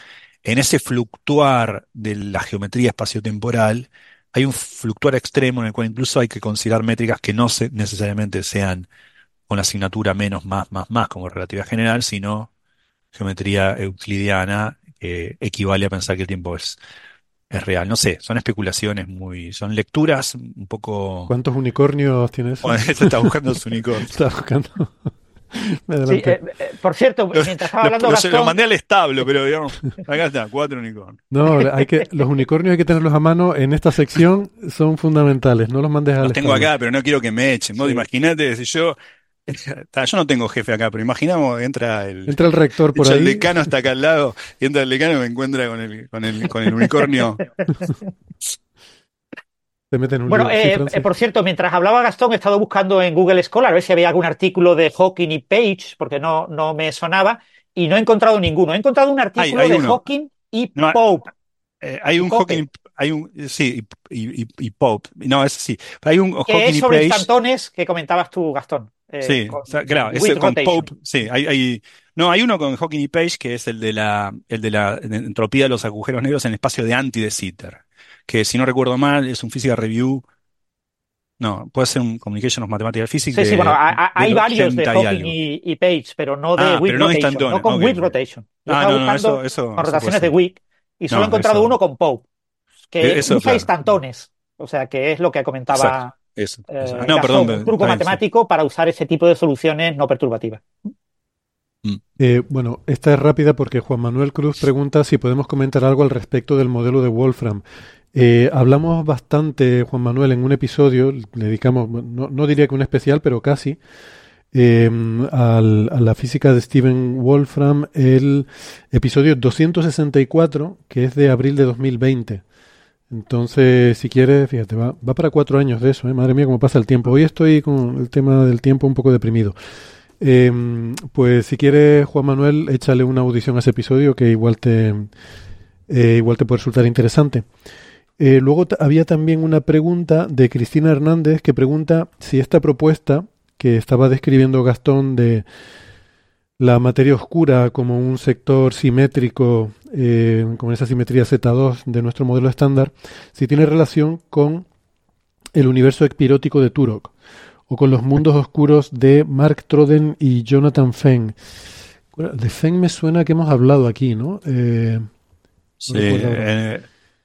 en ese fluctuar de la geometría espacio-temporal, hay un fluctuar extremo en el cual incluso hay que considerar métricas que no se- necesariamente sean con la asignatura menos, más, más, más como relatividad general, sino geometría euclidiana que equivale a pensar que el tiempo es, es real. No sé, son especulaciones muy, son lecturas un poco... ¿Cuántos unicornios tienes? Bueno, este está buscando su unicornio. Está buscando. Me Sí, adelanté. eh, eh, por cierto, mientras estaba hablando lo- Gastón, lo mandé al establo, pero digamos, acá está, cuatro unicornios. No, hay que, los unicornios hay que tenerlos a mano en esta sección, son fundamentales, no los mandes al Los tengo establo. acá, pero no quiero que me echen. Vos Imagínate, si yo... Yo no tengo jefe acá, pero imaginamos, entra el... Entra el rector por hecho, el ahí. decano está acá al lado, y entra el decano y me encuentra con el, con el, con el unicornio. Te meten en un Bueno, eh, eh, por cierto, mientras hablaba Gastón, he estado buscando en Google Scholar a ver si había algún artículo de Hawking y Page, porque no, no me sonaba, y no he encontrado ninguno. He encontrado un artículo hay de uno. Hawking y No, Pope. Eh, hay un Pope. Hawking, hay un, sí, y, y, y Pope. No, ese sí. Pero hay un que Hawking es y sobre Page. instantones que comentabas tú, Gastón. Eh, Sí, con- claro, ese con. Pope, sí, hay, hay, no, hay uno con Hawking y Page que es el de la, el de la entropía de los agujeros negros en el espacio de Anti de Sitter, que si no recuerdo mal es un Physical Review, no, puede ser un Communication of Mathematical Physics Sí, sí, bueno, hay, varios de 80 y Hawking y, y Page, pero no de Ah, pero no rotation, no con ok, with ok. rotation. Yo Ah, estaba no, eso, eso, con rotaciones de. Wick y solo he encontrado eso- uno con Pope, que Eso, usa claro. instantones, o sea, que es lo que comentaba Eso, eh, eso. No, perdón, un truco sí. matemático para usar ese tipo de soluciones no perturbativas. Eh, bueno, esta es rápida porque Juan Manuel Cruz pregunta si podemos comentar algo al respecto del modelo de Wolfram. Eh, hablamos bastante, Juan Manuel, en un episodio, le dedicamos, no, no diría que un especial, pero casi, eh, al- a la física de Stephen Wolfram, el episodio 264, que es de abril de 2020. Entonces, si quieres, fíjate, va, va para cuatro años de eso, ¿eh? madre mía, cómo pasa el tiempo. Hoy estoy con el tema del tiempo un poco deprimido. Eh, pues si quieres, Juan Manuel, échale una audición a ese episodio que igual te, eh, igual te puede resultar interesante. Eh, luego había también una pregunta de Cristina Hernández que pregunta si esta propuesta que estaba describiendo Gastón de la materia oscura como un sector simétrico eh, con esa simetría Z2 de nuestro modelo estándar, si tiene relación con el universo espirótico de Turok o con los mundos oscuros de Mark Troden y Jonathan Feng. De Feng me suena que hemos hablado aquí, ¿no? Eh, sí,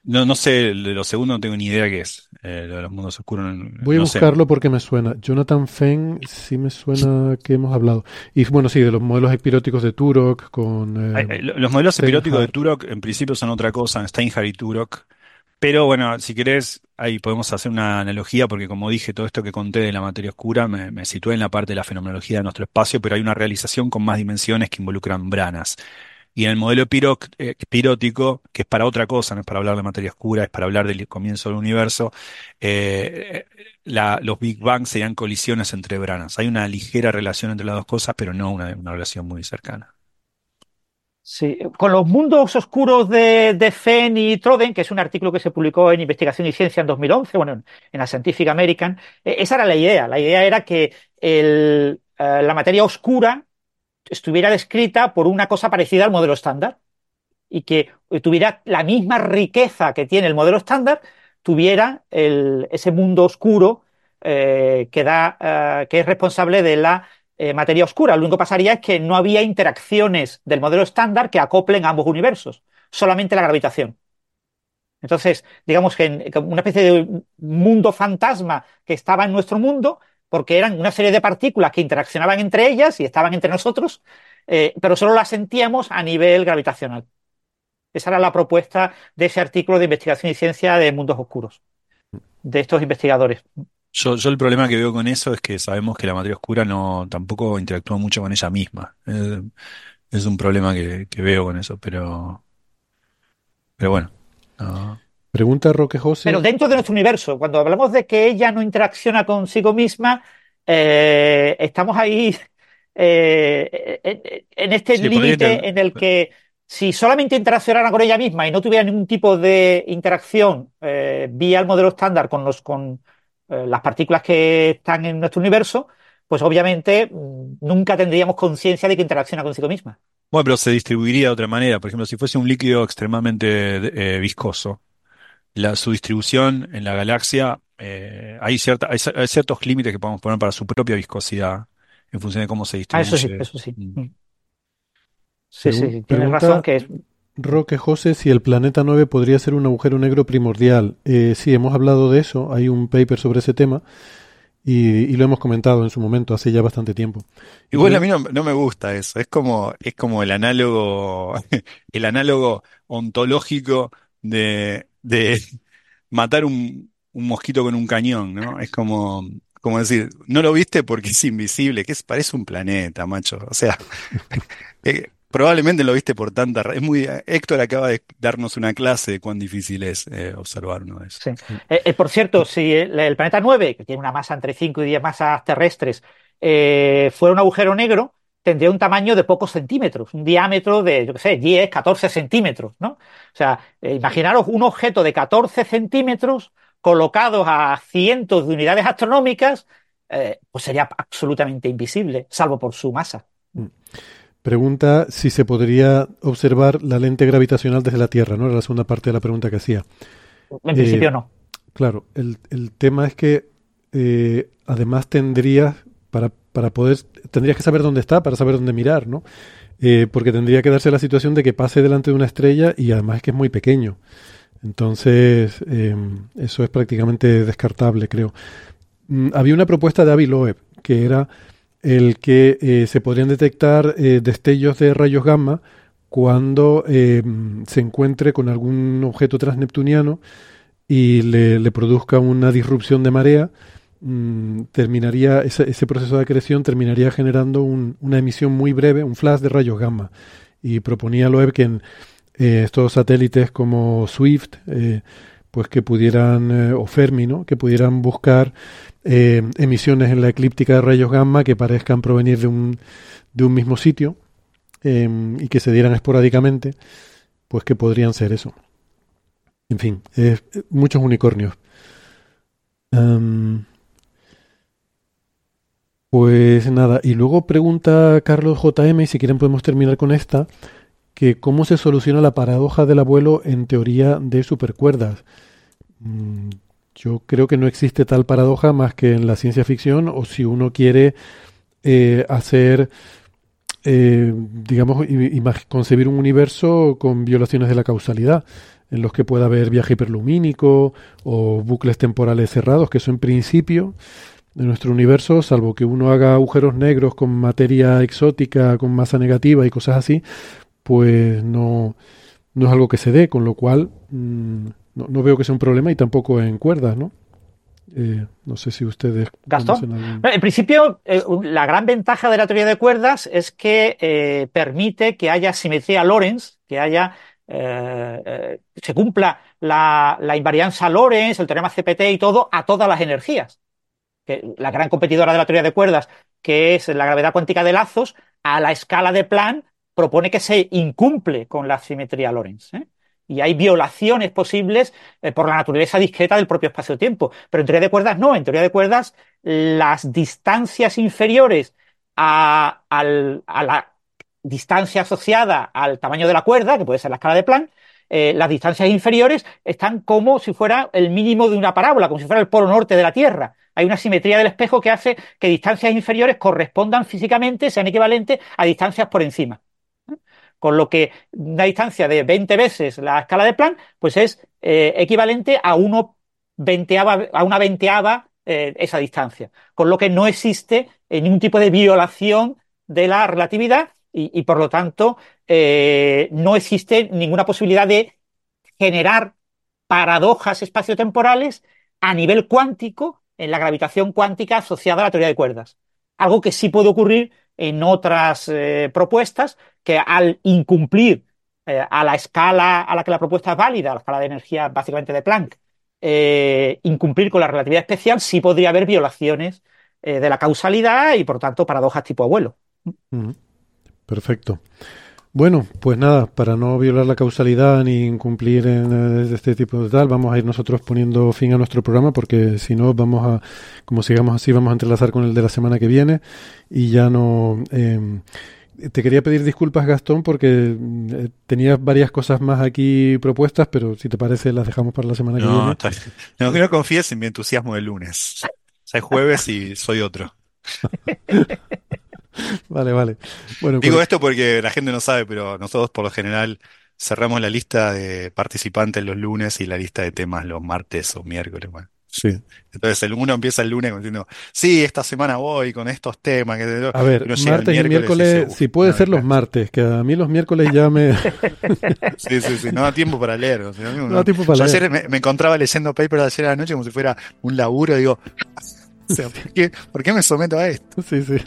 no, no sé, lo segundo no tengo ni idea qué es. Eh, de los mundos oscuros. Voy a buscarlo porque me suena. Jonathan Feng sí me suena que hemos hablado. Y bueno, sí, de los modelos espiróticos de Turok con... Eh, los modelos espiróticos de Turok en principio son otra cosa, Steinhardt y Turok. Pero bueno, si querés, ahí podemos hacer una analogía, porque como dije, todo esto que conté de la materia oscura me, me situé en la parte de la fenomenología de nuestro espacio, pero hay una realización con más dimensiones que involucran branas. Y en el modelo pirótico, que es para otra cosa, no es para hablar de materia oscura, es para hablar del comienzo del universo, eh, los Big Bang serían colisiones entre branas. Hay una ligera relación entre las dos cosas, pero no una, relación muy cercana. Sí, con los mundos oscuros de, de Fenn y Troden, que es un artículo que se publicó en Investigación y Ciencia en 2011, bueno, en, la Scientific American, eh, esa era la idea. La idea era que el, eh, la materia oscura estuviera descrita por una cosa parecida al modelo estándar y que tuviera la misma riqueza que tiene el modelo estándar, tuviera ese mundo oscuro eh, que, da, eh, que es responsable de la eh, materia oscura. Lo único que pasaría es que no había interacciones del modelo estándar que acoplen ambos universos, solamente la gravitación. Entonces, digamos que una especie de mundo fantasma que estaba en nuestro mundo, porque eran una serie de partículas que interaccionaban entre ellas y estaban entre nosotros, eh, pero solo las sentíamos a nivel gravitacional. Esa era la propuesta de ese artículo de investigación y ciencia de mundos oscuros, de estos investigadores. Yo, el problema que veo con eso es que sabemos que la materia oscura no tampoco interactúa mucho con ella misma. es un problema que, veo con eso, pero, pero bueno. Pregunta Roque José. Pero dentro de nuestro universo, cuando hablamos de que ella no interacciona consigo misma, eh, estamos ahí eh, en, este límite en el que si solamente interaccionara con ella misma y no tuviera ningún tipo de interacción eh, vía el modelo estándar con, los, con las partículas que están en nuestro universo, pues obviamente mm, nunca tendríamos conciencia de que interacciona consigo misma. Bueno, pero se distribuiría de otra manera. Por ejemplo, si fuese un líquido extremadamente viscoso, su distribución en la galaxia, eh, hay, cierta, hay, ciertos límites que podemos poner para su propia viscosidad en función de cómo se distribuye. Ah, eso sí, eso sí. Mm. Mm. Sí, sí, tienes razón que es... Roque José, si el planeta 9 podría ser un agujero negro primordial. Eh, sí, hemos hablado de eso, hay un paper sobre ese tema y, lo hemos comentado en su momento, hace ya bastante tiempo. Igual a mí no, no, me gusta eso, es como, es como el análogo, el análogo ontológico de, de matar un, un, mosquito con un cañón, ¿no? Es como, como decir, no lo viste porque es invisible, que es, parece un planeta, macho. O sea, eh, probablemente lo viste por tanta... Es muy, Héctor acaba de darnos una clase de cuán difícil es eh, observar uno de esos. Eh, por cierto, si el, planeta 9, que tiene una masa entre 5 y 10 masas terrestres, fuera un agujero negro, tendría un tamaño de pocos centímetros, un diámetro de, yo qué sé, 10, 14 centímetros, ¿no? O sea, eh, imaginaros un objeto de 14 centímetros colocado a cientos de unidades astronómicas, eh, pues sería absolutamente invisible, salvo por su masa. Mm. Pregunta si se podría observar la lente gravitacional desde la Tierra, ¿no? Era la segunda parte de la pregunta que hacía. En principio eh, no. Claro, el, el, tema es que además tendrías, para para poder, tendrías que saber dónde está para saber dónde mirar, ¿no? Eh, porque tendría que darse la situación de que pase delante de una estrella y además es que es muy pequeño. Entonces, em, eso es prácticamente descartable, creo. Mm, había una propuesta de Avi Loeb, que era el que eh, se podrían detectar eh, destellos de rayos gamma cuando em, se encuentre con algún objeto transneptuniano y le produzca una disrupción de marea Mm, terminaría ese, ese, proceso de acreción terminaría generando una emisión muy breve, un flash de rayos gamma. Y proponía Loeb que en eh, estos satélites como Swift, eh, pues que pudieran, eh, o Fermi, ¿no? que pudieran buscar emisiones en la eclíptica de rayos gamma que parezcan provenir de un, de un mismo sitio y que se dieran esporádicamente, pues que podrían ser eso. En fin, muchos unicornios. Em, pues nada, y luego pregunta Carlos JM, y si quieren podemos terminar con esta, que cómo se soluciona la paradoja del abuelo en teoría de supercuerdas. Mm, yo creo que no existe tal paradoja más que en la ciencia ficción o si uno quiere eh, hacer, eh, digamos, concebir un universo con violaciones de la causalidad, en los que pueda haber viaje hiperlumínico o bucles temporales cerrados, que eso en principio de nuestro universo, salvo que uno haga agujeros negros con materia exótica, con masa negativa y cosas así, pues no, no es algo que se dé, con lo cual mm, no, veo que sea un problema y tampoco en cuerdas, ¿no? Eh, no sé si ustedes. Gastón. En principio, eh, la gran ventaja de la teoría de cuerdas es que eh, permite que haya simetría Lorentz, que haya se cumpla la, la, invarianza Lorentz, el teorema CPT y todo a todas las energías. Que la gran competidora de la teoría de cuerdas, que es la gravedad cuántica de lazos, a la escala de Planck propone que se incumple con la simetría Lorentz y hay violaciones posibles eh, por la naturaleza discreta del propio espacio-tiempo. Pero en teoría de cuerdas no, en teoría de cuerdas las distancias inferiores a, la distancia asociada al tamaño de la cuerda, que puede ser la escala de Planck, eh, las distancias inferiores están como si fuera el mínimo de una parábola, como si fuera el polo norte de la Tierra. Hay una simetría del espejo que hace que distancias inferiores correspondan físicamente, sean equivalentes a distancias por encima con lo que una distancia de 20 veces la escala de Planck, pues es eh, equivalente a, una veinteava eh, esa distancia, con lo que no existe eh, ningún tipo de violación de la relatividad y, por lo tanto no existe ninguna posibilidad de generar paradojas espaciotemporales a nivel cuántico en la gravitación cuántica asociada a la teoría de cuerdas. Algo que sí puede ocurrir en otras propuestas, que al incumplir eh, a la escala a la que la propuesta es válida, a la escala de energía básicamente de Planck, eh, incumplir con la relatividad especial, sí podría haber violaciones eh, de la causalidad y, por tanto, paradojas tipo abuelo. Perfecto. Bueno, pues nada, para no violar la causalidad ni incumplir en este tipo de tal, vamos a ir nosotros poniendo fin a nuestro programa porque si no vamos a, como sigamos así, vamos a entrelazar con el de la semana que viene y ya no, te quería pedir disculpas, Gastón, porque eh, tenías varias cosas más aquí propuestas, pero si te parece, las dejamos para la semana que viene. Está No, que no confíes en mi entusiasmo de lunes. O es jueves y soy otro. vale, vale. Bueno, Digo pues esto porque la gente no sabe, pero nosotros por lo general cerramos la lista de participantes los lunes y la lista de temas los martes o miércoles. Bueno. Sí. Entonces el uno empieza el lunes diciendo, sí, esta semana voy con estos temas. Que... A ver, martes y miércoles, si puede ser los martes, que a mí los miércoles ya me... sí, sí, sí, no da tiempo para leer. no, da tiempo para leer. Ayer me, me, encontraba leyendo papers ayer a la noche como si fuera un laburo, digo, ¿por, qué, me someto a esto? Sí, sí.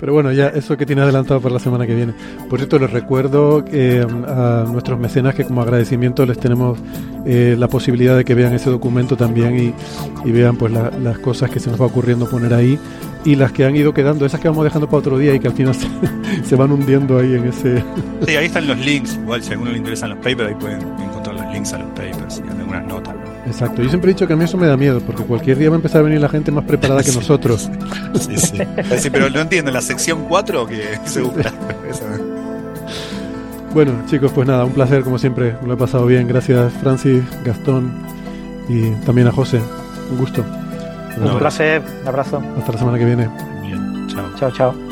Pero bueno, ya eso que tiene adelantado para la semana que viene. Por cierto, les recuerdo eh, a nuestros mecenas que como agradecimiento les tenemos eh, la posibilidad de que vean ese documento también y, vean pues las cosas que se nos va ocurriendo poner ahí y las que han ido quedando, esas que vamos dejando para otro día y que al final se, van hundiendo ahí en ese... Sí, ahí están los links, igual si a alguno le interesan los papers, ahí pueden encontrar los links a los papers y algunas notas. Exacto, yo siempre he dicho que a mí eso me da miedo, porque cualquier día va a empezar a venir la gente más preparada que nosotros. Sí, sí. sí, pero no entiendo, ¿la sección 4 que se gusta? Bueno, chicos, pues nada, un placer como siempre, me lo he pasado bien. Gracias, Francis, Gastón y también a José. Un gusto. Un placer, un abrazo. Hasta la semana que viene. Bien, chao. Chao, chao.